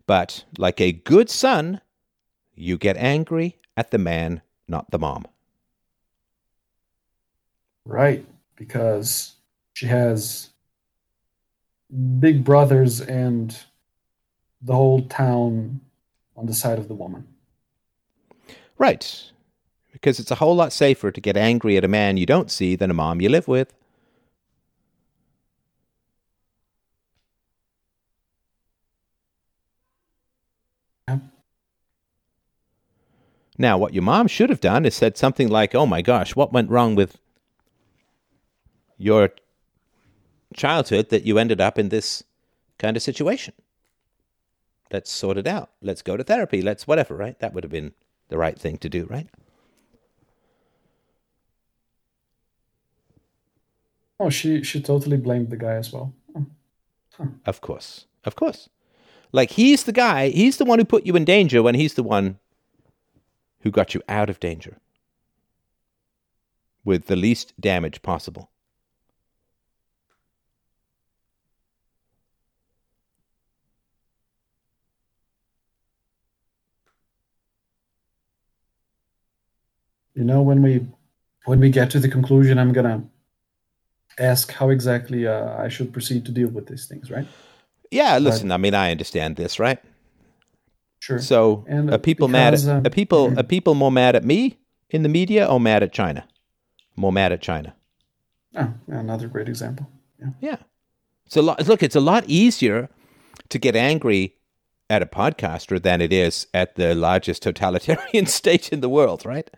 But like a good son, you get angry at the man, not the mom. Right, because she has big brothers and the whole town on the side of the woman. Right. Because it's a whole lot safer to get angry at a man you don't see than a mom you live with. Yeah. Now, what your mom should have done is said something like, Oh my gosh, what went wrong with your childhood that you ended up in this kind of situation? Let's sort it out. Let's go to therapy. Let's whatever, right? That would have been the right thing to do, right? Oh, she she totally blamed the guy as well. Oh, Of course. Of course. Like he's the guy, he's the one who put you in danger when he's the one who got you out of danger with the least damage possible. You know, when we when we get to the conclusion, I'm gonna ask how exactly uh, I should proceed to deal with these things, right? Yeah, listen, I mean I understand this, right? Sure. So And are people mad at um, are people are people more mad at me in the media or mad at China? More mad at China. Oh, another great example. Yeah. Yeah. It's a lot look, it's a lot easier to get angry at a podcaster than it is at the largest totalitarian [LAUGHS] state in the world, right?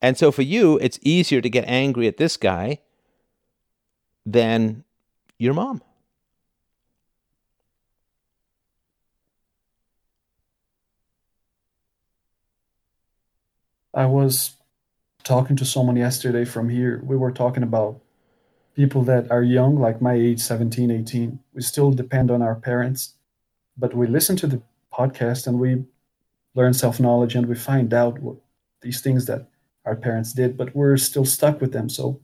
And so for you, it's easier to get angry at this guy than your mom. I was talking to someone yesterday from here. We were talking about people that are young, like my age, 17, 18. We still depend on our parents, but we listen to the podcast and we learn self knowledge and we find out what these things that our parents did, but we're still stuck with them. So,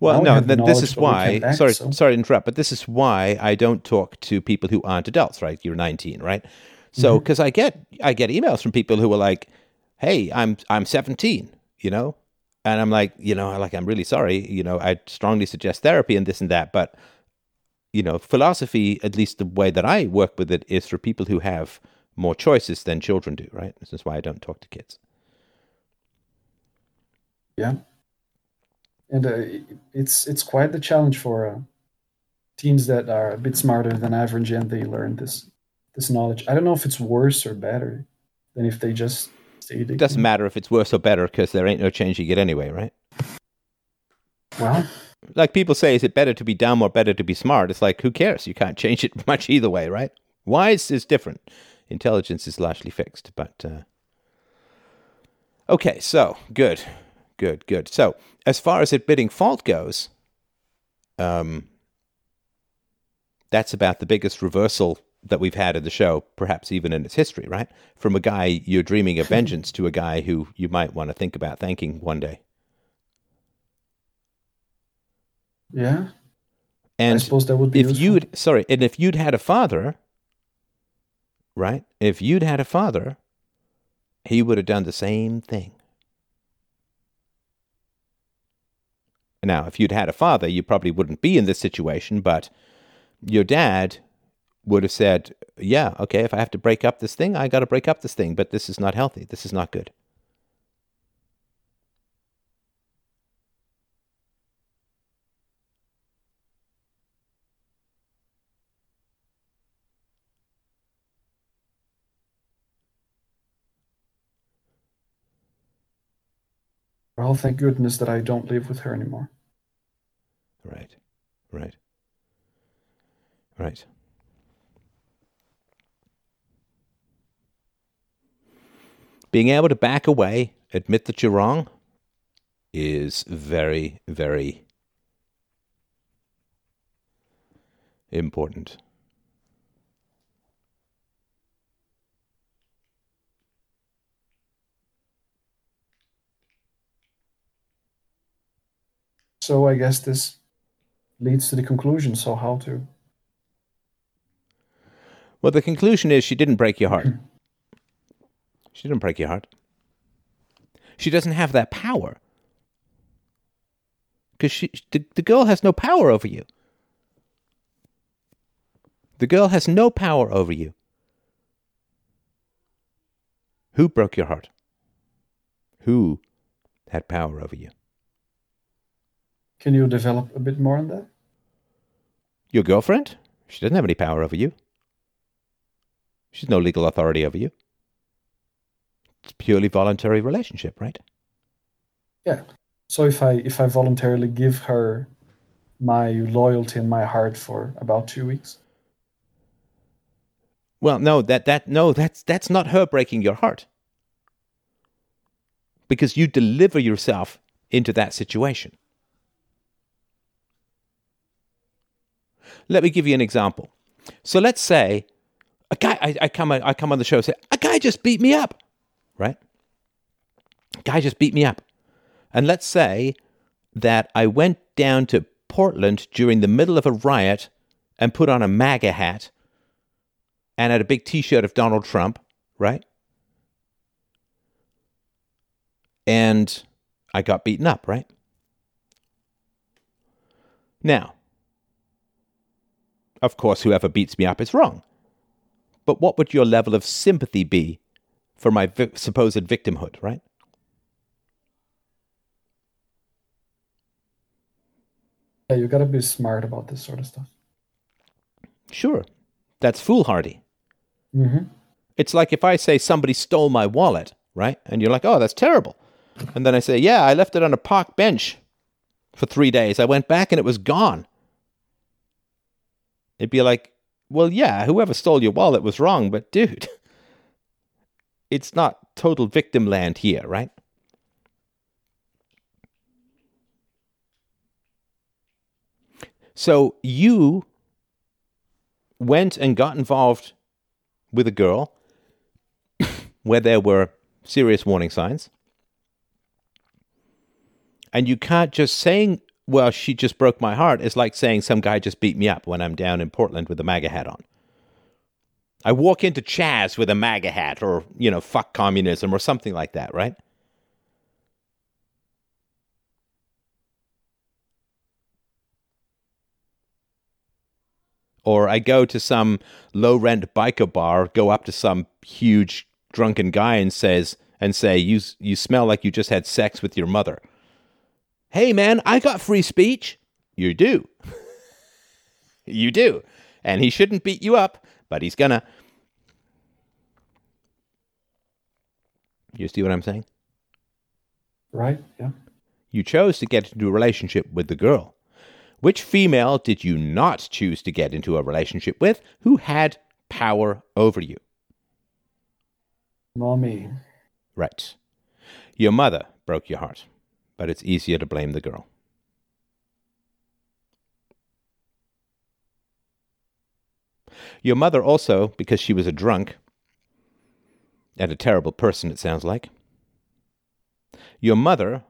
Well, Now we no, have th- this is why. can't sorry, so- sorry to interrupt, but this is why I don't talk to people who aren't adults. Right? You're 19, right? So, Mm-hmm. because I get I get emails from people who are like, "Hey, I'm I'm 17," you know, and I'm like, you know, like I'm really sorry, you know, I strongly suggest therapy and this and that, but you know, philosophy, at least the way that I work with it, is for people who have more choices than children do. Right? This is why I don't talk to kids. Yeah. And uh, it's it's quite the challenge for uh, teens that are a bit smarter than average and they learn this this knowledge. I don't know if it's worse or better than if they just stayed. It doesn't matter if it's worse or better because there ain't no change you get anyway, right? Well, like people say, is it better to be dumb or better to be smart? It's like, who cares? You can't change it [LAUGHS] much either way, right? Wise is different. Intelligence is largely fixed. But, uh... okay, so good, good, good. So, as far as admitting fault goes, um, that's about the biggest reversal that we've had in the show, perhaps even in its history, right? From a guy you're dreaming of [LAUGHS] vengeance to a guy who you might want to think about thanking one day. yeah. I suppose that would be if useful. you'd sorry, and if you'd had a father, right? If you'd had a father, he would have done the same thing. Now, if you'd had a father, you probably wouldn't be in this situation, but your dad would have said, Yeah, okay, if I have to break up this thing, I got to break up this thing, but this is not healthy. This is not good. Well, thank goodness that I don't live with her anymore. Right, right, right. Being able to back away, admit that you're wrong, is very, very important. So I guess this leads to the conclusion. So how to? Well, the conclusion is she didn't break your heart. [CLEARS THROAT] She didn't break your heart. She doesn't have that power. because she the, the girl has no power over you. The girl has no power over you. Who broke your heart? Who had power over you? Can you develop a bit more on that? Your girlfriend? She doesn't have any power over you. She's no legal authority over you. It's purely voluntary relationship, right? Yeah. So if I if I voluntarily give her my loyalty and my heart for about two weeks, Well, no, that that no, that's that's not her breaking your heart. Because you deliver yourself into that situation. Let me give you an example. So let's say a guy I, I come I come on the show and say, a guy just beat me up. Right? A guy just beat me up. And let's say that I went down to Portland during the middle of a riot and put on a MAGA hat and had a big t-shirt of Donald Trump, right? And I got beaten up, right? Now, of course, whoever beats me up is wrong. But what would your level of sympathy be for my vi- supposed victimhood, right? yeah, you gotta be smart about this sort of stuff. Sure, that's foolhardy. Mm-hmm. It's like if I say somebody stole my wallet, right? And you're like, oh, that's terrible. And then I say, yeah, I left it on a park bench for three days. I went back and it was gone. It'd be like, well, yeah, whoever stole your wallet was wrong, but dude, [LAUGHS] it's not total victim land here, right? So you went and got involved with a girl [COUGHS] where there were serious warning signs. And you can't just saying, well, she just broke my heart is like saying some guy just beat me up when I'm down in Portland with a MAGA hat on. I walk into Chaz with a MAGA hat or, you know, fuck communism or something like that, right? Or I go to some low rent biker bar, go up to some huge drunken guy and says and say, "You you smell like you just had sex with your mother." Hey man, I got free speech. You do. you do. And he shouldn't beat you up, but he's gonna. You see what I'm saying? Right? Yeah. You chose to get into a relationship with the girl. Which female did you not choose to get into a relationship with who had power over you? Mommy. Right. Your mother broke your heart, but it's easier to blame the girl. Your mother also, because she was a drunk and a terrible person, it sounds like. Your mother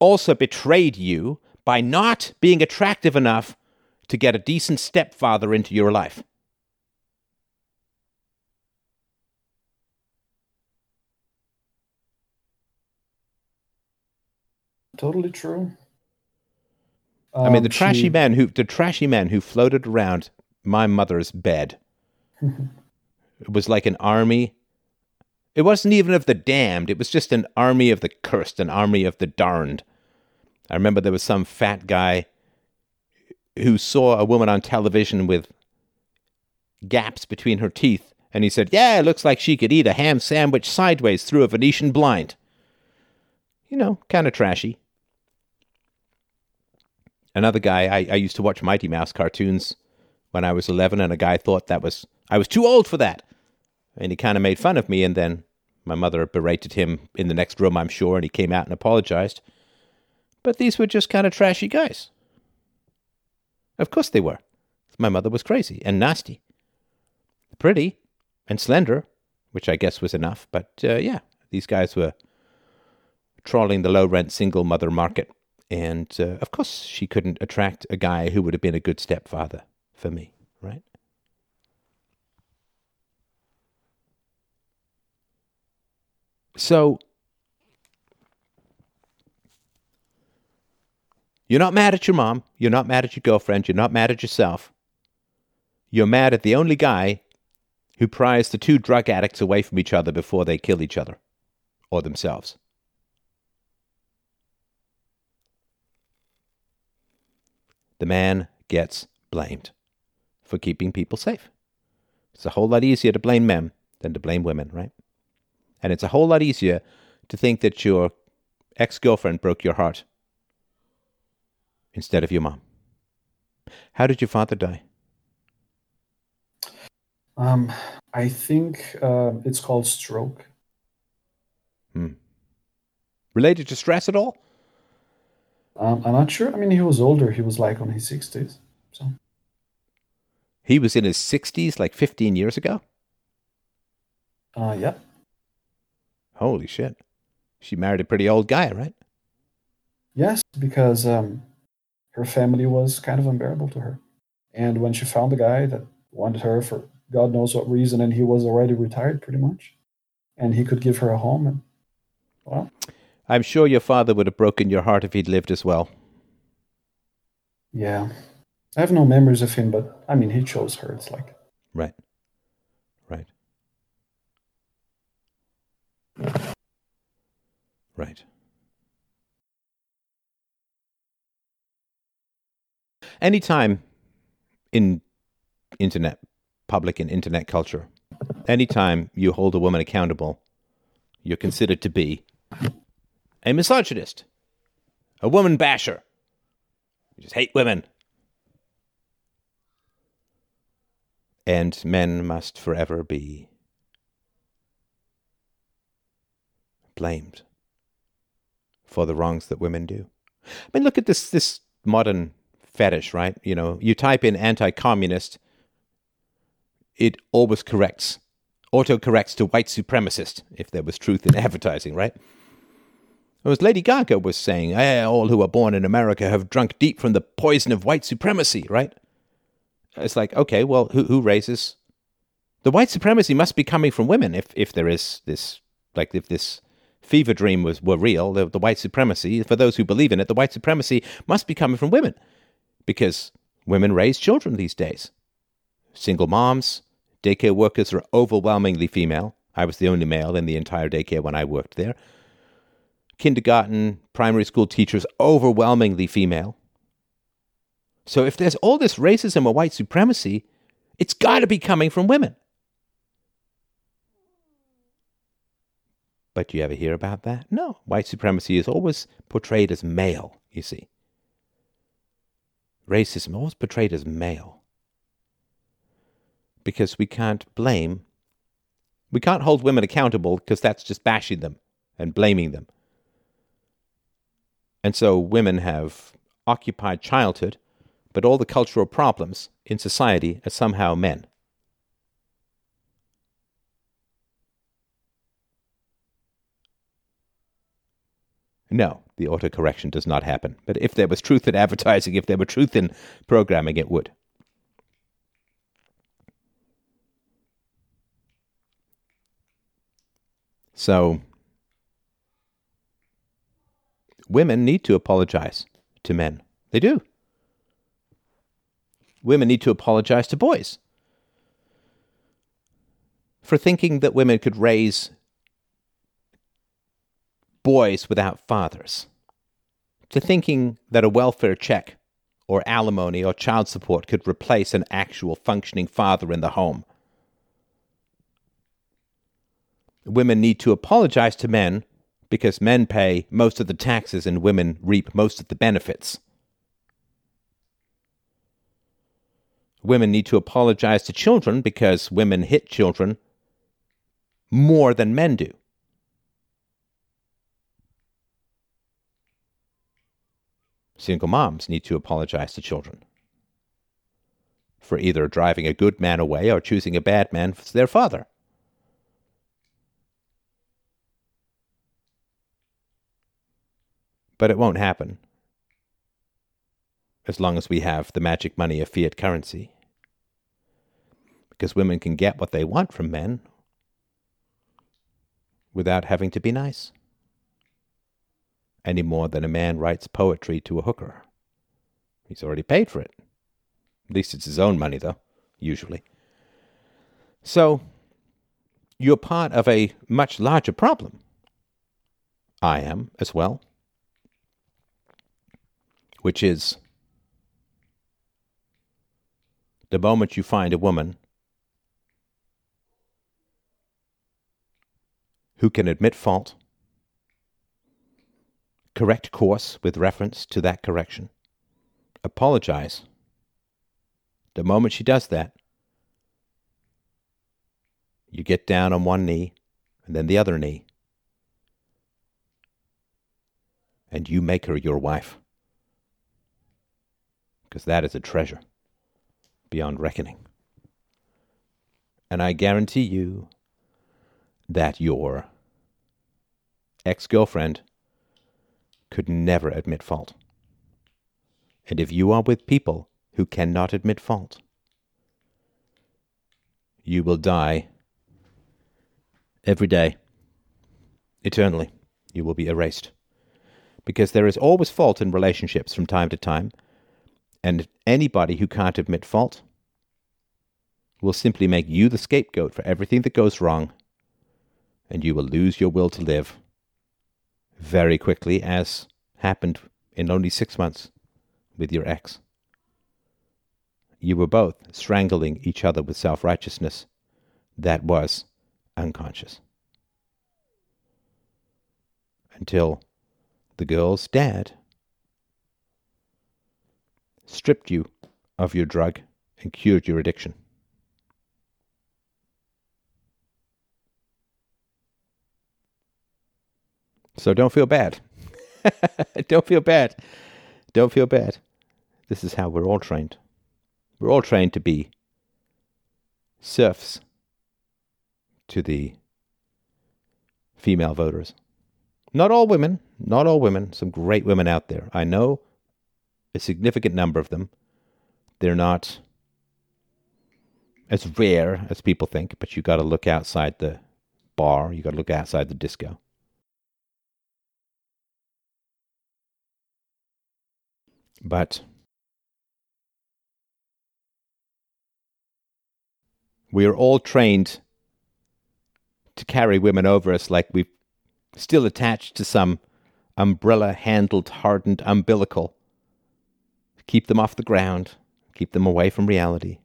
also betrayed you by not being attractive enough to get a decent stepfather into your life. Totally true. I mean, the Um, trashy she- man who the trashy man who floated around my mother's bed. it [LAUGHS] was like an army. It wasn't even of the damned. It was just an army of the cursed, an army of the darned. I remember there was some fat guy who saw a woman on television with gaps between her teeth, and he said, "Yeah, it looks like she could eat a ham sandwich sideways through a Venetian blind." You know, kind of trashy. Another guy, I, I used to watch Mighty Mouse cartoons when I was 11, and a guy thought that was, I was too old for that. And he kind of made fun of me, and then my mother berated him in the next room, I'm sure, and he came out and apologized. But these were just kind of trashy guys. Of course they were. My mother was crazy and nasty. Pretty and slender, which I guess was enough. But uh, yeah, these guys were trawling the low rent single mother market. And uh, of course, she couldn't attract a guy who would have been a good stepfather for me, right? So, You're not mad at your mom. You're not mad at your girlfriend. You're not mad at yourself. You're mad at the only guy who pries the two drug addicts away from each other before they kill each other or themselves. The man gets blamed for keeping people safe. It's a whole lot easier to blame men than to blame women, right? And it's a whole lot easier to think that your ex girlfriend broke your heart instead of your mom. How did your father die? Um, I think uh, it's called stroke. Hmm. Related to stress at all? Um, I'm not sure. I mean, he was older. He was like on his 60s. So He was in his 60s like 15 years ago? Uh, yeah. Holy shit. She married a pretty old guy, right? Yes, because um, her family was kind of unbearable to her. And when she found a guy that wanted her for God knows what reason, and he was already retired pretty much, and he could give her a home, and well, I'm sure your father would have broken your heart if he'd lived as well. yeah. I have no memories of him, but I mean, he chose her. It's like, Right. Right. Right. Anytime in internet, public and internet culture, anytime you hold a woman accountable, you're considered to be a misogynist, a woman basher. You just hate women. and men must forever be blamed for the wrongs that women do. I mean, look at this this modern fetish, right? You know, you type in anti-communist, it always corrects, auto corrects to white supremacist if there was truth in advertising, right? Was Lady Gaga was saying, eh, all who are born in America have drunk deep from the poison of white supremacy, right? It's like, okay, well, who, who raises the white supremacy must be coming from women if, if there is this, like, if this fever dream was were real, the, the white supremacy, for those who believe in it, the white supremacy must be coming from women because women raise children these days. Single moms, daycare workers are overwhelmingly female. I was the only male in the entire daycare when I worked there. Kindergarten, primary school teachers, overwhelmingly female. So if there's all this racism or white supremacy, it's got to be coming from women. But do you ever hear about that? No. White supremacy is always portrayed as male, you see. Racism always portrayed as male. Because we can't blame, we can't hold women accountable because that's just bashing them and blaming them. And so women have occupied childhood, but all the cultural problems in society are somehow men. No, the autocorrection does not happen. But if there was truth in advertising, if there were truth in programming, it would. So, women need to apologize to men. They do. Women need to apologize to boys for thinking that women could raise boys without fathers, to thinking that a welfare check or alimony or child support could replace an actual functioning father in the home. Women need to apologize to men because men pay most of the taxes and women reap most of the benefits. Women need to apologize to children because women hit children more than men do. Single moms need to apologize to children for either driving a good man away or choosing a bad man as their father. But it won't happen as long as we have the magic money of fiat currency. Because women can get what they want from men without having to be nice any more than a man writes poetry to a hooker. He's already paid for it. At least it's his own money, though, usually. So, you're part of a much larger problem. I am as well. Which is the moment you find a woman who can admit fault, correct course with reference to that correction, apologize. The moment she does that, you get down on one knee and then the other knee, and you make her your wife. Because that is a treasure beyond reckoning. And I guarantee you that your ex girlfriend could never admit fault. And if you are with people who cannot admit fault, you will die every day, eternally. You will be erased. Because there is always fault in relationships from time to time, and anybody who can't admit fault will simply make you the scapegoat for everything that goes wrong, and you will lose your will to live very quickly, as happened in only six months with your ex. You were both strangling each other with self righteousness that was unconscious. Until the girl's dad stripped you of your drug and cured your addiction. So don't feel bad. [LAUGHS] don't feel bad. Don't feel bad. This is how we're all trained. We're all trained to be serfs to the female voters. Not all women, not all women, some great women out there. I know a significant number of them. They're not as rare as people think, but you got to look outside the bar, you got to look outside the disco. But we are all trained to carry women over us like we're still attached to some umbrella handled, hardened umbilical. Keep them off the ground, keep them away from reality.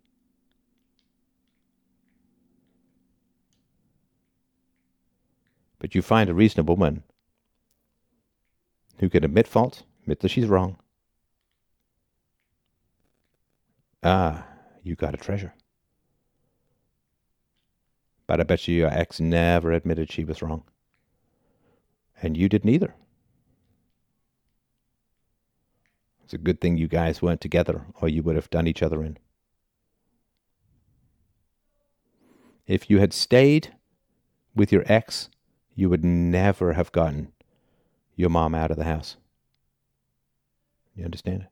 But you find a reasonable woman who can admit fault, admit that she's wrong. Ah, you got a treasure. But I bet you your ex never admitted she was wrong. And you didn't either. It's a good thing you guys weren't together, or you would have done each other in. If you had stayed with your ex, you would never have gotten your mom out of the house. You understand?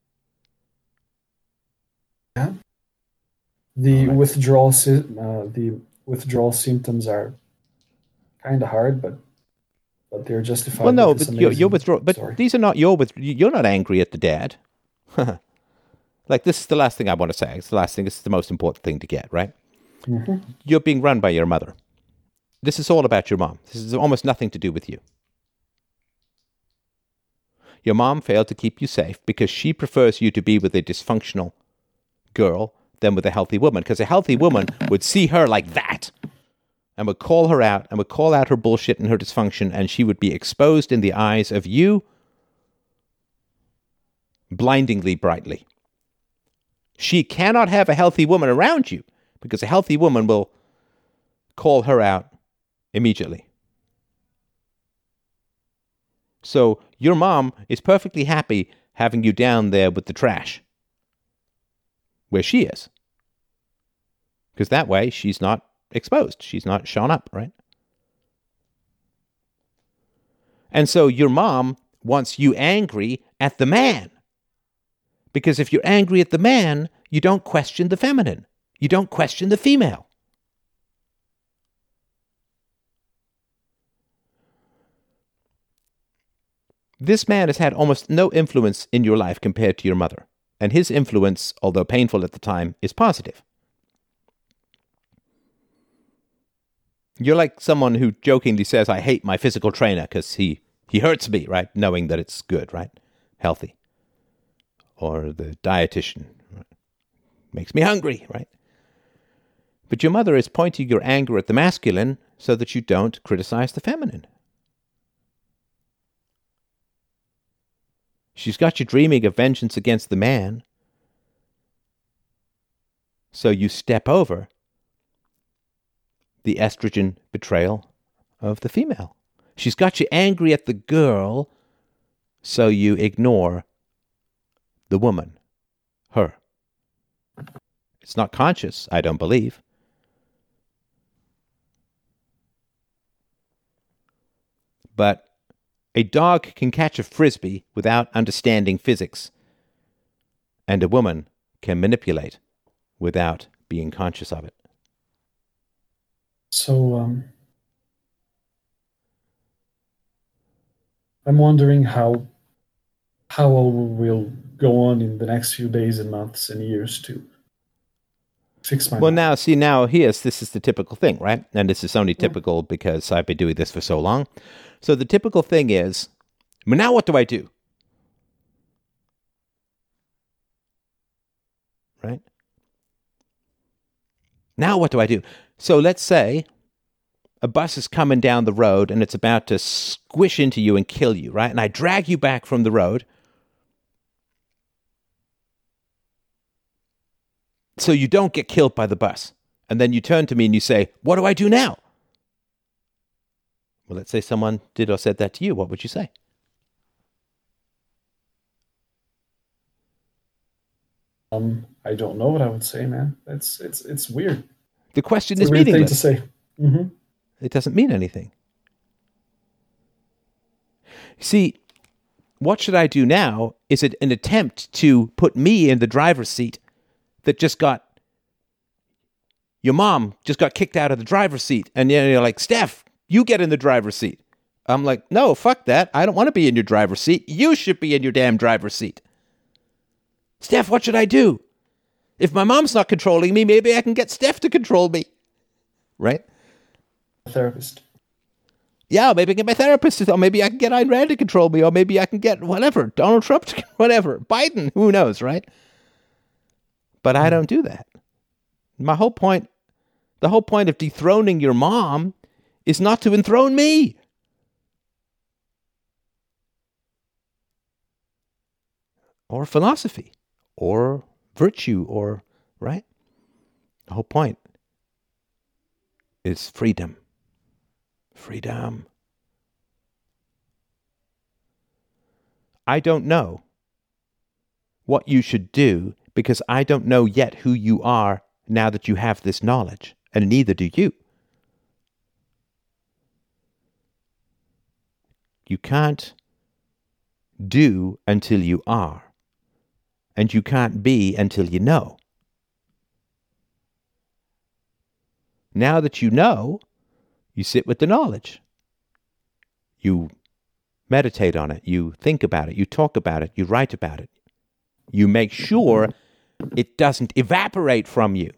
Yeah. The right. withdrawal, uh, the withdrawal symptoms are kind of hard, but but they're justified. Well, no, but your, your withdrawal. But story. these are not your with. You're not angry at the dad. [LAUGHS] like this is the last thing I want to say. It's the last thing. This is the most important thing to get right. Mm-hmm. You're being run by your mother. This is all about your mom. This is almost nothing to do with you. Your mom failed to keep you safe because she prefers you to be with a dysfunctional girl than with a healthy woman because a healthy woman [LAUGHS] would see her like that and would call her out and would call out her bullshit and her dysfunction and she would be exposed in the eyes of you blindingly brightly. She cannot have a healthy woman around you because a healthy woman will call her out immediately. So your mom is perfectly happy having you down there with the trash where she is. Because that way she's not exposed, she's not shown up, right? And so your mom wants you angry at the man. Because if you're angry at the man, you don't question the feminine, you don't question the female. This man has had almost no influence in your life compared to your mother. And his influence, although painful at the time, is positive. You're like someone who jokingly says, I hate my physical trainer because he, he hurts me, right? Knowing that it's good, right? Healthy. Or the dietitian right? makes me hungry, right? But your mother is pointing your anger at the masculine so that you don't criticize the feminine. She's got you dreaming of vengeance against the man. So you step over the estrogen betrayal of the female. She's got you angry at the girl, so you ignore the woman, her. It's not conscious, I don't believe. But a dog can catch a frisbee without understanding physics, and a woman can manipulate without being conscious of it. So, um, I'm wondering how how will we'll go on in the next few days and months and years to fix my. Well, mind. now see now here's this is the typical thing, right? And this is only typical because I've been doing this for so long. So the typical thing is, well, now what do I do? Right? Now what do I do? So let's say a bus is coming down the road and it's about to squish into you and kill you, right? And I drag you back from the road. So you don't get killed by the bus. And then you turn to me and you say, What do I do now? Well, let's say someone did or said that to you. What would you say? Um, I don't know what I would say, man. It's it's it's weird. The question It's is weird thing to meaningless. say. hmm It doesn't mean anything. See, what should I do now is it an attempt to put me in the driver's seat that just got your mom just got kicked out of the driver's seat and then you're like, "Stef, you get in the driver's seat." I'm like, "No, fuck that. I don't want to be in your driver's seat. You should be in your damn driver's seat." Stef, what should I do? If my mom's not controlling me, maybe I can get Stef to control me. Right? A Therapist. yeah, maybe I can get my therapist to, or maybe I can get Ayn Rand to control me, or maybe I can get whatever, Donald Trump, to, [LAUGHS] whatever, Biden, who knows, right? But I mm-hmm. don't do that. My whole point, the whole point of dethroning your mom is not to enthrone me. Or philosophy, or virtue, or, right? The whole point is freedom. Freedom. I don't know what you should do because I don't know yet who you are now that you have this knowledge, and neither do you. You can't do until you are, and you can't be until you know. Now that you know, you sit with the knowledge. You meditate on it. You think about it. You talk about it. You write about it. You make sure it doesn't evaporate from you.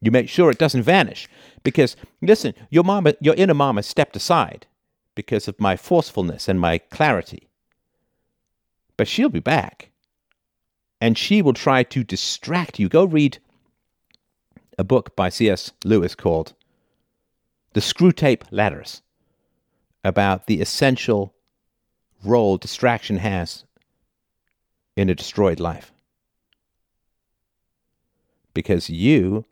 You make sure it doesn't vanish. Because, listen, your, mama, your inner mama stepped aside because of my forcefulness and my clarity. But she'll be back. And she will try to distract you. Go read a book by C.S. Lewis called The Screwtape Letters about the essential role distraction has in a destroyed life. Because you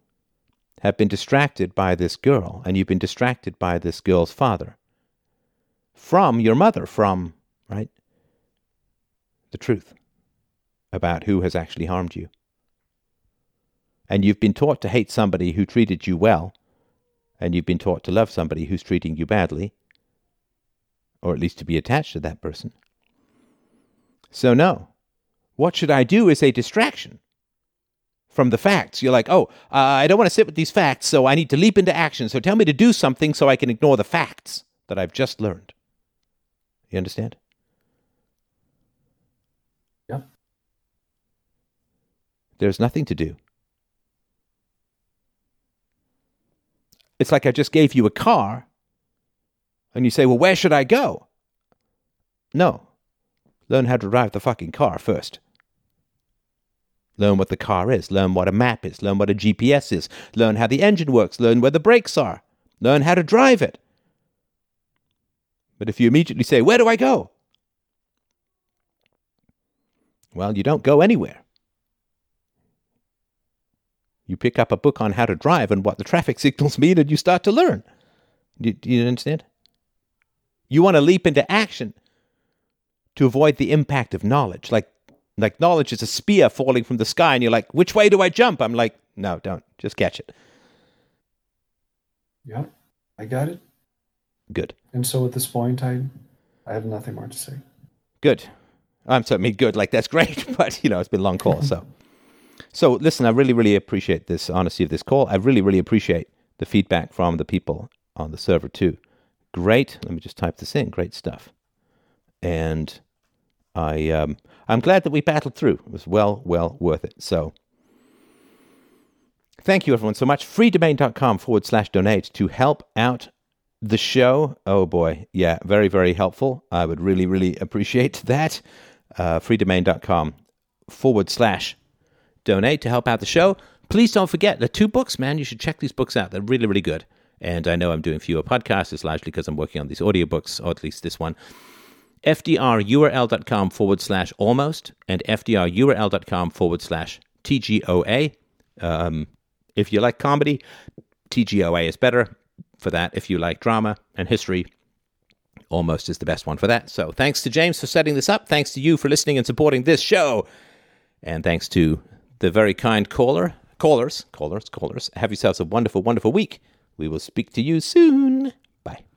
have been distracted by this girl, and you've been distracted by this girl's father from your mother, from, right, the truth about who has actually harmed you. And you've been taught to hate somebody who treated you well, and you've been taught to love somebody who's treating you badly, or at least to be attached to that person. So, no. What should I do is a distraction from the facts. You're like, oh, uh, I don't want to sit with these facts, so I need to leap into action. So tell me to do something so I can ignore the facts that I've just learned. You understand? Yeah. There's nothing to do. It's like I just gave you a car and you say, well, where should I go? No. Learn how to drive the fucking car first. Learn what the car is. Learn what a map is. Learn what a GPS is. Learn how the engine works. Learn where the brakes are. Learn how to drive it. But if you immediately say, Where do I go? Well, you don't go anywhere. You pick up a book on how to drive and what the traffic [LAUGHS] signals mean, and you start to learn. Do, you understand? You want to leap into action to avoid the impact of knowledge. Like, like knowledge is a spear falling from the sky, and you're like, which way do I jump? I'm like, no, don't. Just catch it. Yeah, I got it. Good. And so at this point, I, I have nothing more to say. Good. I'm sorry, I mean, good. Like, that's [LAUGHS] great, but, you know, it's been a long call, so. So, listen, I really, really appreciate this honesty of this call. I really, really appreciate the feedback from the people on the server, too. Great. Let me just type this in. Great stuff. And I, um, I'm glad that we battled through. It was well, well worth it. So, thank you, everyone, so much. Freedomain.com forward slash donate to help out the show. Oh, boy. Yeah, very, very helpful. I would really, really appreciate that. Uh, freedomain.com forward slash donate to help out the show. Please don't forget the two books, man. You should check these books out. They're really, really good. And I know I'm doing fewer podcasts. It's largely because I'm working on these audiobooks, or at least this one. FDRURL.com forward slash almost and FDRURL.com forward slash TGOA. Um, if you like comedy, TGOA is better for that. If you like drama and history, almost is the best one for that. So thanks to James for setting this up. Thanks to you for listening and supporting this show. And thanks to the very kind caller, callers, callers, callers. Have yourselves a wonderful, wonderful week. We will speak to you soon.